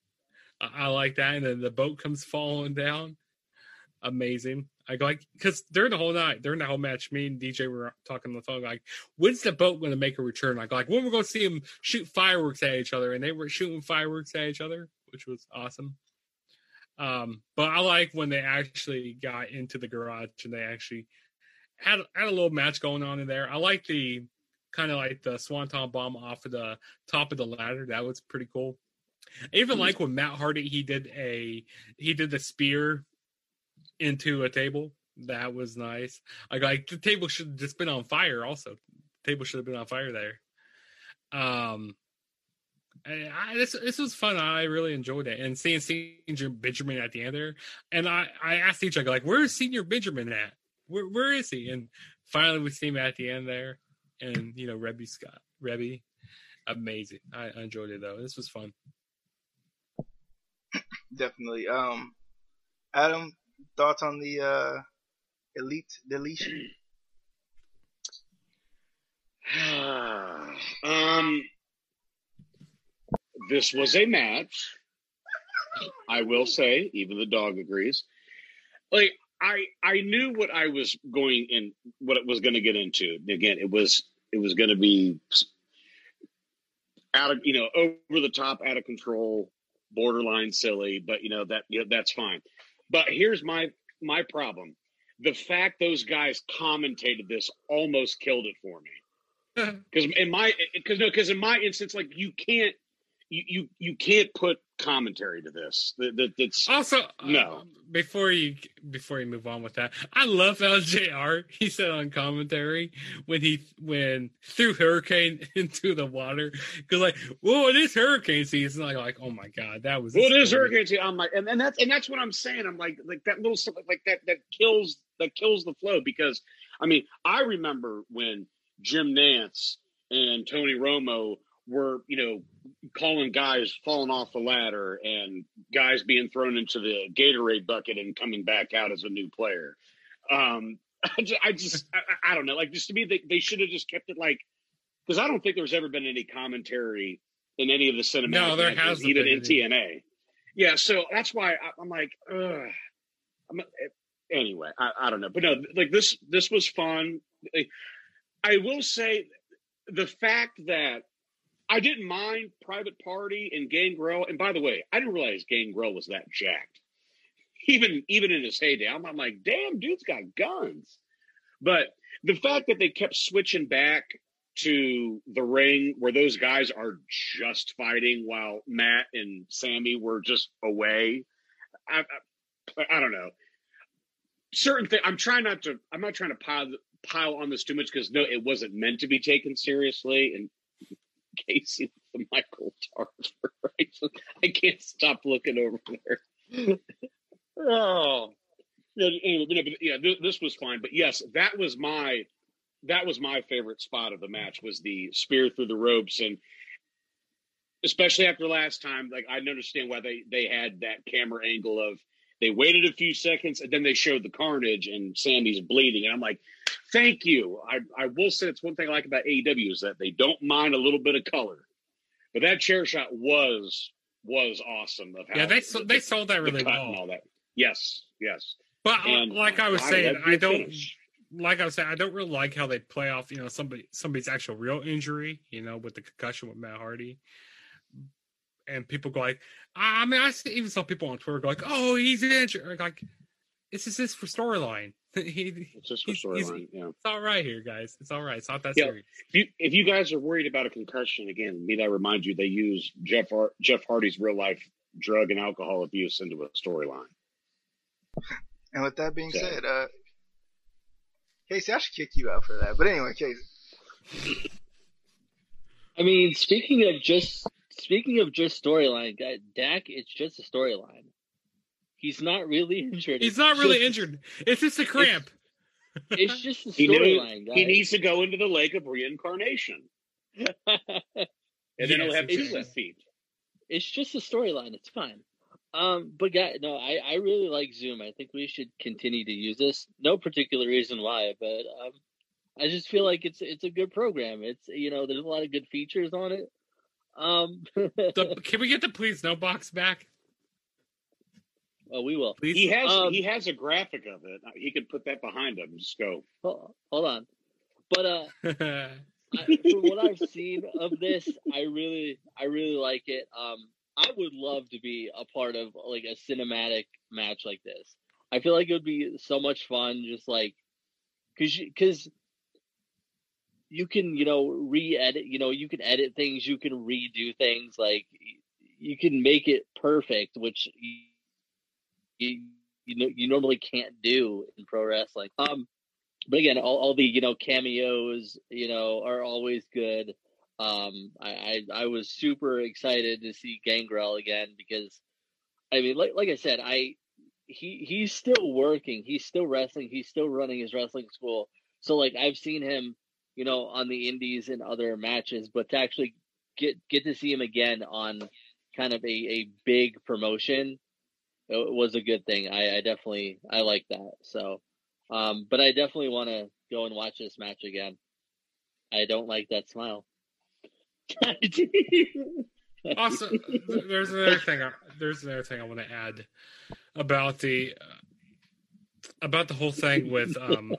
I, I like that, and then the boat comes falling down amazing. I go like because during the whole night, during the whole match, me and DJ were talking on the phone. Like, when's the boat going to make a return? I go like, when we're going to see them shoot fireworks at each other, and they were shooting fireworks at each other, which was awesome. Um, but I like when they actually got into the garage and they actually had had a little match going on in there. I like the kind of like the swanton bomb off of the top of the ladder. That was pretty cool. I even like when Matt Hardy he did a he did the spear into a table. That was nice. I like the table should have just been on fire. Also, the table should have been on fire there. Um, I, I, this this was fun. I really enjoyed it, and seeing Señor Benjamin at the end there. And I I asked each other like, "Where's Señor Benjamin at? Where where is he?" And finally, we see him at the end there, and you know, Reby Scott, Reby, amazing. I, I enjoyed it though. This was fun. Definitely. Um, Adam, thoughts on the uh, elite deletion? um, this was a match. I will say, even the dog agrees. Like I, I knew what I was going in, what it was going to get into. Again, it was, it was going to be out of, you know, over the top, out of control, borderline silly. But you know that, you know, that's fine. But here's my my problem: the fact those guys commentated this almost killed it for me. Because in my because no because in my instance, like you can't you you you can't put commentary to this. That, that that's also no. Uh, before you before you move on with that, I love LJR. He said on commentary when he when threw Hurricane into the water because like, well, it is hurricane season. Like, like, oh my god, that was well, it is hurricane season. I'm like, and, and that's and that's what I'm saying. I'm like, like that little stuff like that that kills that kills the flow because I mean, I remember when Jim Nantz and Tony Romo were, you know, calling guys falling off the ladder and guys being thrown into the Gatorade bucket and coming back out as a new player. Um, I just, I, just I, I, don't know. Like, just to me, they, they should have just kept it like, because I don't think there's ever been any commentary in any of the cinematic no, there has even in TNA. Yeah, so that's why I, am like. I'm, anyway, I, I don't know, but no, like this this was fun. I will say the fact that I didn't mind Private Party and Gangrel. And by the way, I didn't realize Gangrel was that jacked. Even even in his heyday, I'm, I'm like, damn, dude's got guns. But the fact that they kept switching back to the ring where those guys are just fighting while Matt and Sammy were just away, I, I, I don't know. Certain thing, I'm trying not to. I'm not trying to pile pile on this too much because no, it wasn't meant to be taken seriously, and Casey the Michael Tarver. Right? I can't stop looking over there. oh, anyway, yeah, this was fine. But yes, that was my that was my favorite spot of the match was the spear through the ropes and especially after last time like i understand why they they had that camera angle of they waited a few seconds and then they showed the carnage and Sandy's bleeding and i'm like thank you i i will say it's one thing i like about aew is that they don't mind a little bit of color but that chair shot was was awesome of how Yeah, they the- they sold that really well. all that yes yes But uh, and like I was had saying, I don't finish. like I was saying, I don't really like how they play off, you know, somebody somebody's actual real injury, you know, with the concussion with Matt Hardy. And people go like, I I mean, I see- even saw people on Twitter go like, "Oh, he's injured." Like, this is this for storyline. he, it's just for he's- he's- storyline yeah it's all right here, guys. It's all right. It's not that Yeah. serious. If you, if you guys are worried about a concussion, again, may I remind you they use Jeff Har- Jeff Hardy's real life drug and alcohol abuse into a storyline. And with that being So- said, uh, Casey, I should kick you out for that. But anyway, Casey, I mean, speaking of just speaking of just storyline, guy- Dak, it's just a storyline. He's not really injured. He's not really just- injured. It's just a cramp. It's just a He, storyline, guys. he needs to go into the lake of reincarnation, and then he'll have two exactly. left feet. it's just a storyline. It's fine. Um, but guy, no, I, I really like Zoom. I think we should continue to use this. No particular reason why, but um, I just feel like it's it's a good program. It's you know, there's a lot of good features on it. Um, The, can we get the please no box back? oh, we will. Please. He has Um, he has a graphic of it. He could put that behind him. And just go. Hold, hold on, but uh, I, from what I've seen of this, I really, I really like it. Um, I would love to be a part of like a cinematic match like this. I feel like it would be so much fun, just like, cause, you, cause you can, you know, re-edit, you know, you can edit things, you can redo things, like you can make it perfect, which you, you, know, you normally can't do in pro wrestling. Um, but again, all, all the you know cameos, you know, are always good. Um, I, I I was super excited to see Gangrel again because, I mean, like like I said, I he he's still working, he's still wrestling, he's still running his wrestling school. So like I've seen him, you know, on the indies and other matches, but to actually get get to see him again on kind of a, a big promotion it was a good thing. I, I definitely I like that. So um, but I definitely want to go and watch this match again. I don't like that smile. also, there's another thing. I, there's another thing I want to add about the uh, about the whole thing with um.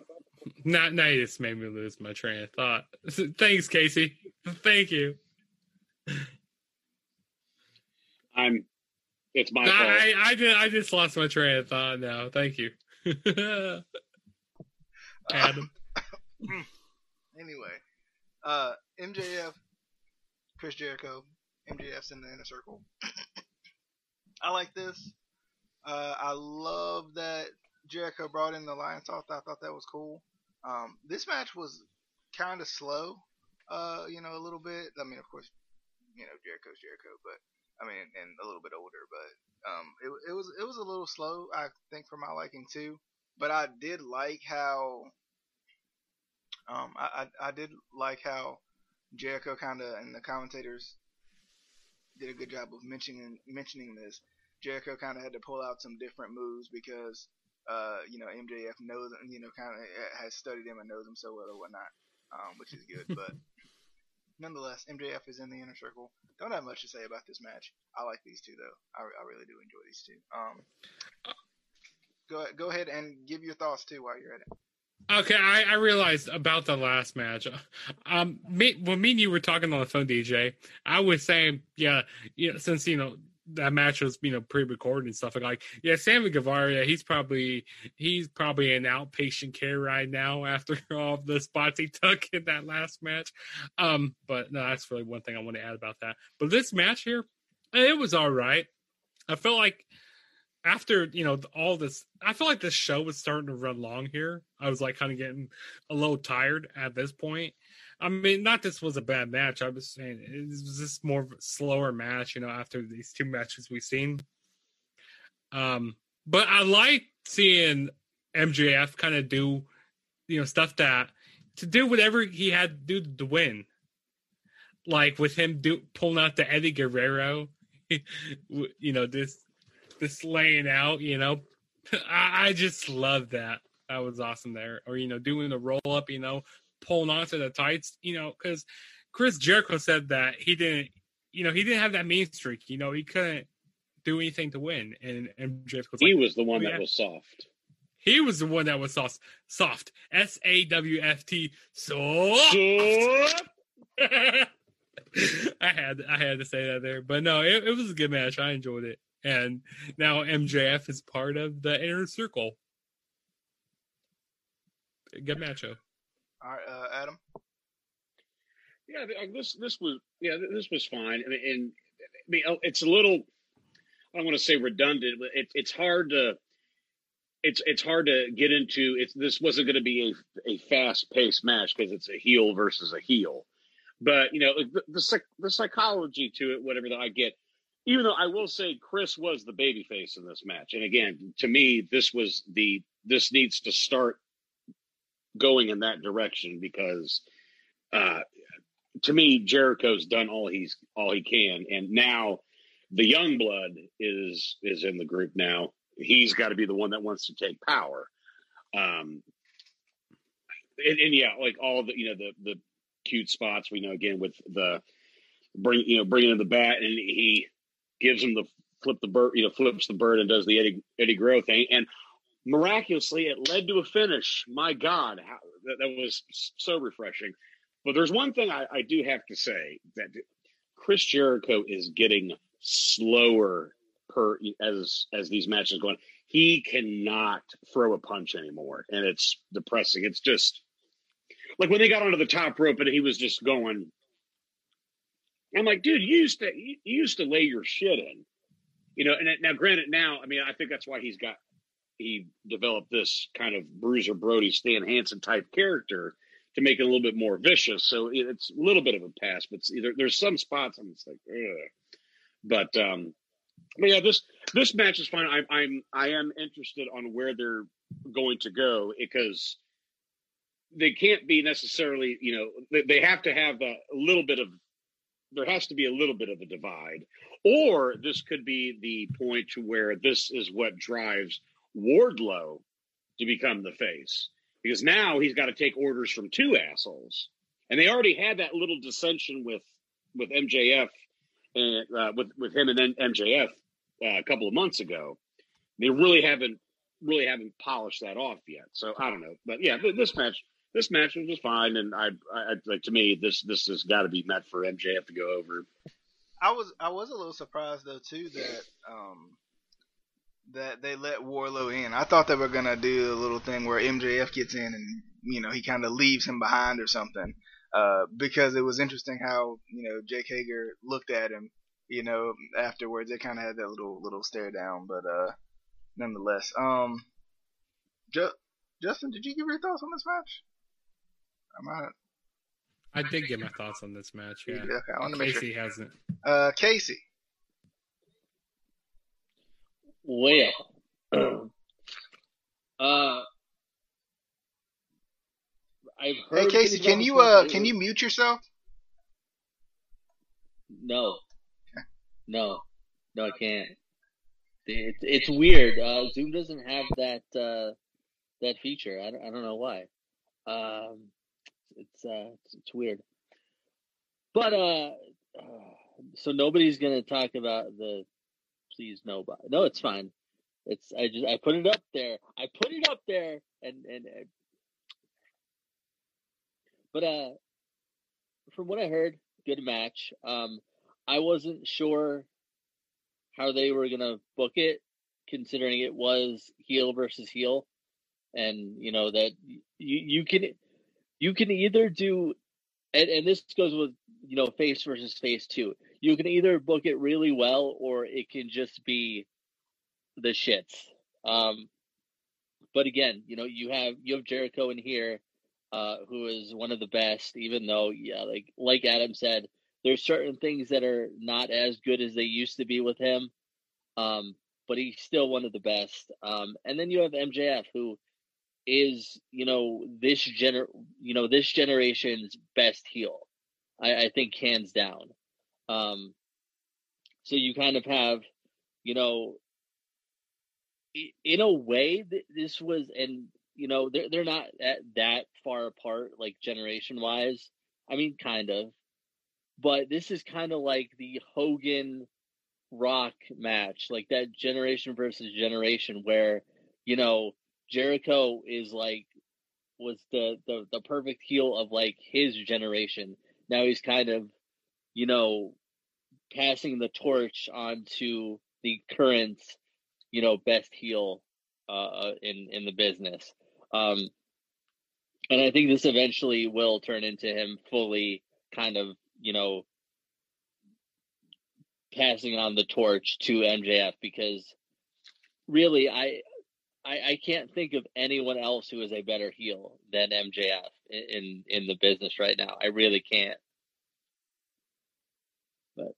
Not now you just made me lose my train of thought. Thanks, Casey. Thank you. I'm. It's my Nah, fault. I, I just I just lost my train of thought now. Thank you. Adam. anyway, uh, MJF, Chris Jericho, MJF's in the inner circle. I like this. Uh, I love that Jericho brought in the Lionsault. I thought that was cool. Um, this match was kind of slow, uh, you know, a little bit. I mean, of course, you know, Jericho's Jericho, but I mean, and a little bit older, but um, it, it was it was a little slow, I think, for my liking too. But I did like how um, I, I I did like how Jericho kind of and the commentators did a good job of mentioning mentioning this. Jericho kind of had to pull out some different moves because uh, you know MJF knows you know kind of has studied him and knows him so well or whatnot, um, which is good. But nonetheless, MJF is in the inner circle. Don't have much to say about this match. I like these two though. I, I really do enjoy these two. Um, go go ahead and give your thoughts too while you're at it. Okay, I, I realized about the last match. Um, me, when me and you were talking on the phone, DJ, I was saying, yeah, yeah, since you know that match was you know pre-recorded and stuff, like, yeah, Sammy Guevara, he's probably he's probably in outpatient care right now after all the spots he took in that last match. Um, but no, that's really one thing I want to add about that. But this match here, it was all right. I felt like after you know all this i feel like this show was starting to run long here i was like kind of getting a little tired at this point i mean not this was a bad match i was saying it was this more slower match you know after these two matches we've seen um but i like seeing mjf kind of do you know stuff that to do whatever he had to do to win. Like with him do, pulling out the Eddie Guerrero, you know this this laying out. You know, I, I just love that. That was awesome there. Or you know, doing the roll up. You know, pulling onto the tights. You know, because Chris Jericho said that he didn't. You know, he didn't have that mean streak. You know, he couldn't do anything to win. And MJF was he like, was the one oh, yeah. that was soft. he was the one that was soft. Soft. S A W F T. Soft. I had I had to say that there, but no, it, it was a good match. I enjoyed it, and now MJF is part of the inner circle. Good matchup. All right, uh, Adam. Yeah, th- this this was yeah this was fine. I mean, and I mean oh, it's a little I don't want to say redundant, but it, it's hard to it's it's hard to get into. It's this wasn't going to be a a fast paced match because it's a heel versus a heel. But you know the the, the psychology to it, whatever that I get. Even though I will say Chris was the babyface in this match, and again, to me, this was the this needs to start going in that direction because uh, to me, Jericho's done all he's all he can, and now the young blood is is in the group now. He's got to be the one that wants to take power. Um, and, and yeah, like all the you know the the cute spots we know again with the bring you know bringing in the bat and he gives him the flip the bird you know flips the bird and does the Eddie Eddie Guerrero thing and miraculously it led to a finish. My God, how, that, that was so refreshing. But there's one thing I, I do have to say that Chris Jericho is getting slower per as as these matches go on. He cannot throw a punch anymore, and it's depressing. It's just like when they got onto the top rope and he was just going. I'm like, dude, you used to you used to lay your shit in, you know. And now, granted, now I mean, I think that's why he's got he developed this kind of Bruiser Brody, Stan Hansen type character to make it a little bit more vicious. So it's a little bit of a pass, but there, there's some spots I'm just like, Ugh. but um, but yeah, this this match is fine. I'm I'm I am interested on where they're going to go because they can't be necessarily, you know, they, they have to have a, a little bit of there has to be a little bit of a divide, or this could be the point to where this is what drives Wardlow to become the face because now he's got to take orders from two assholes, and they already had that little dissension with with MJF and uh, with with him and then MJF uh, a couple of months ago. They really haven't really haven't polished that off yet. So I don't know, but yeah, this match this match was just fine, and I, I like to me this this has got to be meant for MJF to go over. I was I was a little surprised though too that um that they let Wardlow in. I thought they were gonna do a little thing where MJF gets in and you know he kind of leaves him behind or something. Uh, because it was interesting how you know Jake Hager looked at him. You know afterwards they kind of had that little little stare down, but uh, nonetheless, um, Ju- Justin, did you give your thoughts on this match? I might. I did get my thoughts on this match. Yeah, Okay, I want to make Casey sure. hasn't. Uh, Casey. Well, uh, I've heard. Hey Casey, can you uh can you mute yourself? No, no, no, I can't. It's it's weird. Uh, Zoom doesn't have that uh, that feature. I don't, I don't know why. Um, it's uh, it's, it's weird. But uh, uh, so nobody's gonna talk about the please. No, it's fine. It's I just I put it up there. I put it up there, and and. and but uh, from what I heard, good match. Um, I wasn't sure how they were gonna book it, considering it was heel versus heel, and you know that you you can you can either do, and and this goes with you know face versus face too. You can either book it really well, or it can just be the shits. Um, but again, you know you have you have Jericho in here, uh, who is one of the best. Even though, yeah, like like Adam said, there's certain things that are not as good as they used to be with him. Um, but he's still one of the best. Um, and then you have MJF, who is you know this gener you know this generation's best heel. I, I think hands down. Um, so you kind of have, you know, in a way, this was, and you know, they're they're not that far apart, like generation wise. I mean, kind of, but this is kind of like the Hogan Rock match, like that generation versus generation, where you know Jericho is like was the the the perfect heel of like his generation. Now he's kind of, you know, passing the torch on to the current, you know, best heel uh, in in the business. Um, and I think this eventually will turn into him fully kind of, you know, passing on the torch to MJF because really I I, I can't think of anyone else who is a better heel than MJF in, in the business right now. I really can't. But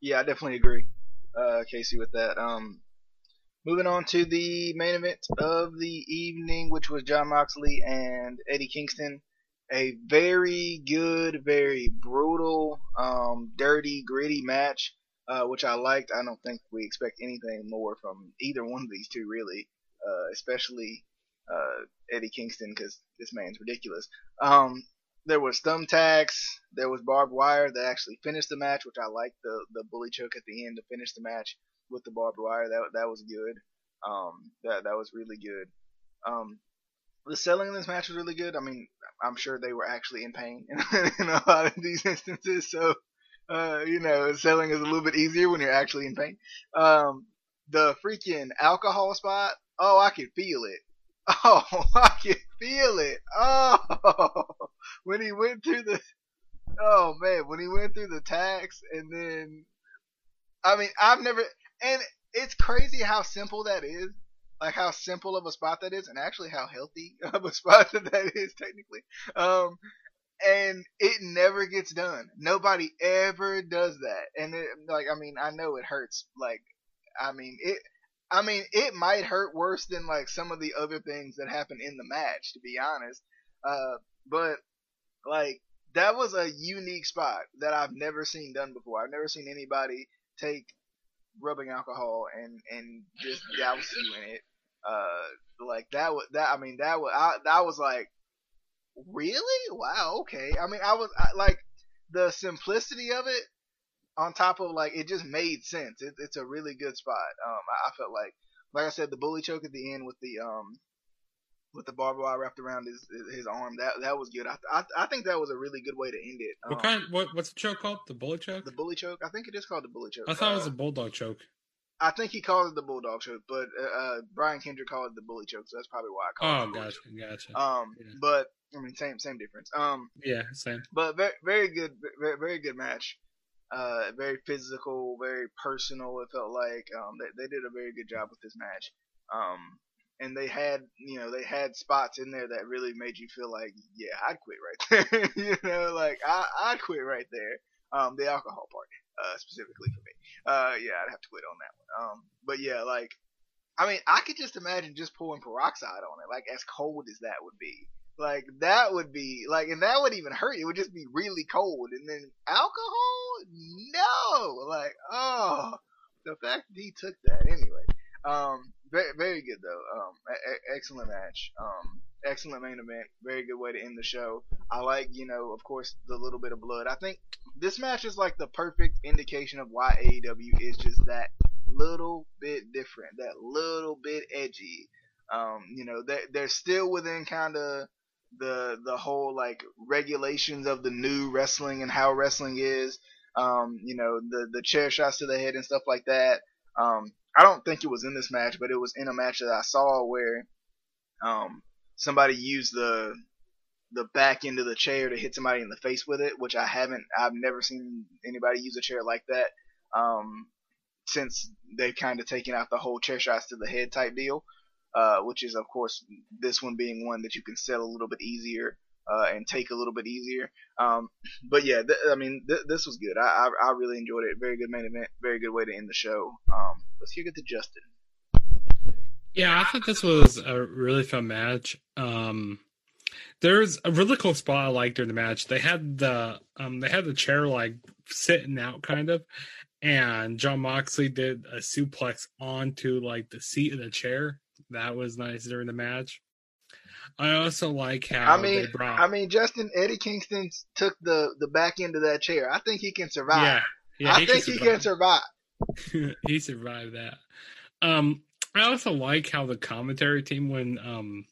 yeah, I definitely agree, uh, Casey, with that. Um, moving on to the main event of the evening, which was Jon Moxley and Eddie Kingston. A very good, very brutal, um, dirty, gritty match uh, which I liked. I don't think we expect anything more from either one of these two, really, uh, especially uh, Eddie Kingston, because this man's ridiculous. Um, there was thumbtacks, there was barbed wire that actually finished the match, which I liked the the bully choke at the end to finish the match with the barbed wire. That that was good. Um, that that was really good. Um, the selling in this match was really good. I mean, I'm sure they were actually in pain in, in a lot of these instances, so uh, you know, selling is a little bit easier when you're actually in pain. Um, the freaking alcohol spot. Oh, I could feel it. Oh, I can feel it. Oh, when he went through the, oh man, when he went through the tax and then, I mean, I've never, and it's crazy how simple that is. Like how simple of a spot that is, and actually how healthy of a spot that that is technically. Um, and it never gets done. Nobody ever does that. And it, like, I mean, I know it hurts. Like, I mean, it, I mean, it might hurt worse than like some of the other things that happen in the match, to be honest. Uh, but like, that was a unique spot that I've never seen done before. I've never seen anybody take rubbing alcohol and, and just douse you in it. Uh, like that was, that, I mean, that was, I, that was like, really? Wow, okay. I mean, I was I, like the simplicity of it on top of like it just made sense. It, it's a really good spot. Um, I, I, felt like, like I said, the bully choke at the end with the um with the barbed wire wrapped around his his arm. That that was good. I I, I think that was a really good way to end it. Um, what kind? What what's the choke called? The bully choke? The bully choke. I think it is called the bully choke. I thought uh, it was a bulldog choke. I think he called it the bulldog choke, but uh, uh, Brian Kendrick called it the bully choke, so that's probably why I call oh, it. Oh, gotcha, gotcha. Um, yeah. but I mean, same same difference. Um, yeah, same. But very very good, very, very good match. Uh, very physical, very personal. It felt like um, they they did a very good job with this match. Um, and they had you know they had spots in there that really made you feel like yeah I'd quit right there. you know, like I I'd quit right there. Um, the alcohol part uh, specifically for me. Uh, yeah, I'd have to quit on that one. Um, but yeah, like, I mean, I could just imagine just pouring peroxide on it, like as cold as that would be. Like that would be like, and that would even hurt. It would just be really cold, and then alcohol, no, like, oh, the fact that he took that anyway. Um, very, very good though. Um, a- excellent match. Um, excellent main event. Very good way to end the show. I like, you know, of course, the little bit of blood. I think this match is like the perfect indication of why AEW is just that little bit different, that little bit edgy. Um, you know, they're, they're still within kind of the the whole like regulations of the new wrestling and how wrestling is. Um, you know, the the chair shots to the head and stuff like that. Um, I don't think it was in this match, but it was in a match that I saw where um, somebody used the the back end of the chair to hit somebody in the face with it, which I haven't. I've never seen anybody use a chair like that um, since they've kind of taken out the whole chair shots to the head type deal. Uh, which is of course this one being one that you can sell a little bit easier uh, and take a little bit easier. Um, but yeah, th- I mean th- this was good. I-, I-, I really enjoyed it. Very good main event. Very good way to end the show. Um, let's it to Justin. Yeah, I thought this was a really fun match. Um, there's a really cool spot I liked during the match. They had the um, they had the chair like sitting out kind of, and Jon Moxley did a suplex onto like the seat of the chair. That was nice during the match. I also like how I mean, they brought. I mean, Justin Eddie Kingston took the the back end of that chair. I think he can survive. yeah, yeah, I think he can survive. he survived that. Um, I also like how the commentary team when um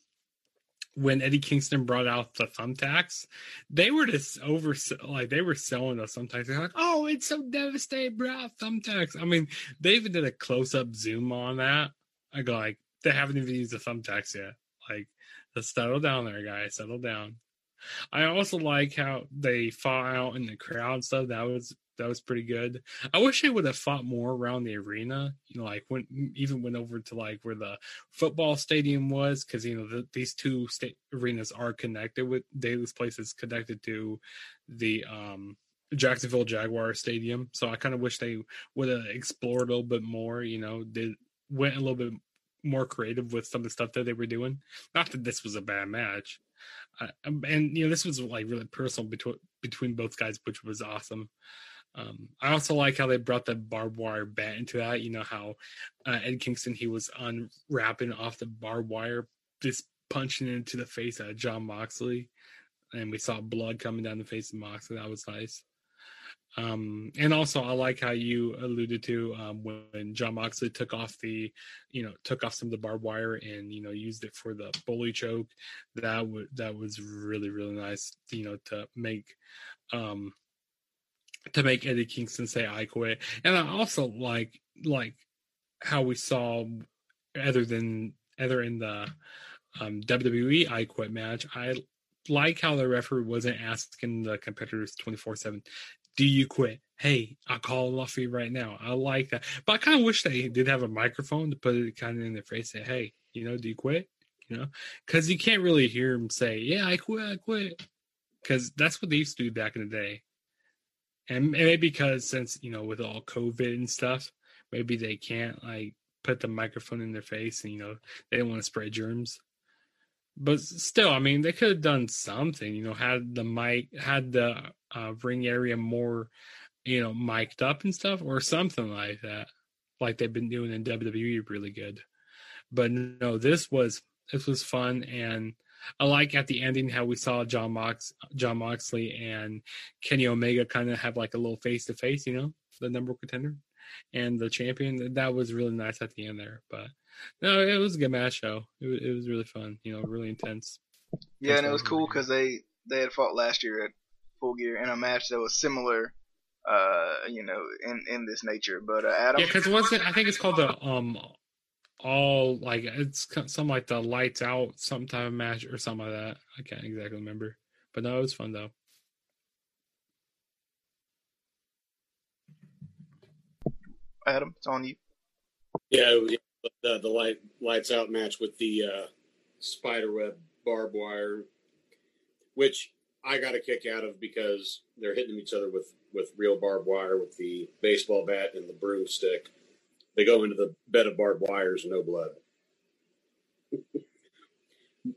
when Eddie Kingston brought out the thumbtacks, they were just over like they were selling us sometimes. They're like, "Oh, it's so devastating, bro! Thumbtacks." I mean, they even did a close up zoom on that. I go like, they haven't even used the thumbtacks yet. Like, let's settle down there, guys. Settle down. I also like how they fought out in the crowd stuff. That was that was pretty good. I wish they would have fought more around the arena. You know, like went even went over to like where the football stadium was, because you know the, these two state arenas are connected with Daily's Place is connected to the um Jacksonville Jaguar Stadium. So I kind of wish they would have explored a little bit more. You know, did went a little bit more creative with some of the stuff that they were doing. Not that this was a bad match. Uh, and you know this was like really personal between between both guys, which was awesome. Um, I also like how they brought the barbed wire bat into that. You know how uh, Ed Kingston he was unwrapping off the barbed wire, just punching into the face of Jon Moxley, and we saw blood coming down the face of Moxley. That was nice. Um, and also, I like how you alluded to um, when Jon Moxley took off the, you know, took off some of the barbed wire and you know used it for the bully choke. That would that was really really nice. You know, to make um to make Eddie Kingston say I quit. And I also like like how we saw other than other in the um, WWE I quit match. I like how the referee wasn't asking the competitors 24 7, do you quit? Hey, I'll call Luffy right now. I like that. But I kind of wish they did have a microphone to put it kind of in their face. Say, hey, you know, do you quit? You know, because you can't really hear them say, yeah, I quit, I quit. Because that's what they used to do back in the day and maybe because since you know with all COVID and stuff, maybe they can't like put the microphone in their face, and you know they don't want to spread germs. But still, I mean, they could have done something. You know, had the mic, had the uh, ring area more, you know, mic'd up and stuff, or something like that, like they've been doing in WWE, really good. But no, this was this was fun and I like at the ending how we saw Jon Mox, Jon Moxley and Kenny Omega kind of have like a little face to face, you know, the number contender and the champion. That was really nice at the end there. But no, it was a good match show. It was, it was really fun, you know, really intense. Yeah, and it was cool because they they had fought last year at Full Gear in a match that was similar. Uh, you know, in in this nature, but uh, Adam. Yeah, because what's it? I think it's called the um all like it's something like the lights out some type of match or something like that. I can't exactly remember, but no, it was fun though. Adam, it's on you. Yeah, the the light lights out match with the uh, spider web barbed wire, which I got a kick out of because they're hitting each other with with real barbed wire with the baseball bat and the broomstick they go into the bed of barbed wires, no blood.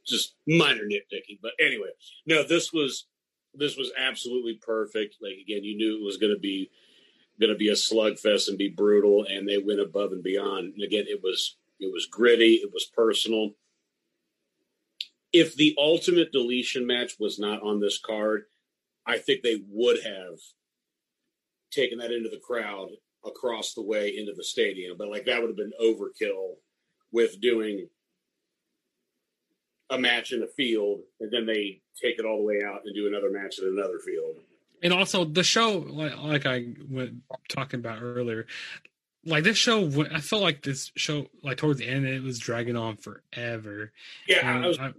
Just minor nitpicking, but anyway, no, this was this was absolutely perfect. Like again, you knew it was going to be going to be a slugfest and be brutal, and they went above and beyond. And again, it was it was gritty, it was personal. If the ultimate deletion match was not on this card, I think they would have taken that into the crowd across the way into the stadium. But like that would have been overkill with doing a match in a field and then they take it all the way out and do another match in another field. And also the show, like, like I went talking about earlier, like this show, I felt like this show, like towards the end, it was dragging on forever. Yeah, I was, I,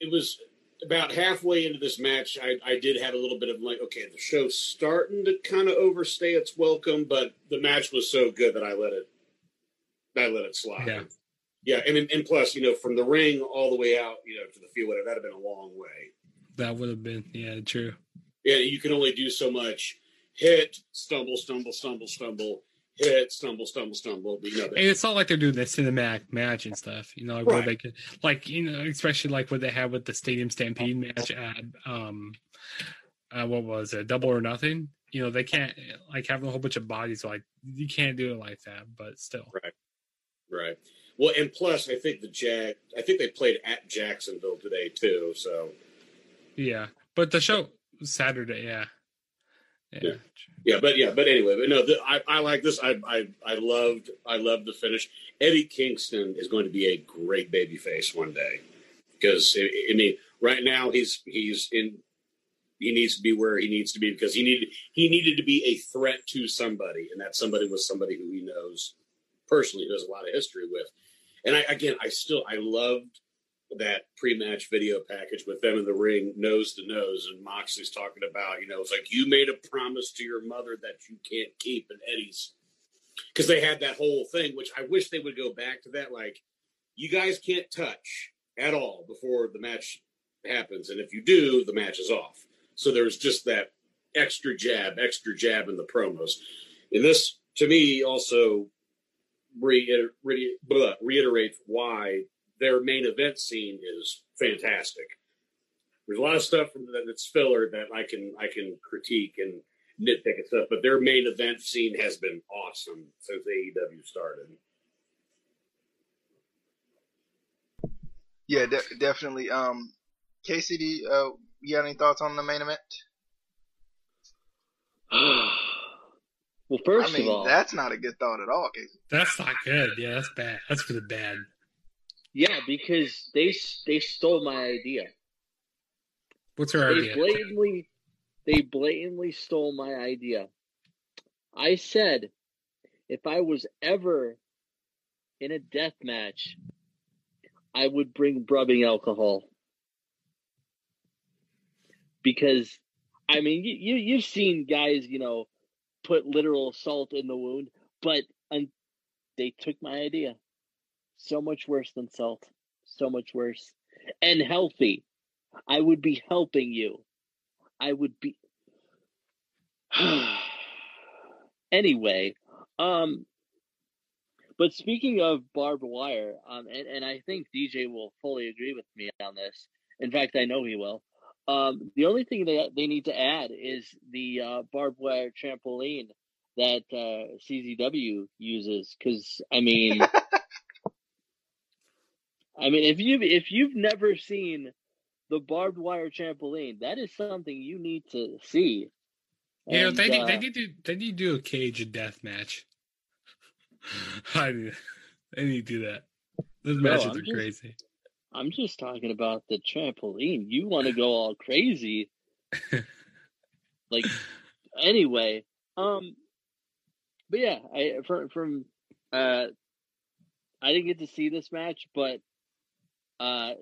it was about halfway into this match, I, I did have a little bit of like, okay, the show's starting to kind of overstay its welcome, but the match was so good that I let it, I let it slide. Yeah, yeah, and and plus, you know, from the ring all the way out, you know, to the field, that'd have been a long way. That would have been, yeah, true. Yeah, you can only do so much. Hit, stumble, stumble, stumble, stumble. hit, stumble, stumble, stumble. But you know, And it's not like they're doing the cinematic match and stuff, you know, like where they could, like you know, especially like what they had with the Stadium Stampede match at um, uh, what was it, Double or Nothing? You know, they can't like having a whole bunch of bodies, like you can't do it like that, but still, right, right. Well, and plus, I think the Jack, I think they played at Jacksonville today too. So yeah. But the show Saturday, yeah, Yeah. yeah, but yeah, but anyway, but no, the, I, I like this. I, I I loved I loved the finish. Eddie Kingston is going to be a great babyface one day because I mean, right now he's he's in. He needs to be where he needs to be because he needed he needed to be a threat to somebody, and that somebody was somebody who he knows personally, who has a lot of history with. And I again, I still I loved that pre-match video package with them in the ring, nose to nose, and Moxley's talking about, you know, it's like you made a promise to your mother that you can't keep, and Eddie's because they had that whole thing, which I wish they would go back to that. Like, you guys can't touch at all before the match happens, and if you do, the match is off. So there's just that extra jab, extra jab in the promos. And this, to me, also reiter- reiterates why their main event scene is fantastic. There's a lot of stuff from that that's filler that I can I can critique and nitpick and stuff, but their main event scene has been awesome since AEW started. Yeah, de- definitely. Um, Casey, do you, uh, you got any thoughts on the main event? well, first I mean, of all, that's not a good thought at all, Casey. that's not good. Yeah, that's bad. That's really bad. Yeah, because they they stole my idea. What's her They idea? blatantly, they blatantly stole my idea. I said, if I was ever in a death match, I would bring rubbing alcohol because, I mean, you, you you've seen guys, you know, put literal salt in the wound, but um, they took my idea. So much worse than salt. So much worse, and healthy. I would be helping you. I would be. anyway, um, but speaking of barbed wire, um, and, and I think DJ will fully agree with me on this. In fact, I know he will. Um, the only thing they they need to add is the uh, barbed wire trampoline that uh, CZW uses. Because I mean, I mean, if you if you've never seen the barbed wire trampoline, that is something you need to see. You know, And, they need, uh, they need to they need to do a cage death match. I need, they need to do that. Those Bro, matches I'm are just- crazy. I'm just talking about the trampoline. You want to go all crazy. like anyway, um but yeah, I from from uh I didn't get to see this match, but uh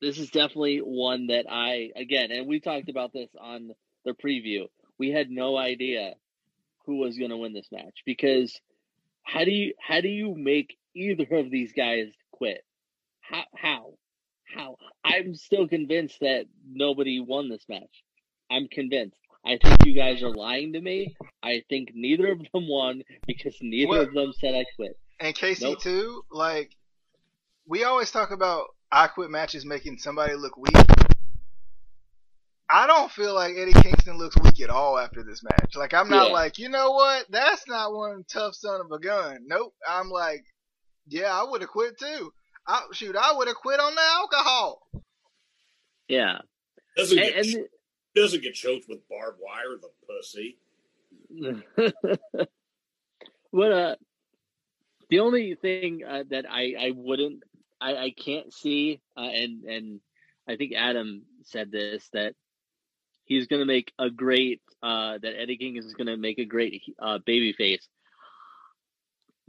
this is definitely one that I again, and we talked about this on the preview. We had no idea who was going to win this match because how do you how do you make either of these guys quit? How how how? I'm still convinced that nobody won this match. I'm convinced. I think you guys are lying to me. I think neither of them won because neither What? of them said I quit. And Casey Nope. too, like we always talk about I quit matches making somebody look weak. I don't feel like Eddie Kingston looks weak at all after this match. Like I'm not Yeah. like, you know what? That's not one tough son of a gun. Nope. I'm like, yeah, I would have quit too. I, shoot, I would have quit on the alcohol. Yeah, Doesn't and, get and doesn't get choked with barbed wire, the pussy. but uh, the only thing uh, that I I wouldn't I I can't see uh, and and I think Adam said this that he's gonna make a great uh that Eddie King is gonna make a great uh baby face.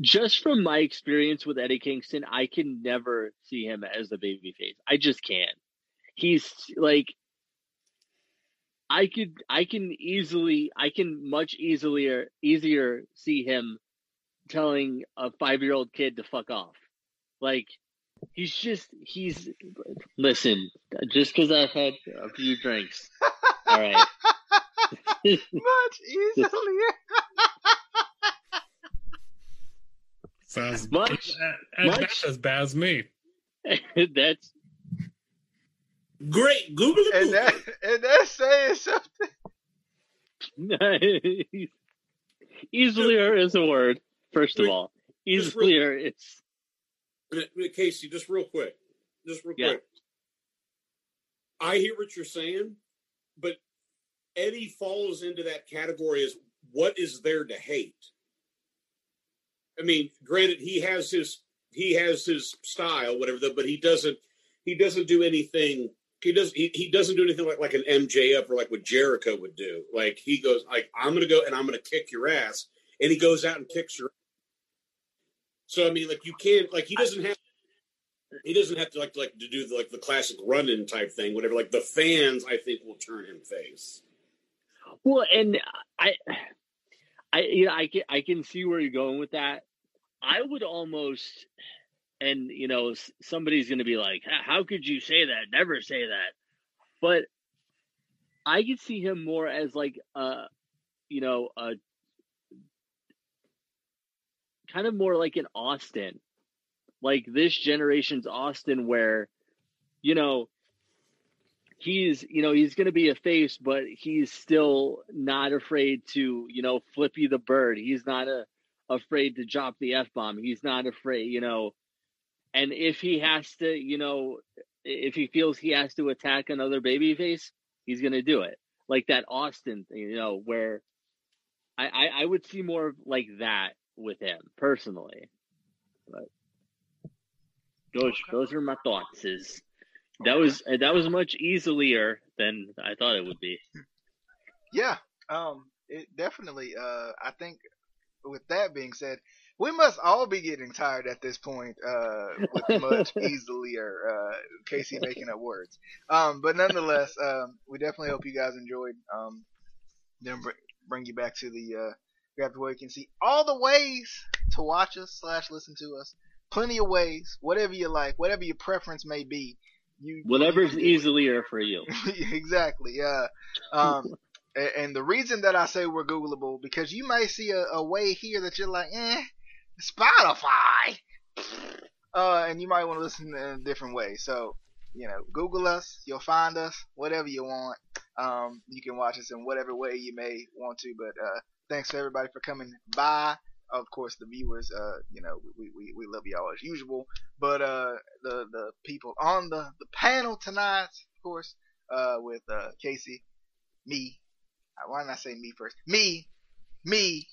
Just from my experience with Eddie Kingston, I can never see him as a baby face. I just can't. He's like I could I can easily I can much easier easier see him telling a five year old kid to fuck off. Like he's just he's listen, just because I've had a few drinks. All right. Much easily. Sounds Much- as, much- that's as bad as me. That's Great. Google it. And that and that's saying something. easilier is a word. First of all, real- easilier is Uh, Casey, just real quick, just real Yeah. quick. I hear what you're saying, but Eddie falls into that category as what is there to hate? I mean, granted, he has his he has his style, whatever, the, but he doesn't he doesn't do anything. He does he, he doesn't do anything like like an MJF or like what Jericho would do. Like he goes like I'm gonna go and I'm gonna kick your ass, and he goes out and kicks your. So I mean, like you can't like he doesn't have he doesn't have to like like to do the, like the classic run-in type thing, whatever. Like the fans, I think, will turn him face. well, and I, I, you know, I can I can see where you're going with that. I would almost, and you know, somebody's going to be like, "How could you say that? Never say that." But I could see him more as like a, you know, a kind of more like an Austin, like this generation's Austin, where, you know, he's you know he's going to be a face but he's still not afraid to you know flip you the bird. He's not a, afraid to drop the f-bomb. He's not afraid you know. And if he has to you know if he feels he has to attack another baby face he's going to do it. Like that austin thing you know where I, I i would see more of like that with him personally but those those are my thoughts is that was that was much easier than I thought it would be. Yeah. Um. It definitely. Uh. I think. With that being said, we must all be getting tired at this point. Uh. With much easier. Uh. Casey making up words. Um. But nonetheless, um. We definitely hope you guys enjoyed. Um. Then br- bring you back to the uh. Grab where you can see all the ways to watch us slash listen to us. Plenty of ways. Whatever you like. Whatever your preference may be. You. Whatever's easier for you. exactly. Yeah. Um, and the reason that I say we're Googleable because you may see a, a way here that you're like, eh, Spotify. Uh, and you might want to listen in a different way. So, you know, Google us. You'll find us. Whatever you want. Um, you can watch us in whatever way you may want to. But uh, thanks to everybody for coming by. Of course, the viewers. Uh, you know, we, we, we love y'all as usual. But uh, the the people on the the panel tonight, of course, uh, with uh, Casey, me. Uh, Why didn't I say me first? Me, me,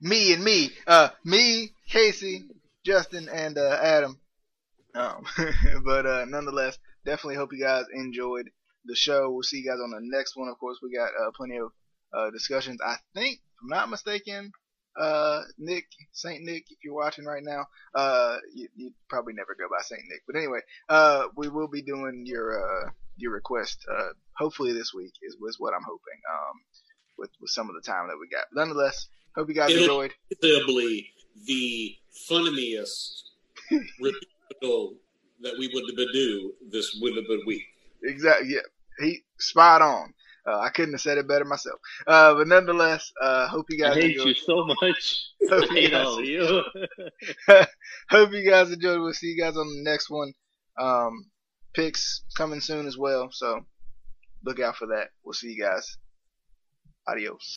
me, and me. Uh, me, Casey, Justin, and uh, Adam. Um, but uh, nonetheless, definitely hope you guys enjoyed the show. We'll see you guys on the next one. Of course, we got uh, plenty of uh, discussions. I think, I'm not mistaken, uh, Nick, Saint Nick, if you're watching right now, uh, you, you probably never go by Saint Nick. But anyway, uh, we will be doing your uh, your request. Uh, hopefully this week is was what I'm hoping. Um, with with some of the time that we got. But nonetheless, hope you guys It'll- enjoyed. Inevitably, the funniest review that we would do this would have been week. Exactly. Yeah, he spot on. Uh, I couldn't have said it better myself. Uh, but nonetheless, uh, hope you I guys hate enjoyed. you so much. Hope you guys you. Hope you guys enjoyed. We'll see you guys on the next one. Um, picks coming soon as well, so look out for that. We'll see you guys. Adios.